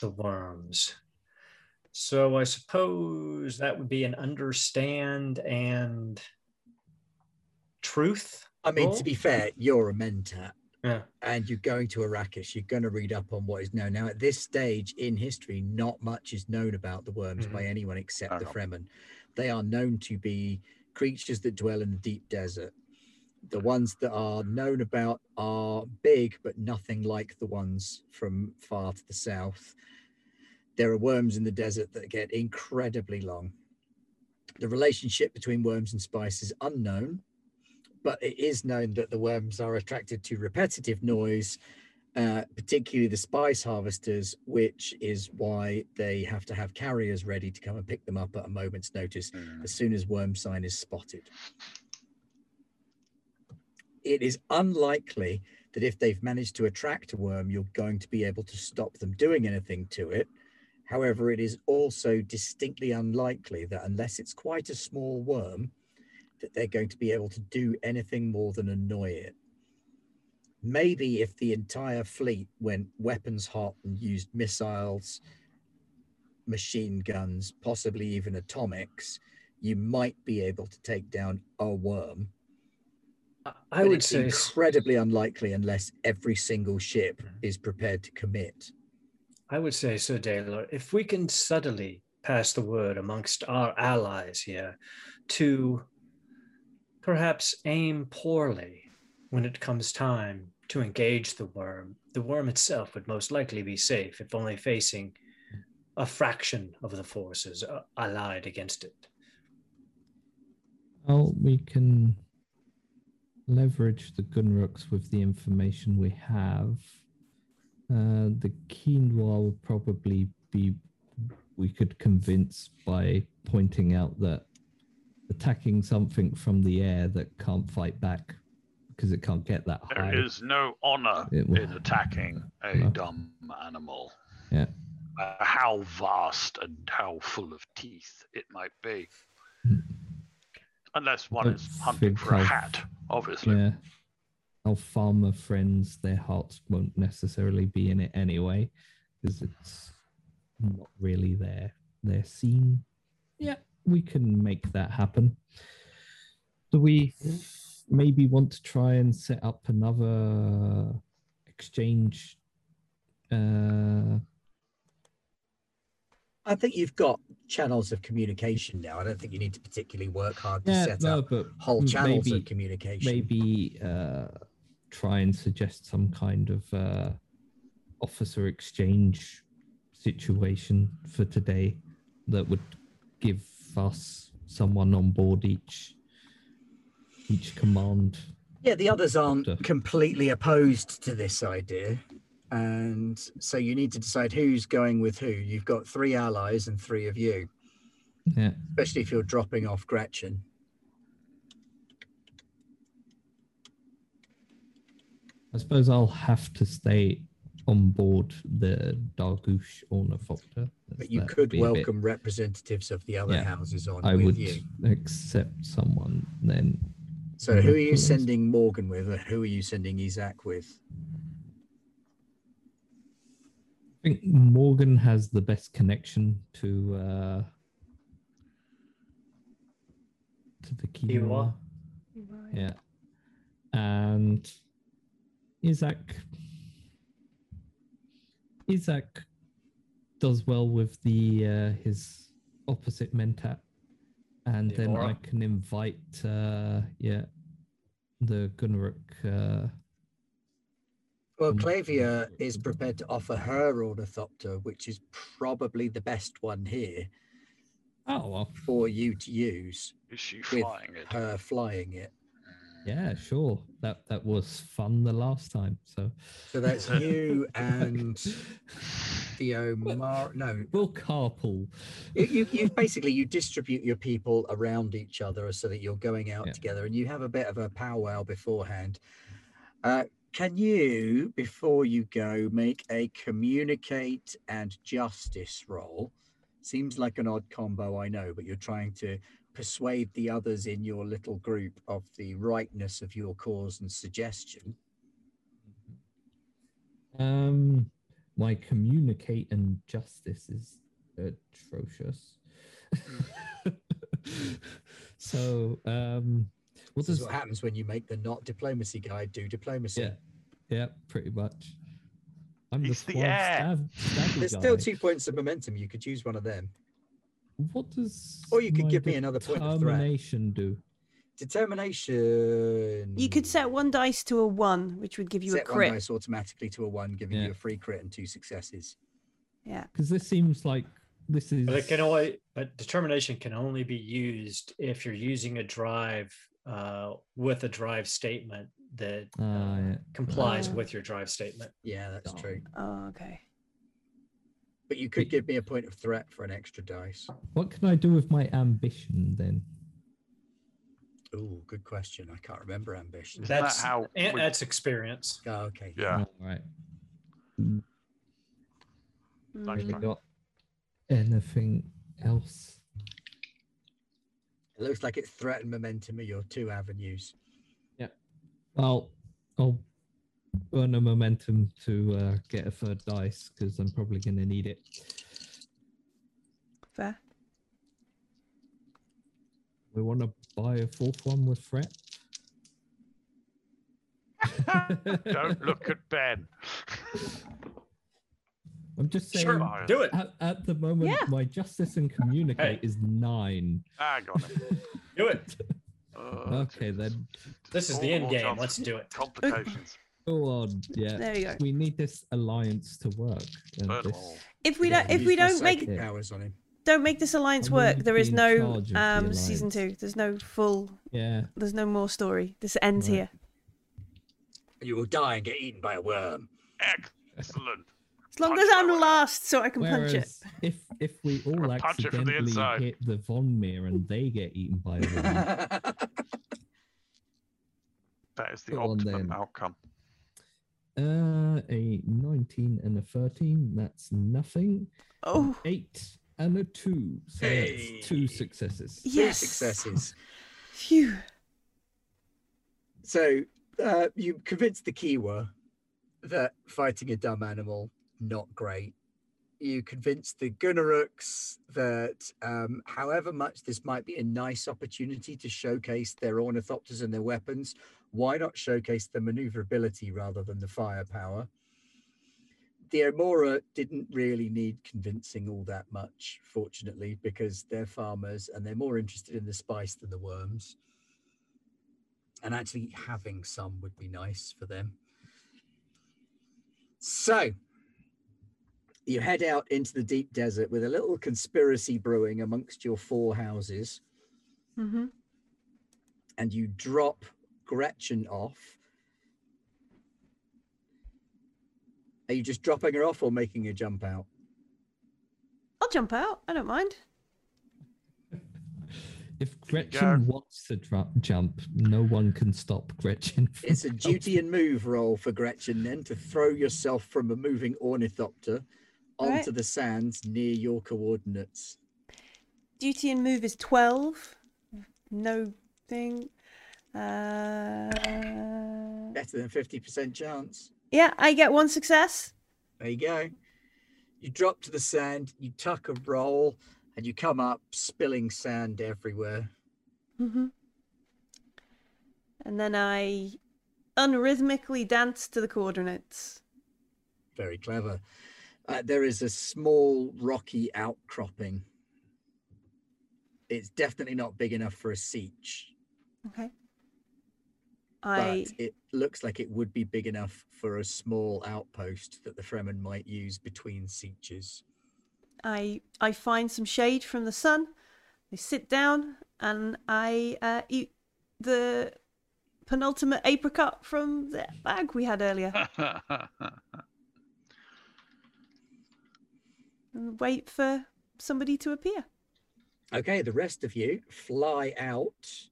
the worms. So I suppose that would be an understand and truth. I mean, roll? to be fair, you're a mentat Yeah. and you're going to Arrakis. You're going to read up on what is known. Now, at this stage in history, not much is known about the worms by mm-hmm. anyone except the Oh. Fremen. They are known to be creatures that dwell in the deep desert. The ones that are known about are big, but nothing like the ones from far to the south. There are worms in the desert that get incredibly long. The relationship between worms and spice is unknown, but it is known that the worms are attracted to repetitive noise, uh, particularly the spice harvesters, which is why they have to have carriers ready to come and pick them up at a moment's notice Mm. as soon as worm sign is spotted. It is unlikely that if they've managed to attract a worm, you're going to be able to stop them doing anything to it. However, it is also distinctly unlikely that unless it's quite a small worm, that they're going to be able to do anything more than annoy it. Maybe if the entire fleet went weapons hot and used missiles, machine guns, possibly even atomics, you might be able to take down a worm. I- but would say incredibly unlikely unless every single ship Mhm. is prepared to commit. I would say, Sir Dela, if we can subtly pass the word amongst our allies here to perhaps aim poorly when it comes time to engage the worm, the worm itself would most likely be safe if only facing a fraction of the forces uh, allied against it. Well, we can leverage the Gunnaruks with the information we have. Uh, the Kiwa will probably be we could convince by pointing out that attacking something from the air that can't fight back because it can't get that high. There is no honor It will- in attacking a No. dumb animal. Yeah. Uh, how vast and how full of teeth it might be. Unless one Don't is hunting think for a I've- hat, obviously. Yeah. Our farmer friends, their hearts won't necessarily be in it anyway, because it's not really their their scene. Yeah, we can make that happen. Do we maybe want to try and set up another exchange? Uh, I think you've got channels of communication now. I don't think you need to particularly work hard to yeah, set no, up whole channels maybe, of communication. maybe uh, try and suggest some kind of uh, officer exchange situation for today that would give us someone on board each each command. Yeah, the others aren't completely opposed to this idea. And so you need to decide who's going with who. You've got three allies and three of you, Yeah, especially if you're dropping off Gretchen. I suppose I'll have to stay on board the Dargush Ornithopter. But you could be a bit- welcome representatives of the other Yeah, houses on I with would you. accept someone then. So who are you Nicholas. sending Morgan with, or who are you sending Isaac with? I think Morgan has the best connection to uh to the Kiwa. Kiwa. Yeah. And Isaac Isaac does well with the uh his opposite mentat. And then I can invite uh yeah the Gunnaruk uh Well, Clavia is prepared to offer her ornithopter, which is probably the best one here oh well, for you to use. Is she With flying it? Her flying it. Yeah, sure. That that was fun the last time. So So that's you and Theo Mar. No, we'll carpool. you, you, you basically you distribute your people around each other so that you're going out Yeah. together and you have a bit of a powwow beforehand. Uh, can you, before you go, make a communicate and justice roll? Seems like an odd combo, I know, but you're trying to persuade the others in your little group of the rightness of your cause and suggestion. Um, my communicate and justice is atrocious. so, um, what This is does what happens when you make the not diplomacy guy do diplomacy. yeah, yeah, pretty much. I'm He's the the suave stab, stabby There's still two points of momentum. You could use one of them. What does Or you could give me another point of threat. determination do? Determination. You could set one dice to a one, which would give you set a crit. one dice automatically to a one, giving Yeah. you a free crit and two successes. Yeah. Because this seems like this is. But it can only but determination can only be used if you're using a drive uh, with a drive statement that uh, Ah, yeah. complies Ah. with your drive statement. Yeah, that's Oh. true. Oh, okay. But you could give me a point of threat for an extra dice. What can I do with my ambition then? Oh, good question. I can't remember ambition. Isn't that That's how and we- that's experience. Oh, okay. Yeah. All right. Nice Really Mm. got anything else? It looks like it's threat and momentum are your two avenues. Yeah. Well, I'll burn a momentum to uh, get a third dice because I'm probably going to need it. Fair. We want to buy a fourth one with threat. Don't look at Ben. I'm just saying. Sure, Fine. do it. At, at the moment, Yeah. my justice and communicate Hey. is nine. Hang on. Do it. Uh, Okay, then This is All the end more game. chance. Let's do it. Complications. Go on. Yeah, There you go. we need this alliance to work. and Burn 'em this- If we Yeah, don't, if we don't make psychic powers on him. don't make this alliance work, to there be is in no charge of the um season two. There's no full. Yeah, There's no more story. This ends Right. here. You will die and get eaten by a worm. Excellent. As long Punch as I'm way last, so I can punch it. If if we all Or punch the accidentally hit the Von Meer and they get eaten by a worm, That is the Go optimum outcome. Uh, a 19 and a 13, that's nothing. Oh, Eight and a two, so Hey. that's two successes. Two successes. Phew. So uh, you convinced the Kiwa that fighting a dumb animal not great. You convinced the Gunnaruks that um, however much this might be a nice opportunity to showcase their ornithopters and their weapons, why not showcase the maneuverability rather than the firepower? The O'Mara didn't really need convincing all that much, fortunately, because they're farmers and they're more interested in the spice than the worms and actually having some would be nice for them. So you head out into the deep desert with a little conspiracy brewing amongst your four houses, hmm and you drop Gretchen off. Are you just dropping her off or making her jump out? I'll jump out. I don't mind. If Gretchen go. wants to dra- jump, no one can stop Gretchen. It's a duty and move roll for Gretchen then to throw yourself from a moving ornithopter All right. onto the sands near your coordinates. Duty and move is twelve. No thing. Uh, Better than 50% chance. yeah, I get one success. There you go. You drop to the sand, you tuck a roll, and you come up spilling sand everywhere. hmm And then I unrhythmically dance to the coordinates. Very clever. Uh, there is a small rocky outcropping. It's definitely not big enough for a sietch, Okay. But it looks like it would be big enough for a small outpost that the Fremen might use between sietches. I I find some shade from the sun. I sit down and I uh, eat the penultimate apricot from the bag we had earlier and wait for somebody to appear. Okay, the rest of you fly out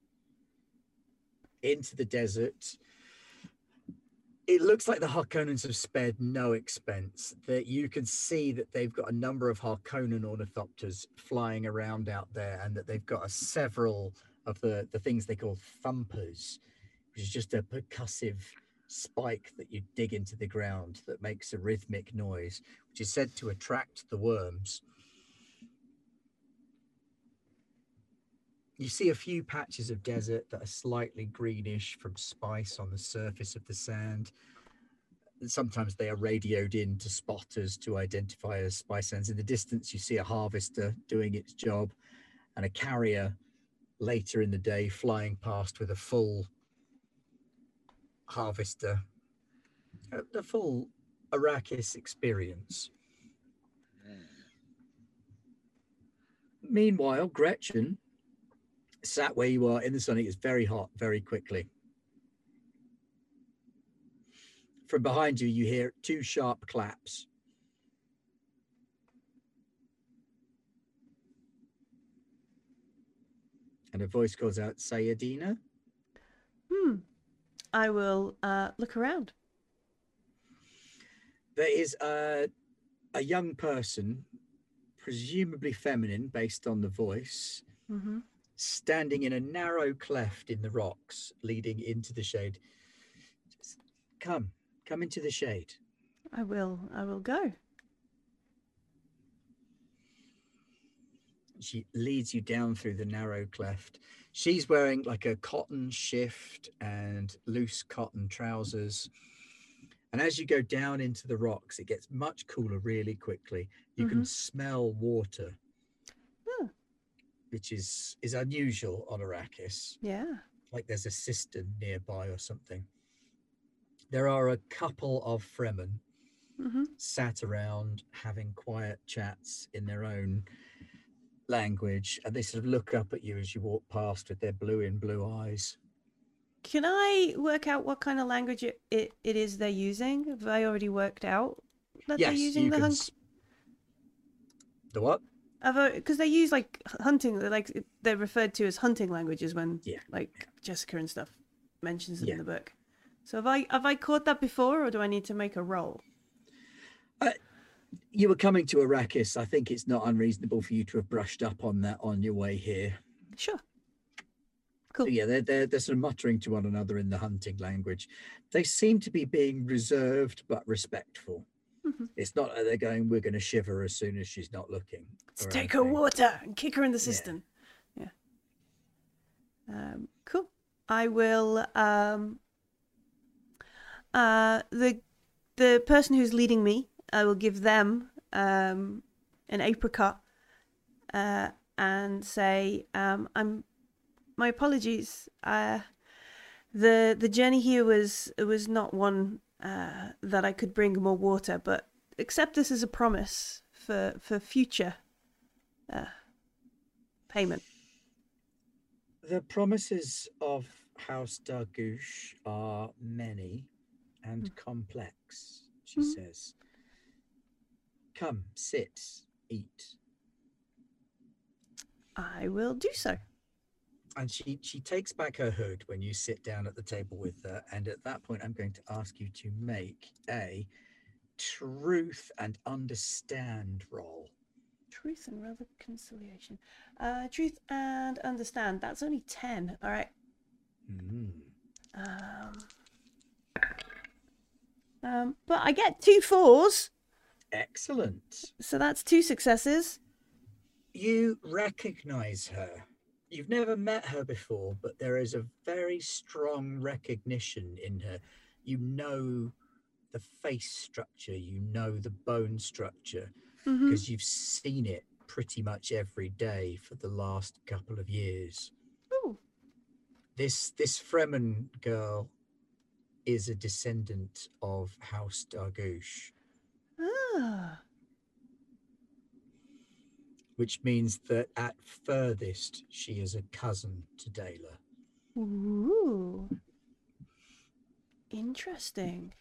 into the desert. It looks like the Harkonnens have spared no expense. That you can see that they've got a number of Harkonnen ornithopters flying around out there, and that they've got a, several of the, the things they call thumpers, which is just a percussive spike that you dig into the ground that makes a rhythmic noise, which is said to attract the worms. You see a few patches of desert that are slightly greenish from spice on the surface of the sand. Sometimes they are radioed in to spotters to identify as spice sands. In the distance, you see a harvester doing its job and a carrier later in the day, flying past with a full harvester, the full Arrakis experience. Hmm. Meanwhile, Gretchen sat where you are in the sun. It is very hot very quickly. From behind you, you hear two sharp claps. And a voice calls out, Sayadina. Hmm. I will uh, look around. There is a, a young person, presumably feminine based on the voice, hmm standing in a narrow cleft in the rocks leading into the shade. Just come, come into the shade. I will. I will go. She leads you down through the narrow cleft. She's wearing like a cotton shift and loose cotton trousers. And as you go down into the rocks, it gets much cooler really quickly. You can mm-hmm. smell water, which is is unusual on Arrakis. yeah. like there's a cistern nearby or something. There are a couple of Fremen hmm sat around having quiet chats in their own language, and they sort of look up at you as you walk past with their blue in blue eyes. Can I work out what kind of language it, it, it is they're using? Have I already worked out that they're using the can. hun- The what? Because they use like hunting they're like they're referred to as hunting languages when Yeah, like jessica and stuff mentions it in the book so have i have i caught that before or do i need to make a roll You were coming to Arrakis. I think it's not unreasonable for you to have brushed up on that on your way here. sure So Cool. yeah, they're, they're they're sort of muttering to one another in the hunting language. They seem to be being reserved but respectful. Mhm. It's not that they're going, we're going to shiver as soon as she's not looking. let's take her water and kick her in the Yeah. cistern yeah, um cool i will um uh the the person who's leading me i will give them um an apricot uh and say um i'm my apologies uh the the journey here was was not one uh that i could bring more water but accept this as a promise for for future uh payment The promises of House Dargouche are many and complex, she Mhm. says. Come, sit, eat. i will do so And she, she takes back her hood when you sit down at the table with her. And at that point, I'm going to ask you to make a truth and understand roll. truth and reconciliation uh truth and understand that's only 10 all right Mm. um um but i get two fours Excellent. so that's two successes You recognize her. You've never met her before, but there is a very strong recognition in her. You know the face structure, you know the bone structure, because you've seen it pretty much every day for the last couple of years. Ooh. This this Fremen girl is a descendant of House Dargouche, ah which means that at furthest she is a cousin to Dela. Ooh. Interesting.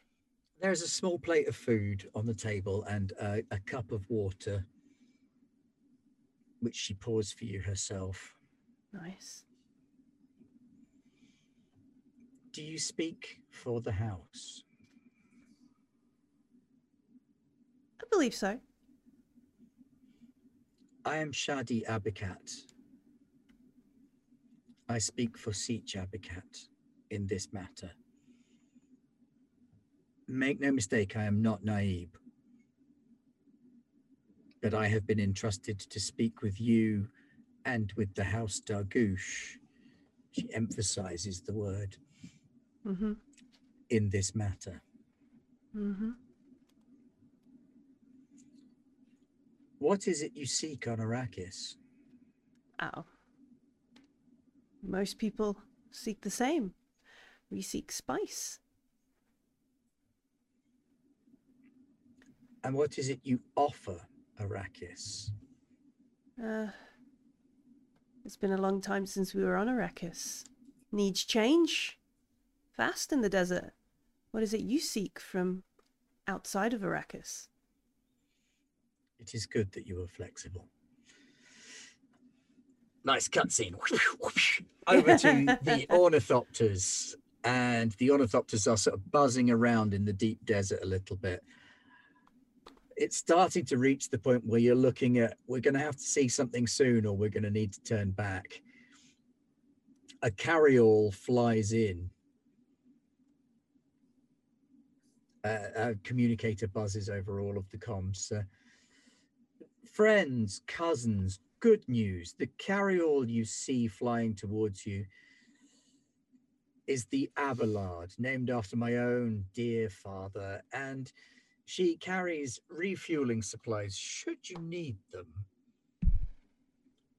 There's a small plate of food on the table and a, a cup of water, which she pours for you herself. Nice. Do you speak for the house? I believe so. I am Shadi Abikat. I speak for Sietch Abikat in this matter. Make no mistake, I am not Naib. But I have been entrusted to speak with you and with the House Dargush. She emphasizes the word Mm-hmm. in this matter. Mm-hmm. What is it you seek on Arrakis? Oh. Most people seek the same. We seek spice. And what is it you offer, Arrakis? Uh, it's been a long time since we were on Arrakis. Needs change. Fast in the desert. What is it you seek from outside of Arrakis? It is good that you were flexible. Nice cutscene. Over to the ornithopters, and the ornithopters are sort of buzzing around in the deep desert a little bit. It's starting to reach the point where you're looking at we're going to have to see something soon, or we're going to need to turn back. A carryall flies in. Uh, a communicator buzzes over all of the comms. Uh, friends, cousins, good news. The carryall you see flying towards you is the Abelard, named after my own dear father, and she carries refueling supplies should you need them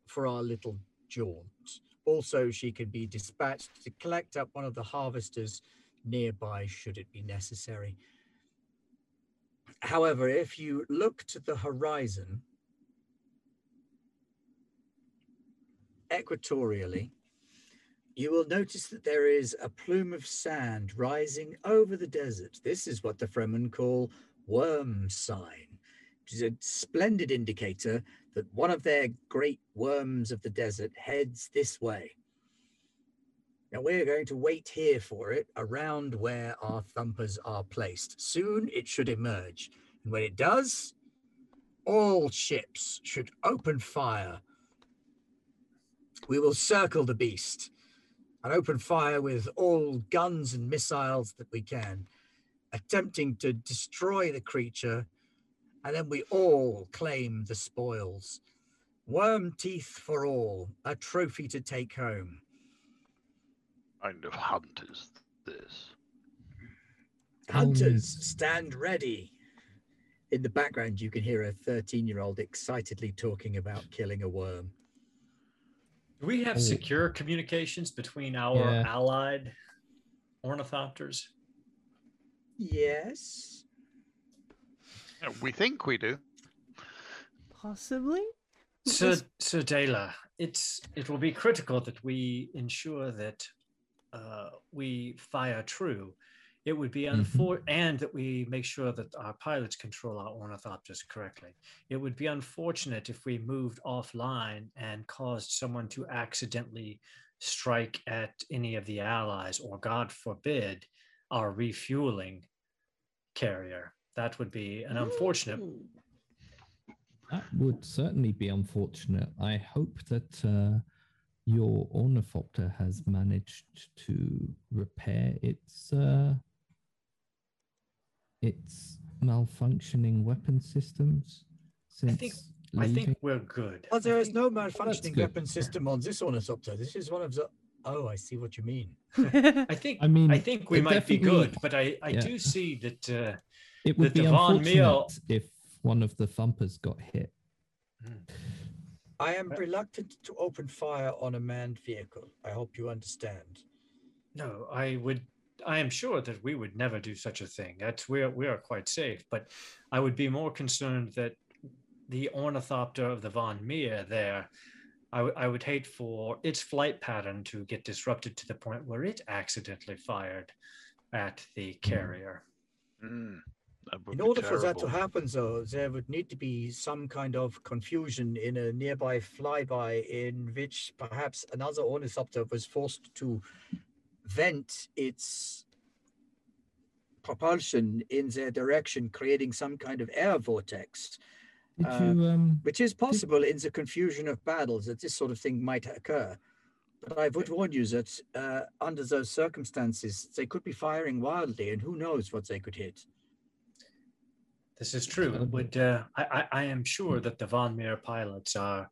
for our little jaunt. Also, she can be dispatched to collect up one of the harvesters nearby should it be necessary. However, if you look to the horizon, equatorially, you will notice that there is a plume of sand rising over the desert. This is what the Fremen call worm sign, which is a splendid indicator that one of their great worms of the desert heads this way. Now we're going to wait here for it around where our thumpers are placed. Soon it should emerge. And when it does, all ships should open fire we will circle the beast and open fire with all guns and missiles that we can, attempting to destroy the creature, and then we all claim the spoils. Worm teeth for all, a trophy to take home. Kind of hunt is this? Hunters, stand ready. In the background, you can hear a 13 year old excitedly talking about killing a worm. Do we have secure communications between our Yeah. allied ornithopters? Yes. We think we do. Possibly? Sir, Was- Sir Dela, it's it will be critical that we ensure that uh, we fire true. It would be unfor- and that we make sure that our pilots control our ornithopters correctly. It would be unfortunate if we moved offline and caused someone to accidentally strike at any of the allies, or God forbid, our refueling carrier. That would be an unfortunate That would certainly be unfortunate. I hope that uh, your ornithopter has managed to repair its uh, its malfunctioning weapon systems since I think- I think we're good. Well, there I is think- no malfunctioning good. weapon system on this ornithopter. This is one of the. Oh, I see what you mean. I think I mean, I think we might be good, but I, I yeah. do see that uh, it would that be the unfortunate Meal- if one of the thumpers got hit. I am Uh, reluctant to open fire on a manned vehicle. I hope you understand. no, I would I am sure that we would never do such a thing. That's we are we are quite safe, but I would be more concerned that the ornithopter of the Von Meer there, I, w- I would hate for its flight pattern to get disrupted to the point where it accidentally fired at the carrier. Mm, that In be order for that to happen, though, there would need to be some kind of confusion in a nearby flyby in which perhaps another ornithopter was forced to vent its propulsion in their direction, creating some kind of air vortex, Did Uh, you um? which is possible in the confusion of battles that this sort of thing might occur. But I would warn you that uh, under those circumstances, they could be firing wildly, and who knows what they could hit. This is true. Would uh, I, I I am sure that the Von Meer pilots are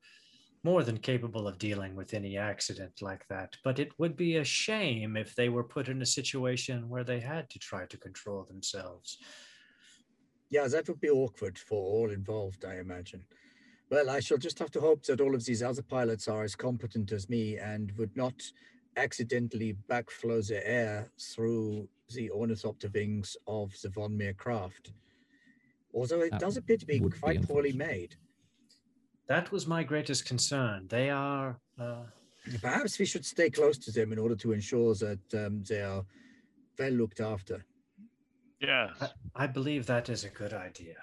more than capable of dealing with any accident like that. But it would be a shame if they were put in a situation where they had to try to control themselves. Yeah, that would be awkward for all involved, I imagine. Well, I shall just have to hope that all of these other pilots are as competent as me and would not accidentally backflow the air through the ornithopter wings of the Von Meer craft. Although it That does appear to be would be quite poorly made. That was my greatest concern. They are. Uh, Perhaps we should stay close to them in order to ensure that um, they are well looked after. Yes. I, I believe that is a good idea.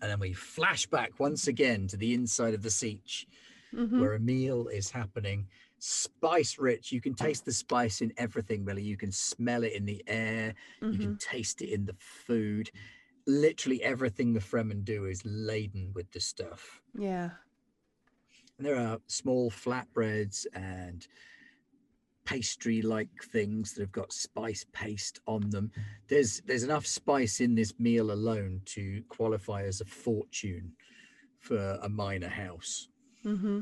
And then we flash back once again to the inside of the sietch. Mhm. where a meal is happening. Spice rich. You can taste the spice in everything, really. You can smell it in the air. You Mhm. can taste it in the food. Literally everything the Fremen do is laden with the stuff. Yeah. And there are small flatbreads and pastry like things that have got spice paste on them. There's there's enough spice in this meal alone to qualify as a fortune for a minor house. Mm-hmm.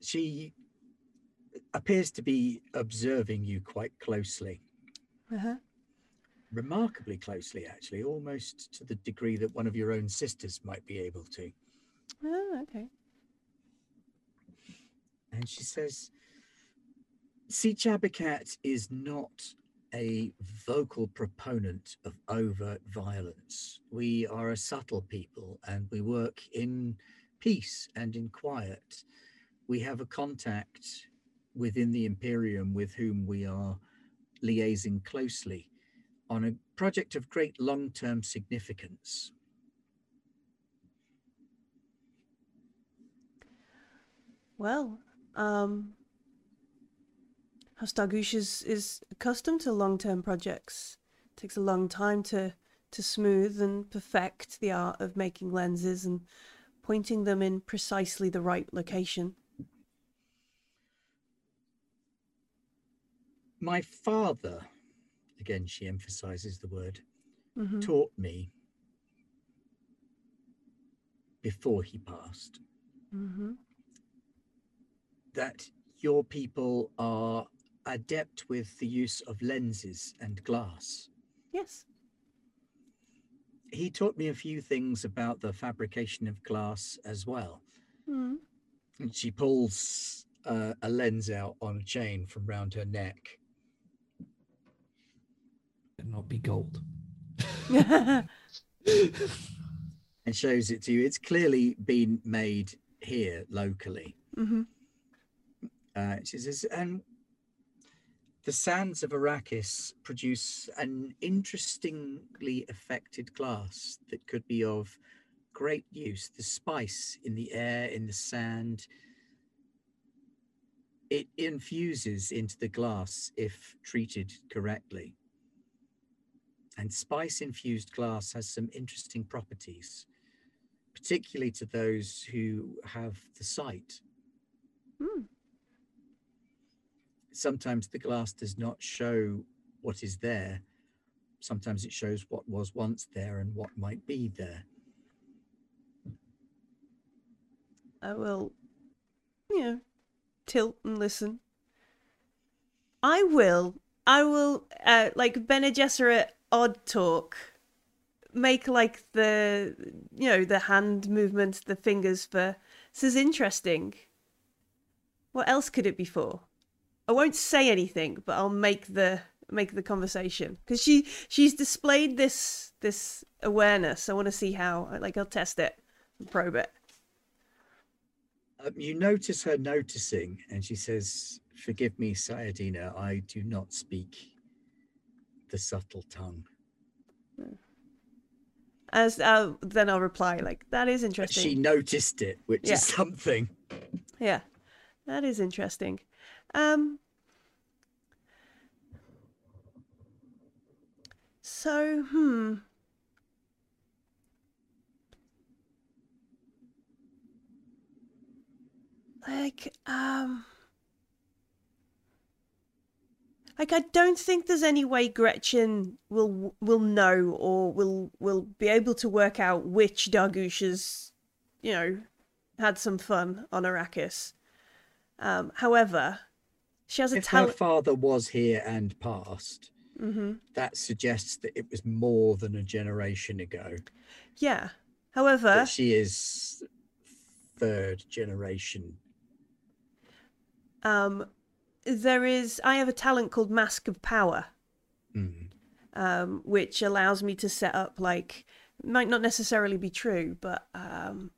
she appears to be observing you quite closely, Uh-huh. remarkably closely, actually, almost to the degree that one of your own sisters might be able to. Oh, okay. And she says, See, Chabacat is not a vocal proponent of overt violence. We are a subtle people and we work in peace and in quiet. We have a contact within the Imperium with whom we are liaising closely on a project of great long term significance. Well, um, House Dargush is, is accustomed to long-term projects. It takes a long time to to smooth and perfect the art of making lenses and pointing them in precisely the right location. My father, again, she emphasizes the word, hmm taught me before he passed hmm that your people are adept with the use of lenses and glass. Yes. He taught me a few things about the fabrication of glass as well. Mm. And she pulls uh, a lens out on a chain from round her neck. Better not be gold. and shows it to you. It's clearly been made here locally. hmm Uh, she says, and the sands of Arrakis produce an interestingly affected glass that could be of great use. The spice in the air, in the sand, it infuses into the glass if treated correctly. And spice infused glass has some interesting properties, particularly to those who have the sight Mm. sometimes the glass does not show what is there. Sometimes it shows what was once there and what might be there. I will, you know, tilt and listen. I will, I will, uh, like Bene Gesserit odd talk, make like the, you know, the hand movement the fingers for, this is interesting. What else could it be for? I won't say anything, but I'll make the make the conversation because she she's displayed this this awareness. I want to see how like I'll test it, and probe it. Um, you notice her noticing, and she says, Forgive me, Sayadina, I do not speak the subtle tongue. As uh, then I'll reply like that is interesting. she noticed it, which Yeah. is something. Yeah, that is interesting. Um, so, hmm. Like, um. Like, I don't think there's any way Gretchen will will know or will will be able to work out which Dargushas, you know, had some fun on Arrakis. Um, however, she has a If her father was here and passed, Mm-hmm. that suggests that it was more than a generation ago. Yeah. However, she is third generation. um, there is. I have a talent called Mask of Power, Mm. um, which allows me to set up like might not necessarily be true, but um,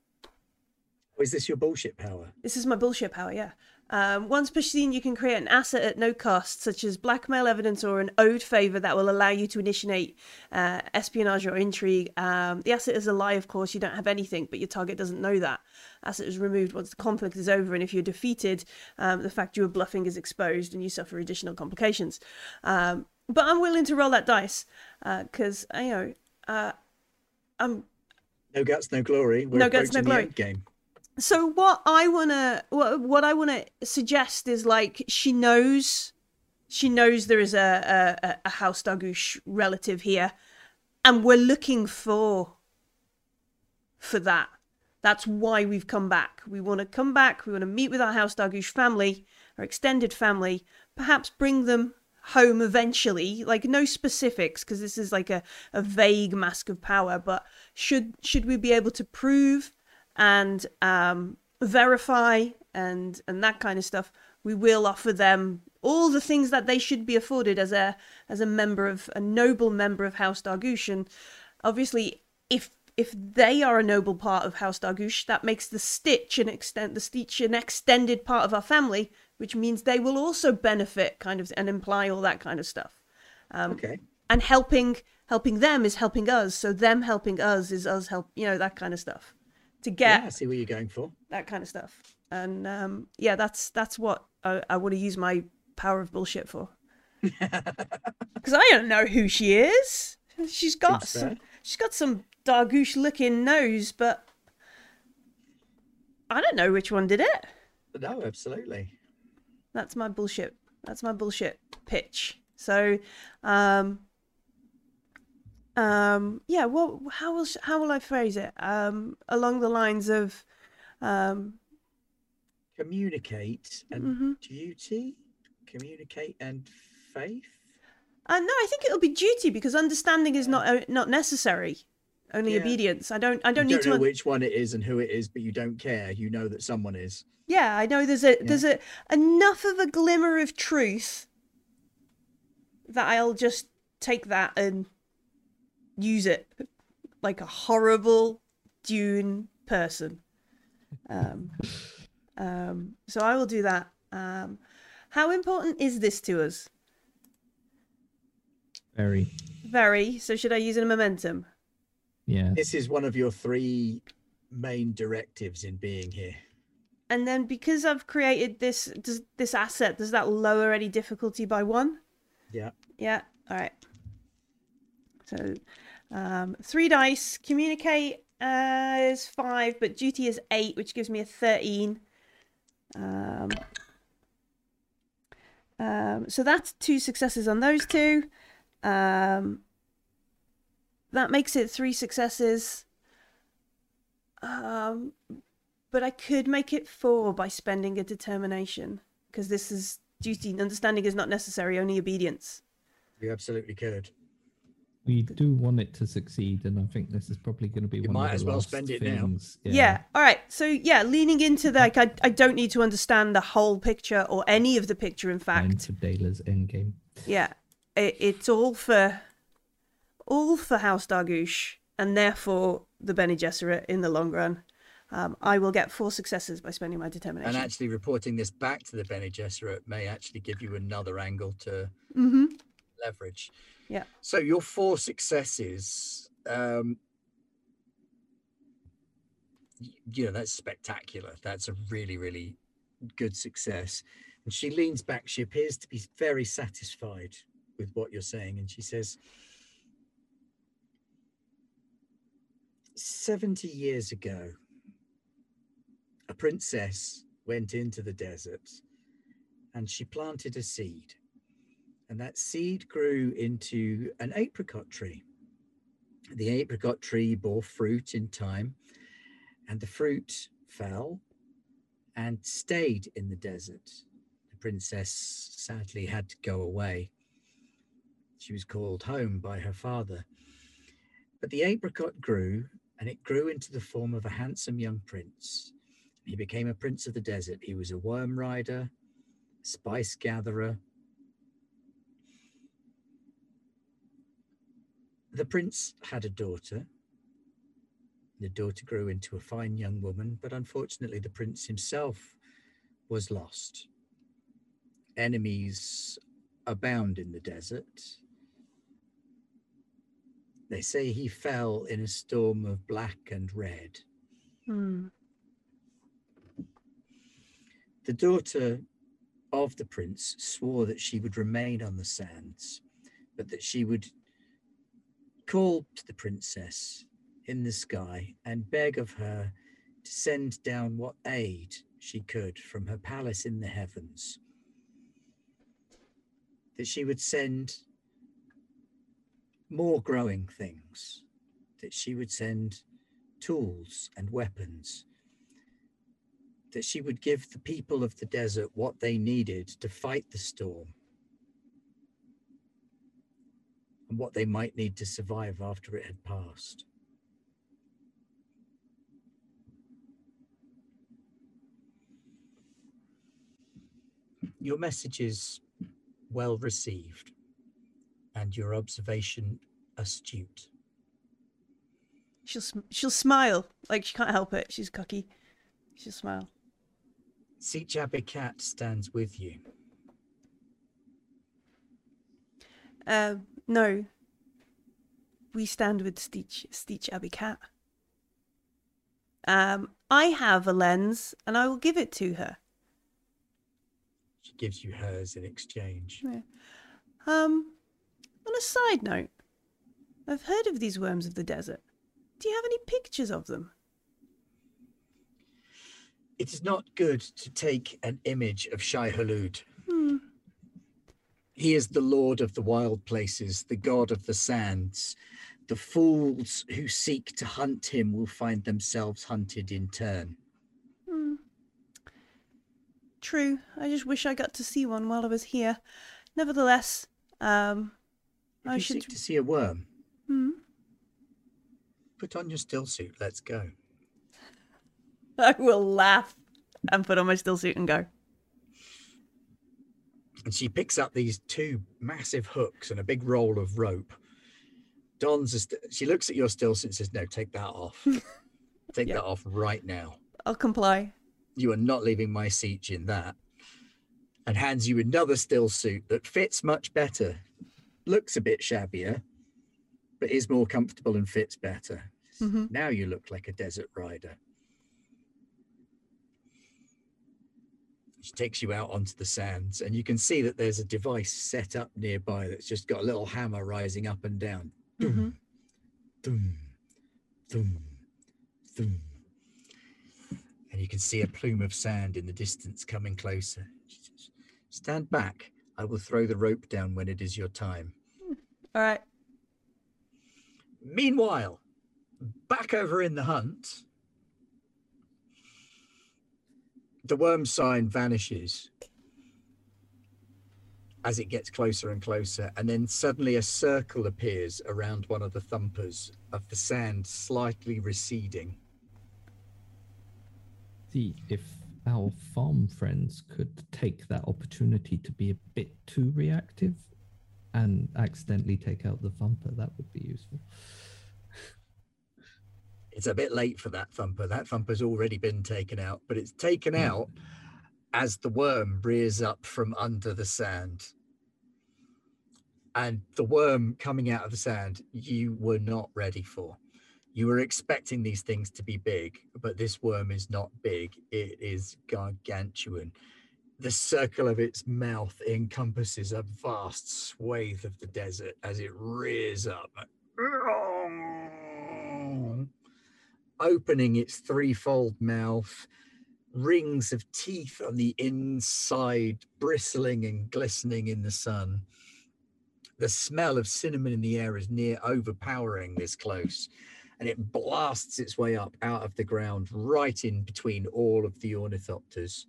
Or is this your bullshit power? This is my bullshit power, yeah. Um, once per scene, you can create an asset at no cost, such as blackmail evidence or an owed favor that will allow you to initiate uh, espionage or intrigue. Um, the asset is a lie, of course. You don't have anything, but your target doesn't know that. Asset is removed once the conflict is over, and if you're defeated, um, the fact you were bluffing is exposed, and you suffer additional complications. Um, but I'm willing to roll that dice because you know uh, I'm No guts, no glory. We're No guts, no glory. game. So what I wanna what, what I wanna suggest is like she knows she knows there is a a, a House Dargouche relative here, and we're looking for for that. That's why we've come back. We want to come back. We want to meet with our House Dargouche family, our extended family, perhaps bring them home eventually. Like no specifics because this is like a, a vague mask of power. But should should we be able to prove and um, verify and and that kind of stuff, we will offer them all the things that they should be afforded as a as a member of a noble member of House Dargouche. And obviously, if if they are a noble part of House Dargouche, that makes the sietch an extent the sietch an extended part of our family, which means they will also benefit, kind of, and imply all that kind of stuff. Um, Okay. and helping helping them is helping us so them helping us is us help you know that kind of stuff to get Yeah, I see what you're going for. that kind of stuff and um yeah that's that's what i, I want to use my power of bullshit for because i don't know who she is she's got Seems some fair. she's got some dargoosh looking nose but i don't know which one did it No, absolutely. that's my bullshit that's my bullshit pitch so um um yeah well how will how will i phrase it um along the lines of um Communicate and mhm. duty. Communicate and faith. uh, no i think it'll be duty because understanding is not uh, not necessary only Yeah. obedience i don't i don't you need don't know to which one it is and who it is, but you don't care. You know that someone is. yeah i know there's a there's a enough of a glimmer of truth that i'll just take that and use it like a horrible dune person um um so i will do that um how important is this to us Very. very so should i use a momentum Yeah. This is one of your three main directives in being here. and then because i've created this does this asset does that lower any difficulty by one Yeah. Yeah. All right. So, um, three dice. Communicate uh, is five, but duty is eight, which gives me a thirteen. Um, um, so that's two successes on those two. Um, that makes it three successes. Um, but I could make it four by spending a determination because this is duty. Understanding is not necessary, only obedience. You absolutely could. We do want it to succeed, and I think this is probably going to be You one might of the as well last spend it now. things. Yeah. All right. So yeah, leaning into the, like I, I don't need to understand the whole picture or any of the picture. In Time fact, for Dela's endgame. yeah, it, it's all for, all for House Dargouche, and therefore the Bene Gesserit in the long run. Um, I will get four successes by spending my determination. And actually, reporting this back to the Bene Gesserit may actually give you another angle to mm-hmm. leverage. Yeah. So your four successes, um, you know, that's spectacular. That's a really, really good success. And she leans back. She appears to be very satisfied with what you're saying. And she says, 70 years ago, a princess went into the desert and she planted a seed. And that seed grew into an apricot tree. The apricot tree bore fruit in time, and the fruit fell and stayed in the desert. The princess sadly had to go away. She was called home by her father. But the apricot grew, and it grew into the form of a handsome young prince. He became a prince of the desert. He was a worm rider, spice gatherer. The prince had a daughter. The daughter grew into a fine young woman, but unfortunately, the prince himself was lost. Enemies abound in the desert. They say he fell in a storm of black and red. Hmm. The daughter of the prince swore that she would remain on the sands, but that she would call to the princess in the sky and beg of her to send down what aid she could from her palace in the heavens. That she would send more growing things, that she would send tools and weapons, that she would give the people of the desert what they needed to fight the storm and what they might need to survive after it had passed. Your message is well received and your observation astute. She'll she'll smile like she can't help it. She's cocky. She'll smile. Seach Cat stands with you. Uh, no. We stand with Sietch Sietch Abikat. Um, I have a lens, and I will give it to her. She gives you hers in exchange. Um, on a side note, I've heard of these worms of the desert. Do you have any pictures of them? It is not good to take an image of Shai Hulud. He is the lord of the wild places, the god of the sands. The fools who seek to hunt him will find themselves hunted in turn. Hmm. True. I just wish I got to see one while I was here. Nevertheless, um, If I you should. seek to see a worm, Hmm. put on your stillsuit. Let's go. I will laugh and put on my stillsuit and go. And she picks up these two massive hooks and a big roll of rope. Dons, a st- she looks at your still and says, "No, take that off. take Yeah. that off right now. I'll comply. You are not leaving my sietch in that." And hands you another stillsuit that fits much better. Looks a bit shabbier, but is more comfortable and fits better. hmm Now you look like a desert rider. She takes you out onto the sands, and you can see that there's a device set up nearby that's just got a little hammer rising up and down. hmm Thum, thum, thum. And you can see a plume of sand in the distance coming closer. Stand back. I will throw the rope down when it is your time. All right. Meanwhile, back over in the hunt, the worm sign vanishes as it gets closer and closer, and then suddenly a circle appears around one of the thumpers of the sand slightly receding. See if our farm friends could take that opportunity to be a bit too reactive and accidentally take out the thumper, that would be useful. It's a bit late for that thumper. That thumper's already been taken out, but it's taken mm. out as the worm rears up from under the sand. And the worm coming out of the sand, you were not ready for. You were expecting these things to be big, but this worm is not big. It is gargantuan. The circle of its mouth encompasses a vast swathe of the desert as it rears up opening its threefold mouth, rings of teeth on the inside, bristling and glistening in the sun. The smell of cinnamon in the air is near overpowering this close, and it blasts its way up out of the ground, right in between all of the ornithopters.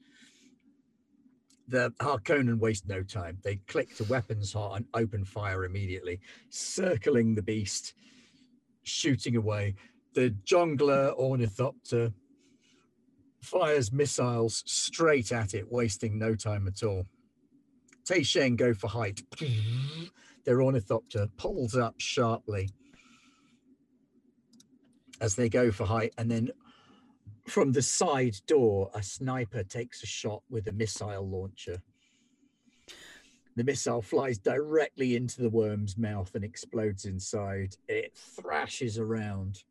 The Harkonnen waste no time. They click to weapons hot and open fire immediately, circling the beast, shooting away. The jongleur ornithopter uh, fires missiles straight at it, wasting no time at all. Tei Sheng go for height. Their ornithopter uh, pulls up sharply as they go for height, and then from the side door, a sniper takes a shot with a missile launcher. The missile flies directly into the worm's mouth and explodes inside. It thrashes around.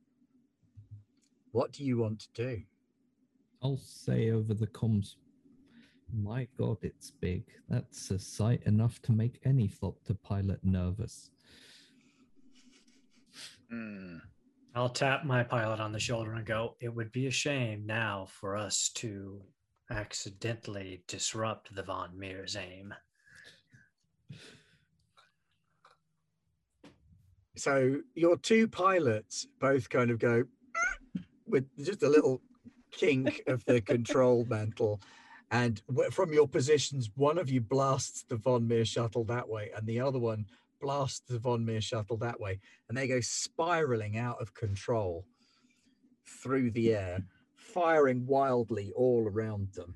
What do you want to do? I'll say over the comms. My God, it's big. That's a sight enough to make any Thopter pilot nervous. Hmm. I'll tap my pilot on the shoulder and go, It would be a shame now for us to accidentally disrupt the Von Meer's aim. So your two pilots both kind of go with just a little kink of the control mantle. And from your positions, one of you blasts the Von Meer shuttle that way, and the other one blasts the Von Meer shuttle that way. And they go spiraling out of control through the air, firing wildly all around them.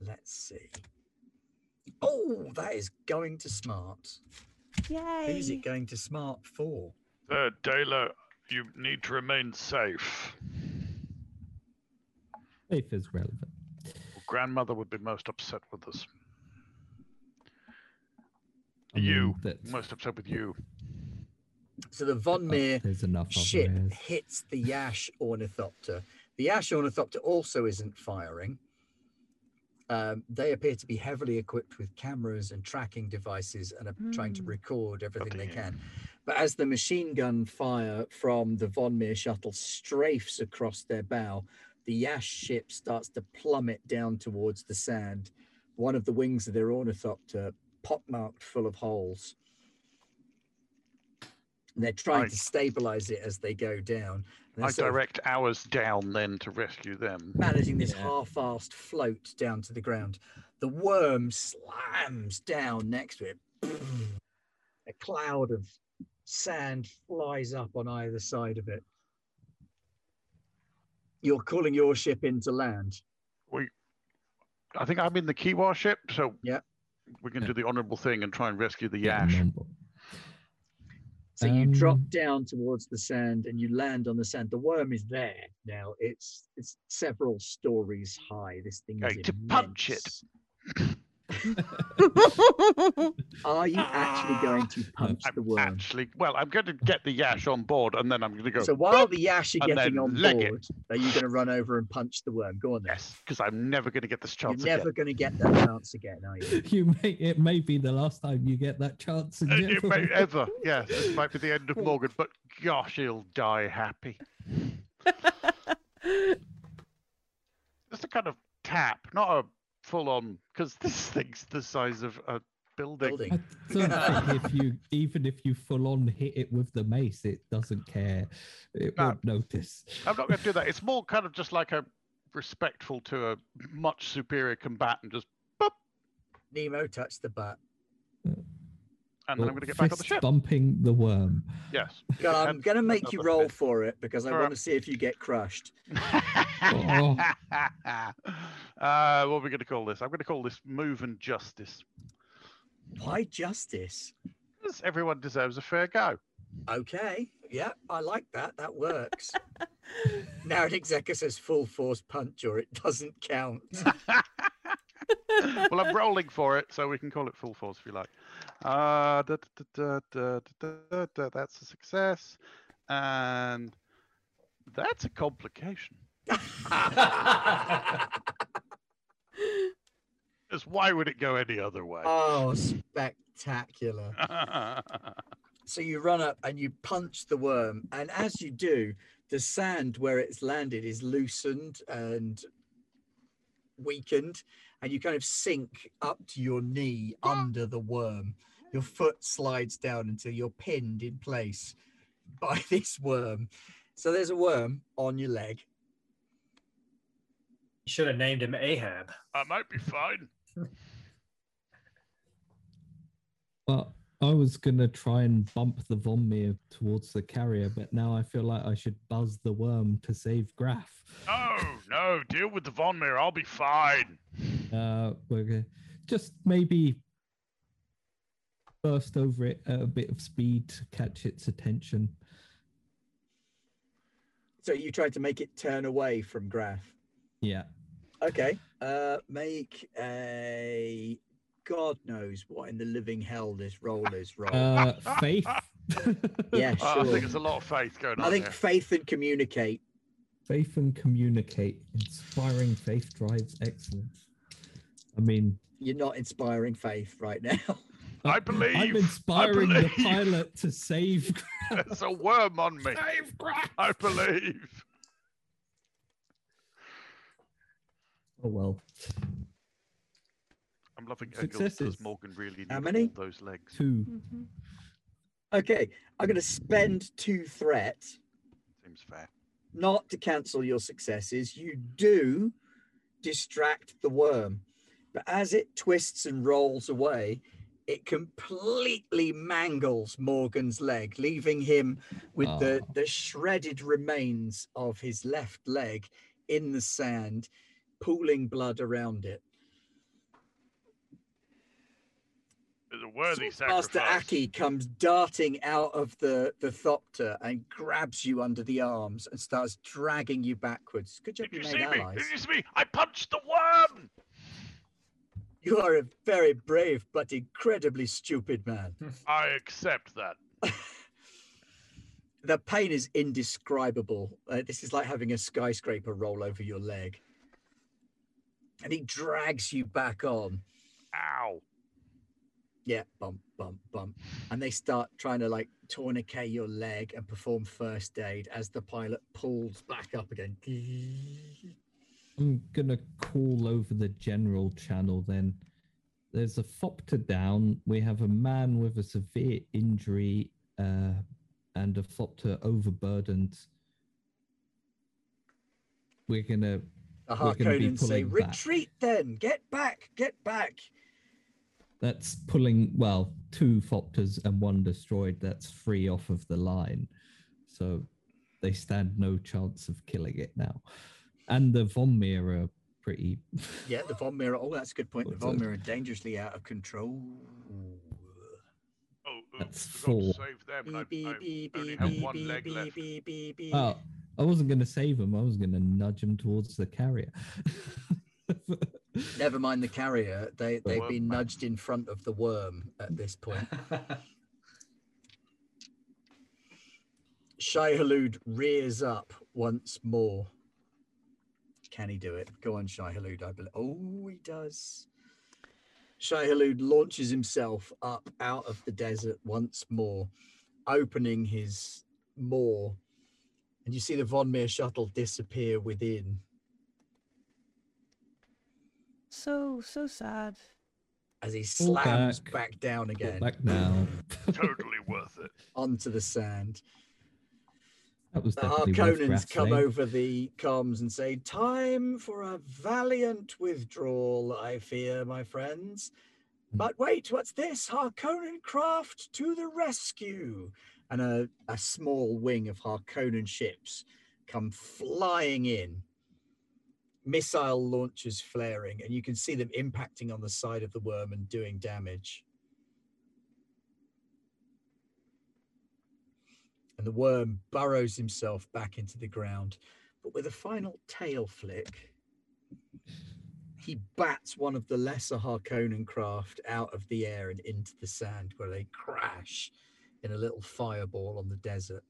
Let's see. Oh, that is going to smart. Yay! Who's it going to smart for? Uh, Dela, you need to remain safe. Safe is relevant. Grandmother would be most upset with us. I mean, you. that's- Most upset with you. So the Von Meer there's enough ship hits the Yash ornithopter. The Yash ornithopter also isn't firing. Um, they appear to be heavily equipped with cameras and tracking devices and are trying to Mm. record everything they can. But as the machine gun fire from the Von Meer shuttle strafes across their bow, the Yash ship starts to plummet down towards the sand. One of the wings of their ornithopter pockmarked full of holes. And they're trying I- to stabilize it as they go down. I they're sort of direct ours down then to rescue them. managing this Yeah. half-assed float down to the ground. The worm slams down next to it. A cloud of sand flies up on either side of it. You're calling your ship into land. We, I think I'm in the Kiwa ship, so Yeah. we can Yeah. do the honourable thing and try and rescue the Yash. number- So you drop Um, down towards the sand and you land on the sand. The worm is there now. It's it's several stories high. This thing is Okay, to punch it. immense. Are you actually going to punch the I'm worm? actually well. I'm going to get the Yash on board, and then I'm going to go. So while the Yash are and getting then on leg it. board, are you going to run over and punch the worm? Go on then. yes, because I'm never going to get this chance. You're chance never again. going to get that chance again, are you? You may it may be the last time you get that chance. in Uh, it may, ever, yes, it might be the end of Morgan, but gosh, he'll die happy. Just a kind of tap, not a full-on, because this thing's the size of a building. Building. I don't think if you even if you full on hit it with the mace, it doesn't care. It No. won't notice. I'm not going to do that. It's more kind of just like a respectful to a much superior combatant, just boop, Nemo touched the butt. And then I'm going to get back on the fist ship. bumping the worm. Yes. God, I'm going to make you roll fist. for it because I Alright. want to see if you get crushed. uh, what are we going to call this? I'm going to call this move and justice. Why justice? Because everyone deserves a fair go. Okay. Yeah, I like that. That works. now an executor says full force punch or it doesn't count. well, I'm rolling for it, so we can call it full force if you like. Uh, da, da, da, that's a success. And that's a complication. Because why would it go any other way? oh, spectacular. So you run up and you punch the worm, and as you do, the sand where it's landed is loosened and weakened, and you kind of sink up to your knee under the worm. Your mm. foot slides down until you're pinned in place by this worm. So there's a worm on your leg. You should have named him Ahab. I might be fine. Well, I was gonna try and bump the Von Meer towards the carrier, but now I feel like I should buzz the worm to save Graff. No, no, deal with the Von Meer. I'll be fine. Uh, we're gonna just maybe burst over it at a bit of speed to catch its attention. So you tried to make it turn away from Graff. Yeah. Okay. Uh, make a God knows what in the living hell this roll is. Roll. Uh, faith. yeah, Uh, I think it's a lot of faith going on I think here. faith and communicate. faith and communicate. Inspiring faith drives excellence. I mean, You're not inspiring faith right now. I believe. I'm I inspiring the pilot to save. There's a worm on me. save Graff. I believe. Oh well, I'm loving Egil Successes. because Morgan really How needs many? all those legs. two. Mhm. okay, I'm going to spend two threat Seems fair. not to cancel your successes. You do distract the worm, but as it twists and rolls away, it completely mangles Morgan's leg, leaving him with the, Oh. the shredded remains of his left leg in the sand, pooling blood around it. It's a worthy Master sacrifice. Aki comes darting out of the, the Thopter and grabs you under the arms and starts dragging you backwards. Good job Did you you made see me? allies. Did you see me? I punched the worm. You are a very brave but incredibly stupid man. I accept that. The pain is indescribable. Uh, this is like having a skyscraper roll over your leg. And he drags you back on. Ow. Yeah, bump, bump, bump. And they start trying to like tourniquet your leg and perform first aid as the pilot pulls back up again. I'm gonna call over the general channel then. There's a Fopter down. We have a man with a severe injury uh, and a Fopter overburdened. We're gonna The We're be Harkonnen say, back. retreat then, get back, get back. that's pulling well two Fopters and one destroyed. That's three off of the line, so they stand no chance of killing it now. And the Von Meer are pretty. Yeah, the Von Mirror. Oh, that's a good point. The Von that? Mirror are dangerously out of control. Oh, oops, That's four. save them. I, only have one leg left. Oh, wasn't going to save him. I was going to nudge him towards the carrier. Never mind the carrier. They they've Worm been man. nudged in front of the worm at this point. Shai Hulud rears up once more. Can he do it? Go on, Shai Hulud. I believe. Oh, he does. Shai Hulud launches himself up out of the desert once more, opening his maw, and you see the Von Meer shuttle disappear within. So so sad. as he Pull slams back. back, down again back now. totally worth it. onto the sand. That was The definitely worth Harkonnens come over the comms and say, Time for a valiant withdrawal, I fear, my friends. Hmm. But wait, what's this? Harkonnen craft to the rescue. And a, a small wing of Harkonnen ships come flying in. Missile launchers flaring, and you can see them impacting on the side of the worm and doing damage. And the worm burrows himself back into the ground. But with a final tail flick, he bats one of the lesser Harkonnen craft out of the air and into the sand, where they crash in a little fireball on the desert.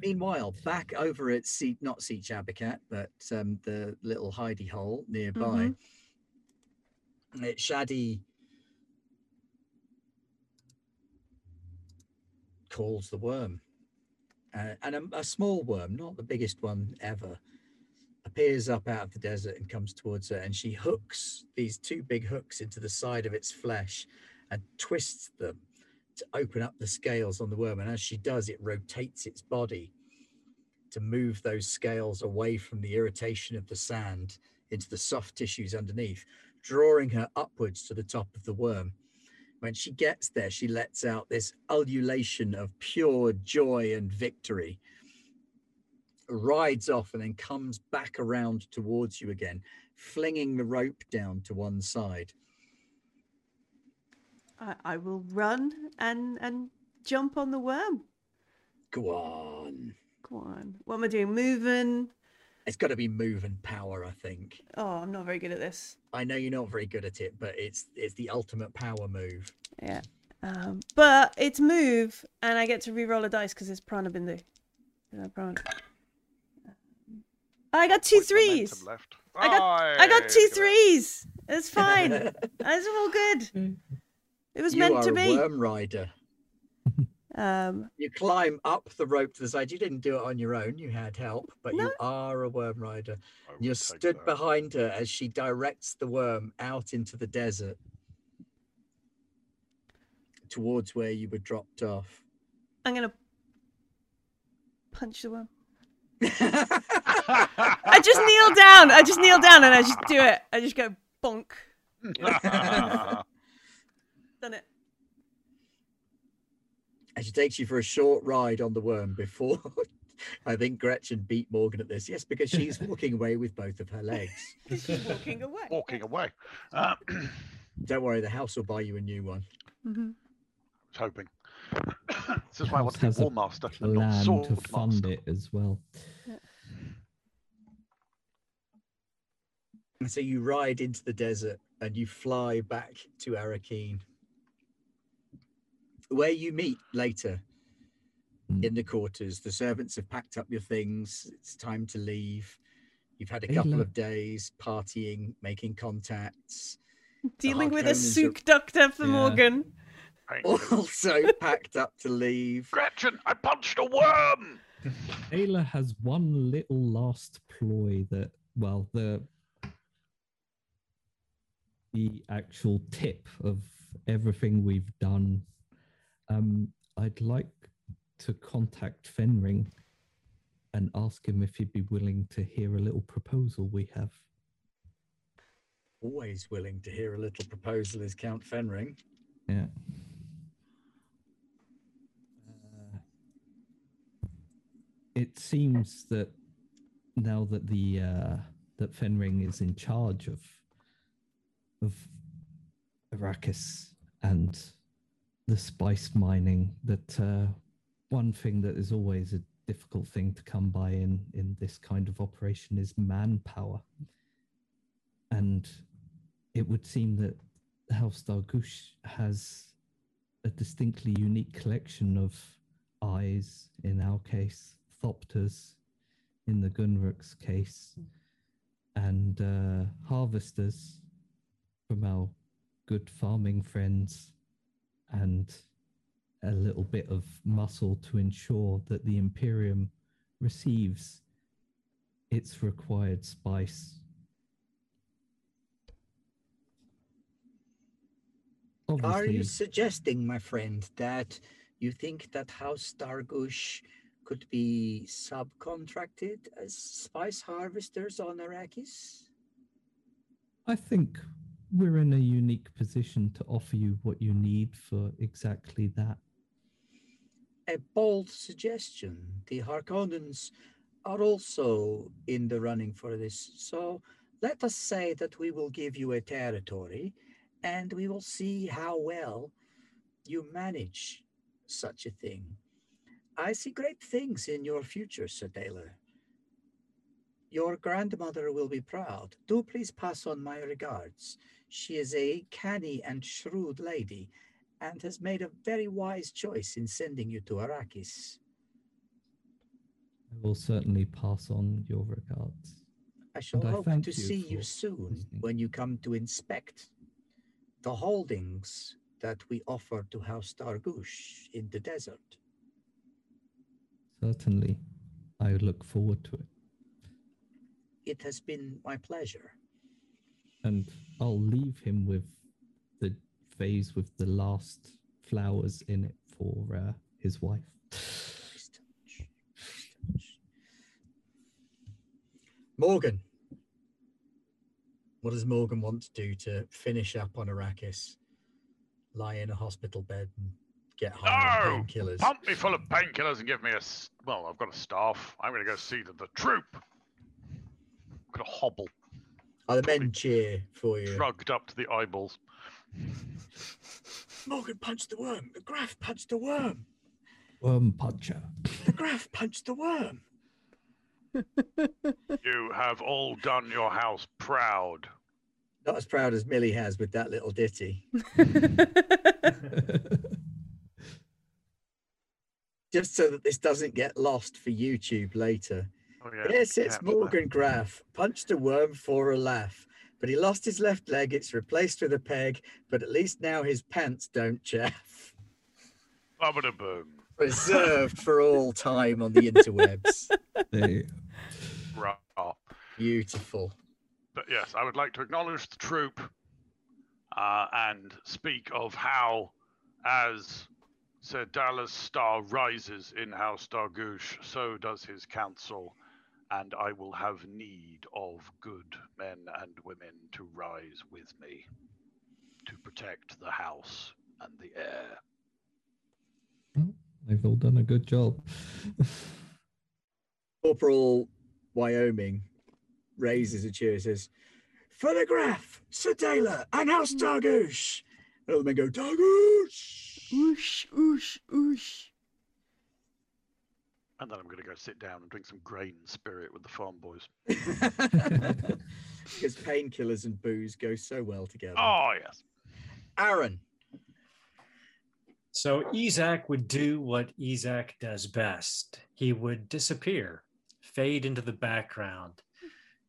Meanwhile, back over at Sietch, not Sietch Abikat, but um, the little hidey hole nearby, it's Shadi calls the worm. Uh, and a, a small worm, not the biggest one ever, appears up out of the desert and comes towards her. And she hooks these two big hooks into the side of its flesh and twists them to open up the scales on the worm. And as she does, it rotates its body to move those scales away from the irritation of the sand into the soft tissues underneath, drawing her upwards to the top of the worm. When she gets there, she lets out this ululation of pure joy and victory, rides off, and then comes back around towards you again, flinging the rope down to one side. I, I will run and and jump on the worm. Go on. Go on. What am I doing? Moving. It's got to be move and power, I think. Oh, I'm not very good at this. I know you're not very good at it, but it's it's the ultimate power move. Yeah. Um, but it's move, and I get to re-roll a dice because it's prana bindu. Uh, prana. I got two Point momentum threes. Left. I got I got two threes. It's fine. It's all good. It was you meant are to a be. worm rider. Um, You climb up the rope to the side. You didn't do it on your own. You had help, but you are a worm rider. You're stood that. behind her as she directs the worm out into the desert towards where you were dropped off. I'm gonna punch the worm. I just kneel down. I just kneel down and I just do it. I just go bonk. Done it. And she takes you for a short ride on the worm before I think Gretchen beat Morgan at this. Yes, because she's walking away with both of her legs. She's walking away. Walking away. Uh, Don't worry, the house will buy you a new one. Mhm. was hoping. this is why I want to be House has a War Master and not Sword to fund Master. it as well. And so you ride into the desert and you fly back to Arakeen, where you meet later Mm. in the quarters. The servants have packed up your things. It's time to leave. You've had a couple Ayla. of days partying, making contacts, Dealing with a Harkonnens Suk doctor for Yeah. Morgan. Also packed up to leave. Gretchen, I punched a worm. Ayla has one little last ploy that, well, the the actual tip of everything we've done. Um, I'd like to contact Fenring and ask him if he'd be willing to hear a little proposal we have. Always willing to hear a little proposal is Count Fenring. Yeah. Uh, it seems that now that the uh, that Fenring is in charge of of Arrakis and the spice mining, that uh, one thing that is always a difficult thing to come by in in this kind of operation is manpower, and it would seem that House Dargush has a distinctly unique collection of eyes in our case, thopters in the Gunnaruk's case, and uh, harvesters from our good farming friends, and a little bit of muscle to ensure that the Imperium receives its required spice. Are you suggesting, my friend, that you think that House Dargush could be subcontracted as spice harvesters on Arrakis? I think we're in a unique position to offer you what you need for exactly that. A bold suggestion. The Harkonnens are also in the running for this. So let us say that we will give you a territory and we will see how well you manage such a thing. I see great things in your future, Sir Dela. Your grandmother will be proud. Do please pass on my regards. She is a canny and shrewd lady and has made a very wise choice in sending you to Arrakis. I will certainly pass on your regards. I shall I hope thank to you see you soon listening. when you come to inspect the holdings that we offer to House Dargush in the desert. Certainly, I look forward to it. It has been my pleasure. And I'll leave him with the vase with the last flowers in it for uh, his wife. Nice touch. Nice touch. Morgan. What does Morgan want to do to finish up on Arrakis? Lie in a hospital bed and get high on No! painkillers. Pump me full of painkillers and give me a. Well, I've got a staff. I'm going to go see the, the troop. I'm going to hobble, Are the men cheer for you? shrugged up to the eyeballs. Morgan punched the worm. The Graff punched the worm. Worm puncher. The Graff punched the worm. You have all done your house proud. Not as proud as Millie has with that little ditty. Just so that this doesn't get lost for YouTube later. Oh, yeah. Here sits Morgan Graff, punched a worm for a laugh. But he lost his left leg, it's replaced with a peg, but at least now his pants don't chaff. that. Ba-ba-da-boom. Preserved for all time on the interwebs. They- Beautiful. But yes, I would like to acknowledge the troop uh, and speak of how, as Sir Dallas Star rises in House Dargouche, so does his council, and I will have need of good men and women to rise with me to protect the house and the air. They've all done a good job. Corporal Wyoming raises a cheer, says, For the Graff, Sir Dela, and House hmm. Dargouche. And all the men go, Dargouche! oosh, oosh, oosh. And then I'm going to go sit down and drink some grain spirit with the farm boys. because painkillers and booze go so well together. Oh, yes. Aaron, So Isaac would do what Isaac does best. He would disappear, fade into the background,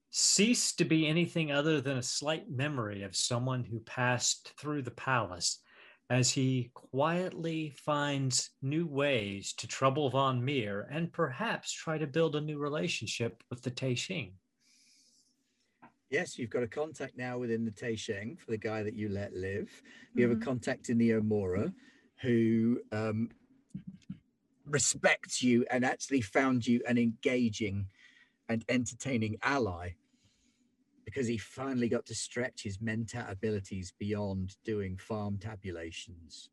cease to be anything other than a slight memory of someone who passed through the palace as he quietly finds new ways to trouble Von Meer and perhaps try to build a new relationship with the Teishing. yes, you've got a contact now within the Taisheng for the guy that you let live. You have Mhm. a contact in the O'Mara who um, respects you and actually found you an engaging and entertaining ally because he finally got to stretch his mentat abilities beyond doing farm tabulations.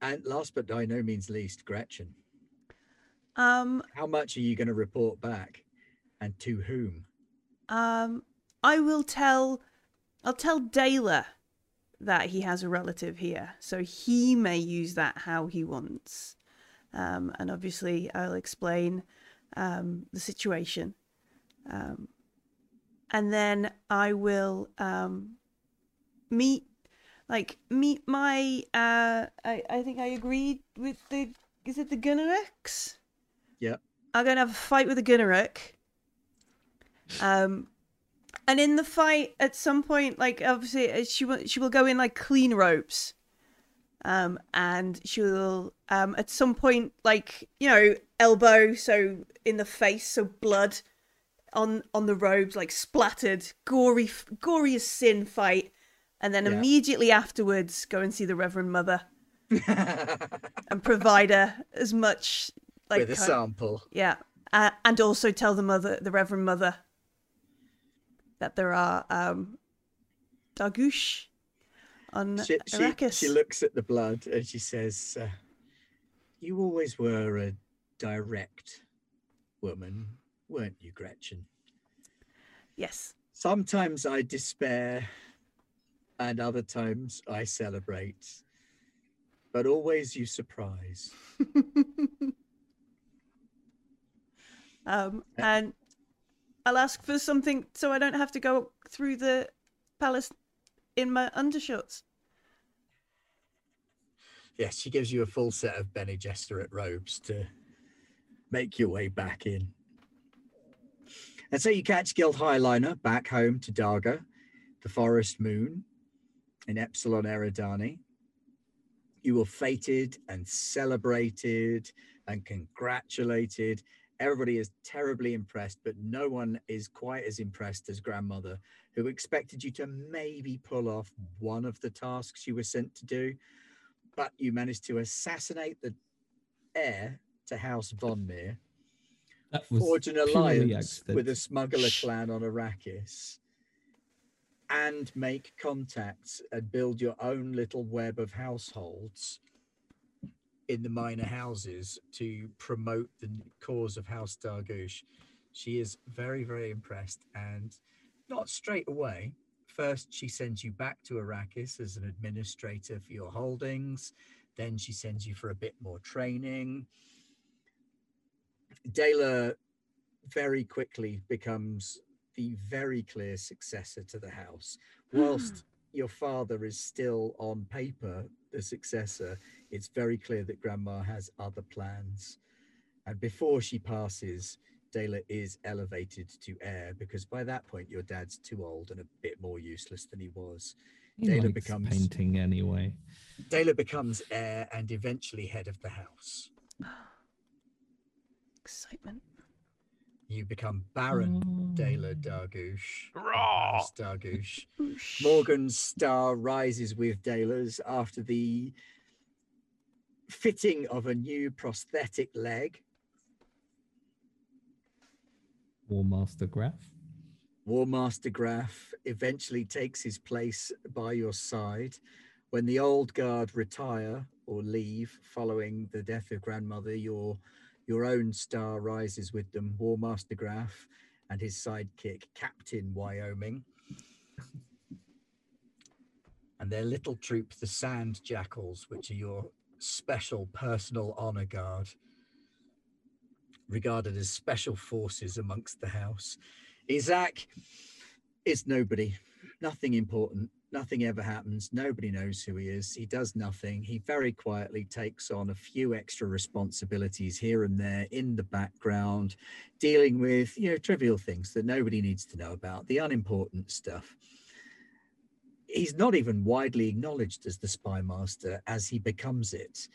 And last but by no means least, Gretchen. Um, How much are you going to report back, and to whom? um, I will tell, I'll tell Dela that he has a relative here, so he may use that how he wants. Um, and obviously, I'll explain um, the situation. Um, and then I will um, meet, like, meet my. Uh, I I think I agreed with the. Is it the Gunnaruks? Yep. I'm gonna have a fight with the Gunnaruk. Um, and in the fight, at some point, like obviously, uh, she will she will go in like clean ropes. Um, and she will um at some point, like you know, elbow so in the face, so blood on on the robes, like splattered, gory, gory as sin fight, and then Yeah. immediately afterwards, go and see the Reverend Mother and provide her as much like with a sample. yeah, uh, and also tell the mother, the Reverend Mother, that there are um, Dargouche on She, she, she looks at the blood and she says, uh, You always were a direct woman, weren't you, Gretchen? Yes. Sometimes I despair, and other times I celebrate, but always you surprise. um, and I'll ask for something so I don't have to go through the palace in my undershorts. Yes, she gives you a full set of Bene Gesserit robes to make your way back in. And so you catch Guild Highliner back home to Darga, the Forest Moon, in Epsilon Eridani. You were fated and celebrated and congratulated. Everybody is terribly impressed, but no one is quite as impressed as grandmother, who expected you to maybe pull off one of the tasks you were sent to do but you managed to assassinate the heir to House Von Meer forge an alliance with a smuggler clan on Arrakis and make contacts and build your own little web of households in the minor houses to promote the cause of House Dargush. She is very, very impressed and not straight away. First, she sends you back to Arrakis as an administrator for your holdings. Then she sends you for a bit more training. Dela very quickly becomes the very clear successor to the house. Hmm. Whilst your father is still on paper the successor, it's very clear that Grandma has other plans. And before she passes, Dela is elevated to heir because by that point your dad's too old and a bit more useless than he was. He Data likes becomes- painting anyway. Dela becomes heir and eventually head of the house. Excitement. You become Baron Dela Oh. Mm. Dargush. of Dargush. Morgan's star rises with Dela's after the fitting of a new prosthetic leg. War Master Graff. War Master Graff eventually takes his place by your side. When the old guard retire or leave following the death of grandmother, your your own star rises with them. War Master Graff and his sidekick, Captain Wyoming. And their little troop, the Sand Jackals, which are your special personal honor guard, regarded as special forces amongst the house. Isaac is nobody, nothing important, nothing ever happens. Nobody knows who he is. He does nothing. He very quietly takes on a few extra responsibilities here and there in the background, dealing with, you know, trivial things that nobody needs to know about, the unimportant stuff. He's not even widely acknowledged as the spy master as he becomes it.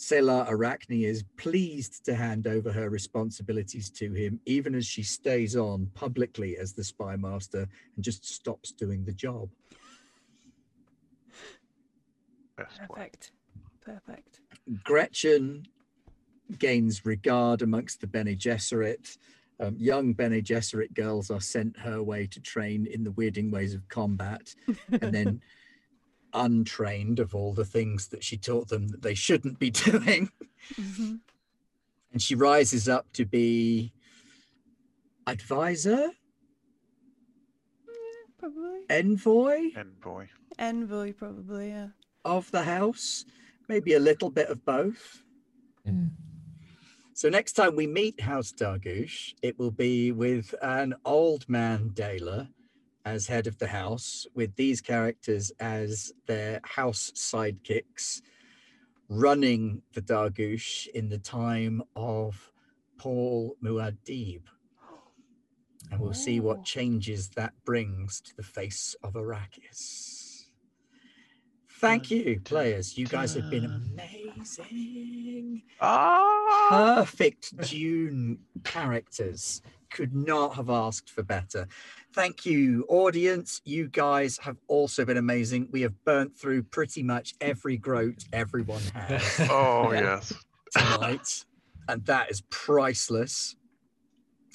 Selah Arachne is pleased to hand over her responsibilities to him, even as she stays on publicly as the spy master and just stops doing the job. Best way. Perfect. Perfect. Gretchen gains regard amongst the Bene Gesserit. Um, young Bene Gesserit girls are sent her way to train in the weirding ways of combat, and then untrained of all the things that she taught them that they shouldn't be doing. Mhm. and she rises up to be advisor, Probably. envoy Envoy. Envoy, probably, yeah. Of the house, maybe a little bit of both. Yeah. So next time we meet House Dargush, it will be with an old man Dela as head of the house, with these characters as their house sidekicks, running the Dargush in the time of Paul Muad'Dib. And we'll see Oh. what changes that brings to the face of Arrakis. Thank you, players. You guys have been amazing Ah! perfect Dune characters. Could not have asked for better. Thank you, audience. You guys have also been amazing. We have burnt through pretty much every groat everyone has Oh yes. tonight, and that is priceless.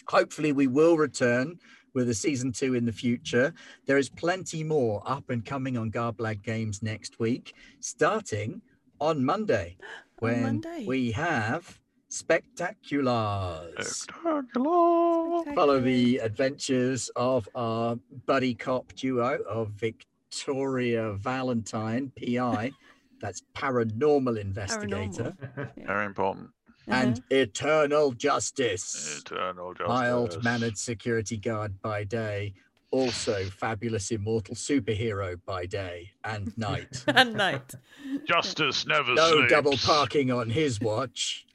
Hopefully, we will return with a season two in the future. There is plenty more up and coming on Garblag Games next week, starting on Monday, On when Monday. we have Spectaculars. Spectacular. Follow the adventures of our buddy cop duo of Victoria Valentine, PI, that's paranormal investigator, Very important. And Eternal Justice. Eternal justice. mild mannered security guard by day, also fabulous immortal superhero by day and night. and night. Justice never no sleeps. double parking on his watch.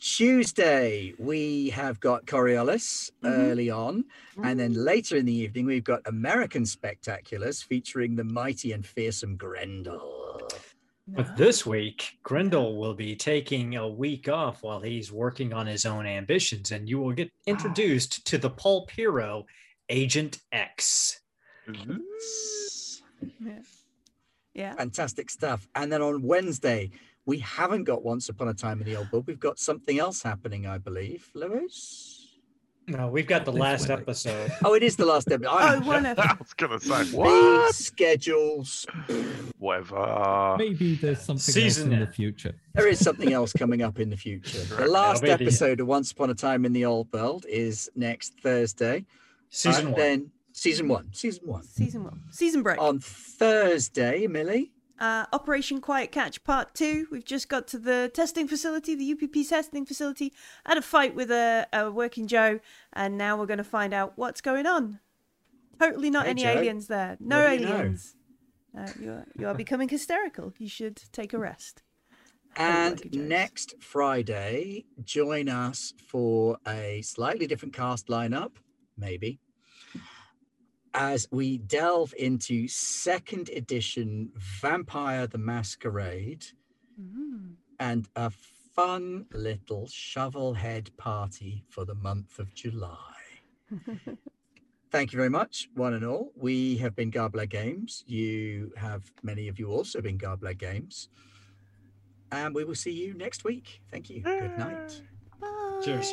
Tuesday, we have got Coriolis Mhm. early on. And then later in the evening, we've got American Spectaculars featuring the mighty and fearsome Grendel. But this week, Grendel will be taking a week off while he's working on his own ambitions, and you will get introduced to the pulp hero, Agent X. Yeah. Yeah. Fantastic stuff. And then on Wednesday, we haven't got Once Upon a Time in the Old World. We've got something else happening, I believe. Lewis? No, we've got the This last way, episode. Oh, it is the last episode. Oh, I'm one of I was gonna say Big what? schedules. Whatever. Maybe there's something Season else in the future. There is something else coming up in the future. The last that'll the- episode of Once Upon a Time in the Old World is next Thursday. Season And one. Then season one. Season one. season one, season break. On Thursday, Millie. Uh, Operation Quiet Catch Part 2. We've just got to the testing facility, the UPP testing facility, had a fight with a, a working Joe, and now we're going to find out what's going on. Totally not Hey, any Joe. aliens there. No What you know? aliens. Uh, you, are, you are becoming hysterical. You should take a rest. And next Friday, join us for a slightly different cast lineup, maybe, as we delve into second edition Vampire the Masquerade Mm. and a fun little shovelhead party for the month of July. Thank you very much, one and all. We have been Garbler Games. You have, many of you also been Garbler Games. And we will see you next week. Thank you. Good night. Bye. Cheers.